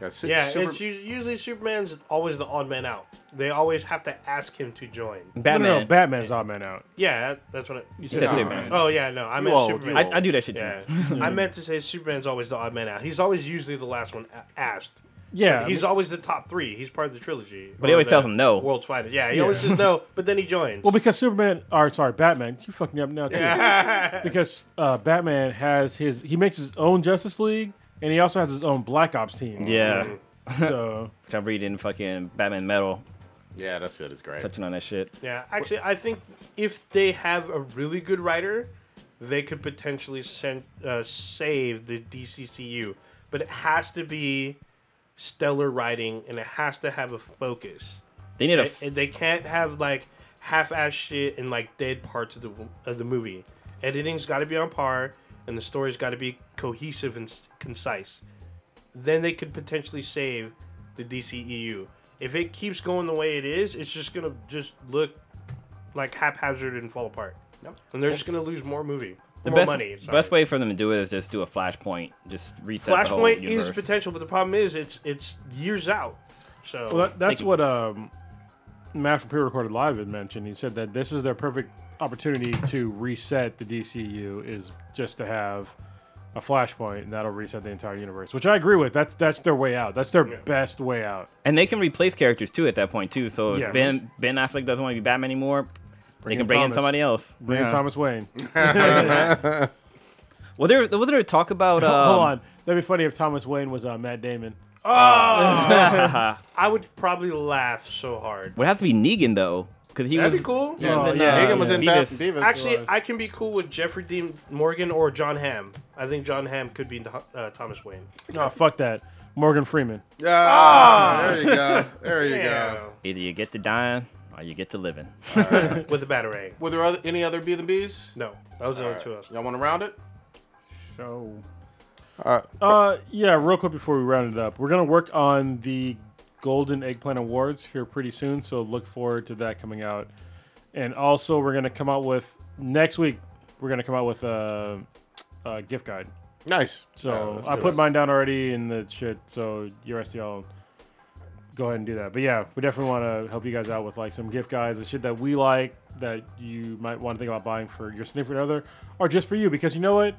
Yeah, su- Yeah, super- it's us- usually Superman's always the odd man out. They always have to ask him to join. Batman. No, no, no, Batman's odd man out. Yeah, that, that's what. I, said Superman. Oh yeah, no, I You meant old, Superman. you I, I do that shit too. Yeah, I meant to say Superman's always the odd man out. He's always usually the last one a- asked. Yeah, I he's mean- always the top three. He's part of the trilogy. But he always tells him no. World's finest. Yeah, he Yeah. always says no, but then he joins. well because Superman, or sorry, Batman. You fucking me up now too. because uh, Batman has his, he makes his own Justice League, and he also has his own Black Ops team. Yeah. So Which I'm reading fucking Batman Metal, yeah, that's it. It's great. touching on that shit. yeah, actually, I think if they have a really good writer, they could potentially send, uh, save the DCEU. But it has to be stellar writing, and it has to have a focus. They need a. They, they can't have like half-ass shit and like dead parts of the of the movie. Editing's got to be on par, and the story's got to be cohesive and s- concise. Then they could potentially save the DCEU. If it keeps going the way it is, it's just gonna just look like haphazard and fall apart. Yep. And they're just gonna lose more movie, The more best, money. sorry. best way for them to do it is just do a flashpoint, just reset the whole Flashpoint is potential, but the problem is it's it's years out. So well, that, that's what um, Matt from Pre-Recorded Live had mentioned. He said that this is their perfect opportunity to reset the DCU is just to have a flashpoint, and that'll reset the entire universe. Which I agree with. That's that's their way out. That's their best way out. and they can replace characters too at that point too. So Yes. Ben Ben Affleck doesn't want to be Batman anymore. Bring they can in bring in somebody else. Bring in Thomas Wayne. Well, there was there talk about. Um, Hold on, that'd be funny if Thomas Wayne was uh, Matt Damon. Oh, I would probably laugh so hard. Would have to be Negan though. because he That'd was be cool. he was Oh, in, yeah. uh, Negan was in Bat- Beavis. Beavis. Actually, was. I can be cool with Jeffrey Dean Morgan or John Hamm. I think John Hamm could be uh, Thomas Wayne. Oh, fuck that. Morgan Freeman. Ah, there you go. There you Yeah. go. Either you get to dying or you get to live living. With a batarang. Were there other, any other B and B's? No, that was the only two else. Y'all want to round it? So All right. Uh, yeah, real quick before we round it up, we're gonna work on the Golden Eggplant Awards here pretty soon, so look forward to that coming out. And also, we're gonna come out with next week. We're gonna come out with a, a gift guide. Nice. So Yeah, I put it. mine down already in the shit. So your rest y'all go ahead and do that. But yeah, we definitely want to help you guys out with like some gift guides and shit that we like that you might want to think about buying for your significant other or just for you because you know what?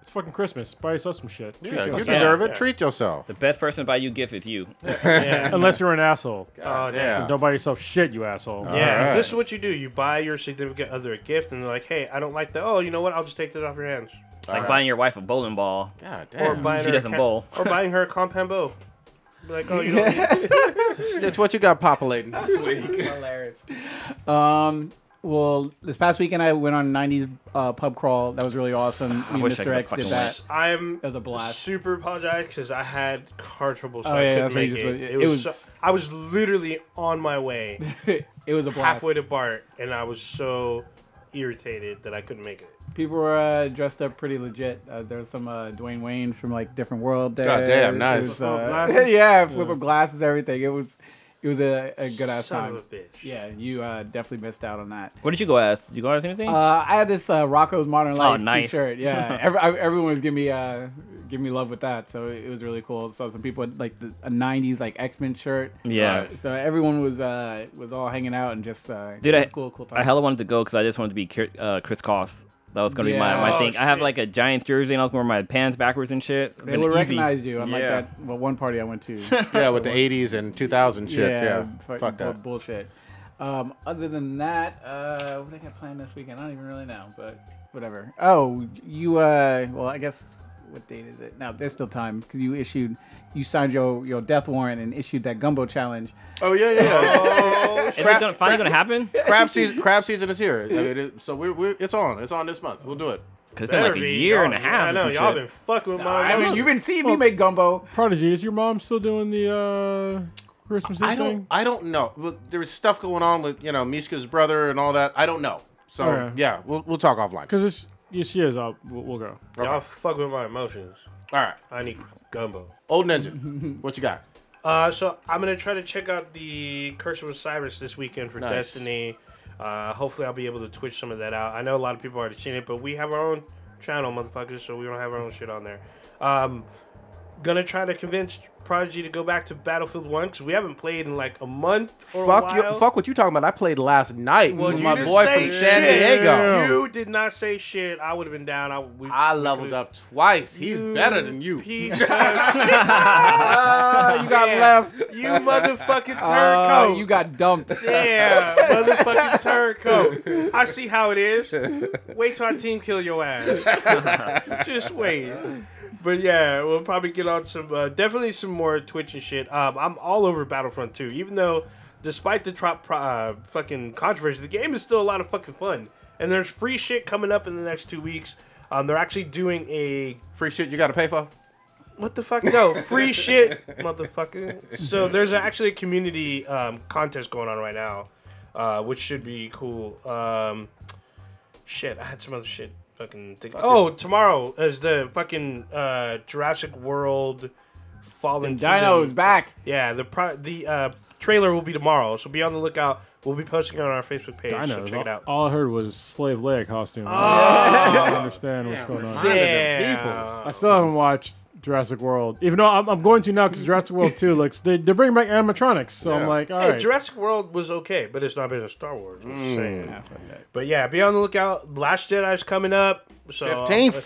It's fucking Christmas. Buy yourself some shit. Treat Yeah, you deserve it. Yeah. Treat yourself. The best person to buy you gift is you. Yeah. Unless you're an asshole. Oh, Yeah. Don't buy yourself shit, you asshole. Yeah, Alright. this is what you do. You buy your significant other a gift, and they're like, "Hey, I don't like that. Oh, you know what? I'll just take this off your hands." Like Alright. buying your wife a bowling ball. God Or damn. buying She her doesn't a ca- bowl. Or buying her a compound bow. Be like, oh, you don't need It's what you got populating this week. hilarious. Um. Well, this past weekend I went on '90s uh, pub crawl. That was really awesome. Me and wish I Mr. could X did fucking that. I'm It was a blast. super apologize because I had car trouble, so Oh, I yeah, couldn't that's right, make you just it. went- It, it was, was- so- I was literally on my way, it was a blast. halfway to Bart, and I was so irritated that I couldn't make it. People were uh, dressed up pretty legit. Uh, there was some uh, Dwayne Waynes from like different world there. Goddamn, It nice. was, Flip up uh, glasses? yeah, flip up glasses, everything. It was, it was a, a good ass Son time. of a bitch. Yeah, you uh, definitely missed out on that. What did you go as? Did you go as anything? Uh, I had this uh, Rocko's Modern Life nice. T-shirt. Yeah, Every, I, everyone was giving me uh, giving me love with that, so it was really cool. So some people had like the, a '90s like X Men shirt. Yeah. Uh, so everyone was uh, was all hanging out and just uh, Dude, I- cool, cool time. I hella wanted to go because I just wanted to be uh, Kris Kross. That was gonna be my, Yeah. my Oh, thing. I have shit. like a Giants jersey and I was wearing my pants backwards and shit. they Been would easy. recognize you, unlike Yeah. that well, one party I went to. yeah, with the 80s and 2000 shit. Yeah. fuck, Fuck bull- that. bullshit. Um, other than that, uh, what I got planned this weekend? I don't even really know, but whatever. Oh, you. Uh, well, I guess what date is it? No, there's still time because you issued, you signed your your death warrant and issued that gumbo challenge. Oh, yeah, yeah. Oh, Is it gonna, finally gonna happen? crab season crab season is here. I mean, it, so we're, we're it's on. It's on this month. We'll do it. Cause it's been better like a year and a half. I know y'all shit. been fucking with my. I mean, mom. you've been seeing me make gumbo. Prodigy, is your mom still doing the uh, Christmas Eve I don't thing? I don't know. But There's stuff going on with you know Mishka's brother and all that. I don't know. So Okay. yeah, we'll we'll talk offline. Because it's yes, she is. I'll, we'll, we'll go. Y'all fuck with my emotions. All right, I need gumbo. old ninja, what you got? Uh, so I'm gonna try to check out the Curse of Osiris this weekend for Nice. Destiny. Uh, hopefully I'll be able to twitch some of that out. I know a lot of people already seen it, but we have our own channel, motherfuckers, so we don't have our own shit on there. Um, gonna try to convince Prodigy to go back to Battlefield One because we haven't played in like a month or Fuck a you. Fuck what you talking about. I played last night Well, with my boy say from San shit. Diego. You did not say shit. I would have been down. I, we, I we leveled could've- up twice. He's better than you. Piece of shit. you got Yeah. left. You motherfucking Uh, turncoat. you got dumped. Yeah, motherfucking turncoat. I see how it is. Wait till our team kill your ass. Just wait. But yeah, we'll probably get on some, uh, definitely some more Twitch and shit. Um, I'm all over Battlefront 2, even though, despite the trop, pro- uh, fucking controversy, the game is still a lot of fucking fun. And there's free shit coming up in the next two weeks. Um, they're actually doing a Free shit you got to pay for. what the fuck? No, free shit, motherfucker. So there's actually a community um, contest going on right now, uh, which should be cool. Um, shit, I had some other shit. Fucking think. Oh, tomorrow is the fucking uh, Jurassic World Fallen And Dino's back. Yeah, the pro- the uh, trailer will be tomorrow, so be on the lookout. We'll be posting it on our Facebook page. I so know. check it out. all I heard was slave Leia costume. I don't understand what's going on. remind- Reminded them Yeah. peoples. I still haven't watched Jurassic World, even though I'm, I'm going to now because Jurassic World 2 looks they, they're bringing back animatronics. So I'm like, all Hey, right. Jurassic World was okay, but it's not been a Star Wars. I'm Mm. just saying. But yeah, be on the lookout. Last Jedi's coming up. So 15th.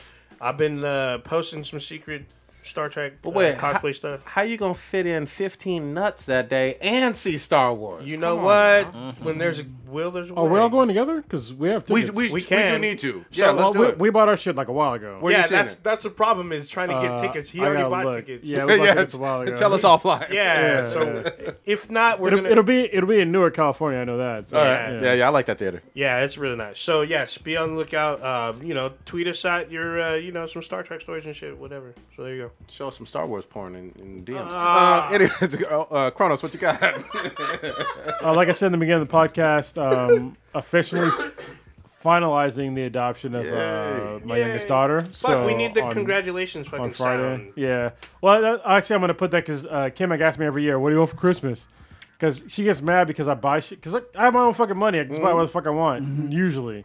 uh, I've been uh, posting some secret Star Trek But uh, wait, cosplay how, stuff. how you gonna fit in 15 nuts that day and see Star Wars? You know Come what? on. When there's a will, there's a way. Are we way. all going together? Because we have We, tickets. we, We we, do need to. So, yeah, let's well, do we, it. we bought our shit like a while ago. Where Yeah, that's it? that's the problem is trying to get Uh, tickets. He I already bought look. tickets. Yeah, we bought yeah, tickets a while ago. tell us offline. Yeah, Yeah, so if not, we're It'll, gonna. it'll be it'll be in Newark, California. I know that. So, All right. Yeah. Yeah. yeah, I like that theater. yeah, it's really nice. So yes, be on the lookout. Uh, you know, tweet us at your, uh, you know, some Star Trek stories and shit, whatever. So there you go. Show us some Star Wars porn in, in DMs. Ah. uh, anyways, uh, Kronos, what you got? Uh, like I said in the beginning of the podcast, um, officially finalizing the adoption of uh, my Yay. youngest daughter. But so we need the on, congratulations fucking on Friday. sound. Yeah. Well, that, actually, I'm gonna put that because uh, Kim like, asks me every year, "What do you want for Christmas?" Because she gets mad because I buy shit. Because I, I have my own fucking money. I can just buy what the fuck I want usually.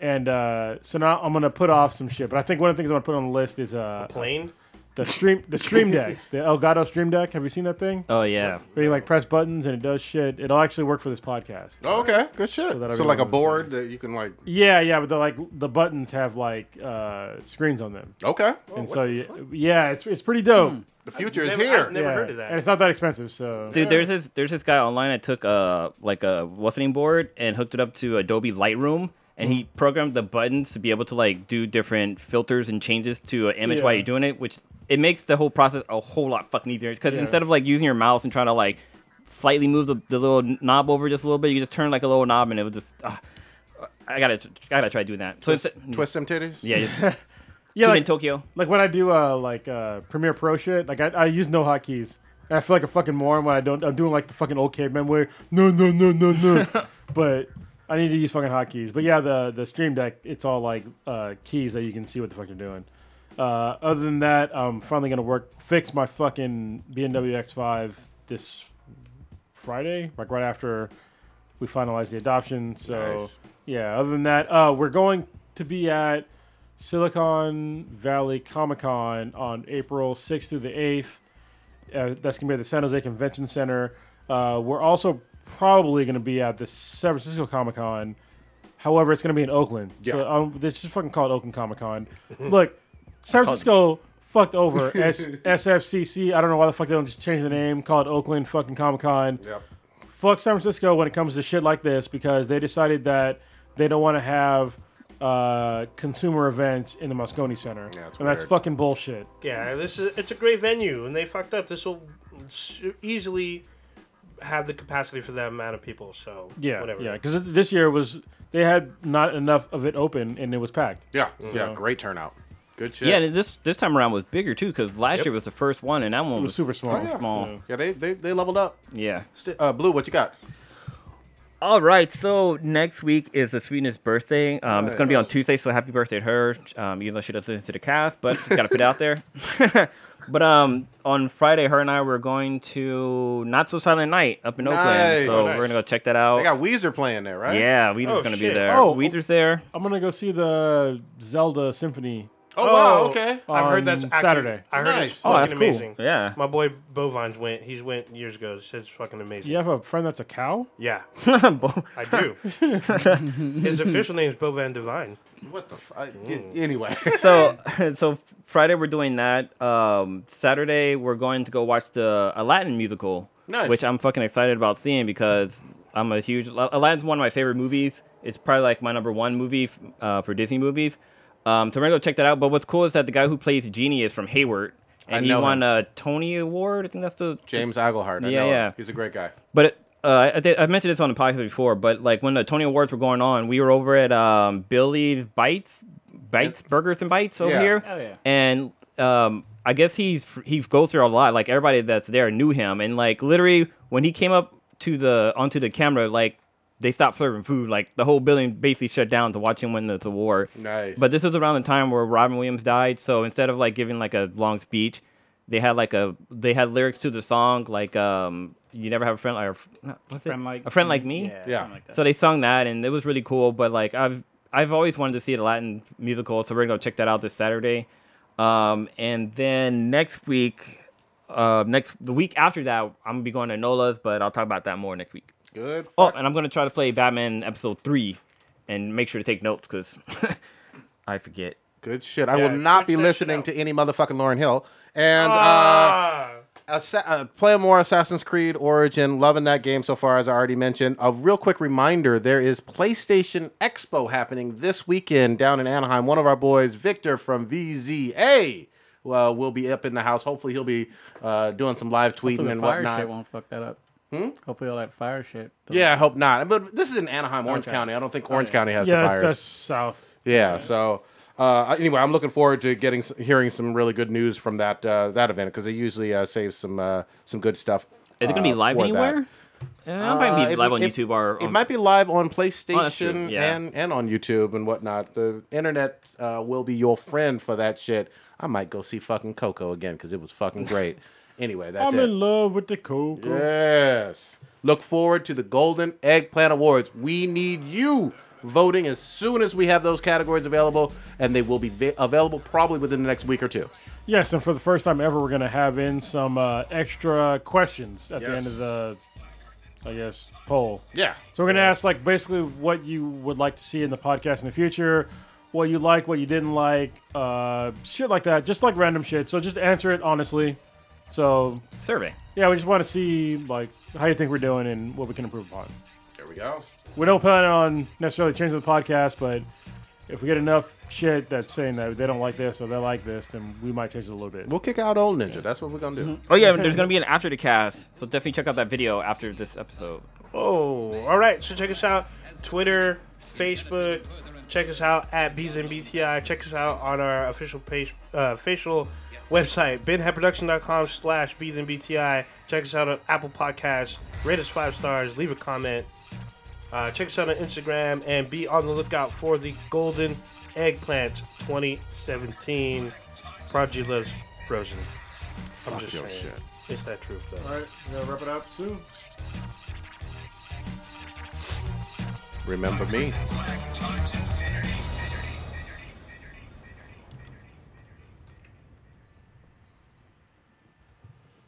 And uh, so now I'm gonna put off some shit. But I think one of the things I'm gonna put on the list is uh, a Plane. The stream the Stream Deck, the Elgato Stream Deck. Have you seen that thing? Oh yeah. Where you like press buttons and it does shit. It'll actually work for this podcast. Oh, okay, good shit. So, that'll be like a one of those board that you can like. Yeah, yeah, but the like the buttons have like uh, screens on them, Okay, and so you, yeah, it's it's pretty dope. the future is Never- here. I've never yeah. heard of that. and it's not that expensive. So Dude, there's this there's this guy online that took a like a what's board and hooked it up to Adobe Lightroom and he programmed the buttons to be able to like do different filters and changes to an image while you're doing it, which it makes the whole process a whole lot fucking easier. Because Yeah. instead of like using your mouse and trying to like slightly move the, the little knob over just a little bit, you just turn like a little knob and it would just. Uh, I gotta I gotta try doing that. So Twist, instead- twist them titties. yeah, just, yeah, in Tokyo. like when I do uh like uh Premiere Pro shit, like I, I use no hotkeys, and I feel like a fucking moron when I don't. I'm doing like the fucking old caveman way. No, no, no, no, no. but I need to use fucking hotkeys. But yeah, the the Stream Deck, it's all like uh keys that you can see what the fuck you're doing. Uh, other than that, I'm finally gonna work fix my fucking BMW X5 this Friday, like right after we finalize the adoption. So Nice. yeah. Other than that, uh, we're going to be at Silicon Valley Comic Con on April 6th through the 8th. Uh, that's gonna be at the San Jose Convention Center. Uh, we're also probably gonna be at the San Francisco Comic Con. However, it's gonna be in Oakland. So Yeah. um, they just fucking called Oakland Comic Con. Look, San Francisco fucked over S- SFCC. I don't know why the fuck they don't just change the name, call it Oakland fucking Comic Con. Yep. Fuck San Francisco when it comes to shit like this because they decided that they don't want to have uh, consumer events in the Moscone Center, Yeah, it's and that's fucking bullshit. Yeah, this is it's a great venue, and they fucked up. This will easily have the capacity for that amount of people. So Yeah, whatever. yeah. Because this year was they had not enough of it open and it was packed. Yeah, yeah, great turnout. Good shit. Yeah, this this time around was bigger too because last Yep. year was the first one and that one was was, super small. so small. Yeah. yeah, they, they they leveled up. yeah. St- uh, Blue, what you got? All right, so next week is the Sweetness birthday. Um, It's going to be on Tuesday, so happy birthday to her. Um, even though she doesn't listen to the cast, but just got to put it out there. but um, on Friday, her and I were going to Not So Silent Night up in Nice. Oakland, so nice. we're gonna go check that out. They got Weezer playing there, right? yeah, Weezer's Oh, gonna shit. be there. Oh. Weezer's there. I'm gonna go see the Zelda Symphony. Oh, wow. Oh. Okay. I've heard that's actually, Saturday. I heard Nice. it's Oh, fucking that's cool. amazing. Yeah. My boy Bovines went. He's went years ago. It's fucking amazing. You have a friend that's a cow? Yeah, I do. His official name is Bovan Divine. What the? F- I, y- anyway. so so Friday we're doing that. Um, Saturday we're going to go watch the Aladdin musical, Nice. which I'm fucking excited about seeing because I'm a huge Aladdin's one of my favorite movies. It's probably like my number one movie uh, for Disney movies. Um, so we're gonna go check that out. But what's cool is that the guy who plays Genie is from Hayward, I and he won him. a Tony Award. I think that's the James Iglehart. I Yeah, know him. yeah. He's a great guy. But uh, I, I mentioned this on the podcast before, but like when the Tony Awards were going on, we were over at um, Billy's Bites, Bites Burgers and Bites over Yeah. here, Oh, yeah. and um, I guess he's he goes through a lot. Like everybody that's there knew him, and like literally when he came up to the onto the camera, like they stopped serving food. Like the whole building basically shut down to watch him win this award. Nice. But this is around the time where Robin Williams died, so instead of like giving like a long speech, they had like a they had lyrics to the song like um you never have a friend like what's friend it? like a friend like me. Yeah, Yeah. like that. So they sung that and it was really cool. But like I've I've always wanted to see Aladdin musical, so we're gonna go check that out this Saturday. Um, and then next week, uh, next the week after that, I'm gonna be going to Nola's, but I'll talk about that more next week. Good. Oh, and I'm gonna try to play Batman episode three, and make sure to take notes because I forget. Good shit. I Yeah, will not be listening to any motherfucking Lauryn Hill. And uh, Ah. Assa- uh, playing more Assassin's Creed Origin. Loving that game so far, as I already mentioned. A real quick reminder there is PlayStation Expo happening this weekend down in Anaheim. One of our boys, Victor from VZA, well, will be up in the house. Hopefully, he'll be uh, doing some live tweeting Hopefully the and fire whatnot. shit won't fuck that up. Hmm? Hopefully all that fire shit. Yeah, I hope not. But this is in Anaheim, Orange Okay. County. I don't think Orange County has yeah, the that's, fires. that's south. Yeah. So uh, anyway, I'm looking forward to getting s- hearing some really good news from that uh, that event because they usually uh, save some uh, some good stuff. Is it gonna be uh, live for that. anywhere? Uh, it might Uh, be it- live on it- YouTube or It on- might be live on Oh, true. PlayStation Yeah. and and on YouTube and whatnot. The internet uh, will be your friend for that shit. I might go see fucking Coco again because it was fucking great. Anyway, that's I'm it. in love with the Coco. Yes. Look forward to the Golden Eggplant Awards. We need you voting as soon as we have those categories available, and they will be va- available probably within the next week or two. Yes, and for the first time ever, we're gonna have in some uh, extra questions at the end of the, I guess, poll. Yeah. So we're gonna ask like basically what you would like to see in the podcast in the future, what you like, what you didn't like, uh, shit like that, just like random shit. So just answer it honestly. So survey. yeah, we just want to see like how you think we're doing and what we can improve upon. There we go. We don't plan on necessarily changing the podcast, but if we get enough shit that's saying that they don't like this or they like this, then we might change it a little bit. We'll kick out old Ninja. That's what we're gonna do. Oh yeah, there's gonna be an after the cast, so definitely check out that video after this episode. Oh, all right. So check us out Twitter, Facebook. Check us out at BTI. Check us out on our official page, uh, official website, benheadproduction.com slash BTI. Check us out on Apple Podcasts. Rate us five stars. Leave a comment. Uh, check us out on Instagram and be on the lookout for the Golden Eggplant 2017. Prodigy loves Frozen. I'm just your saying. shit. It's that truth, though. All right, we're gonna wrap it up soon. Remember me.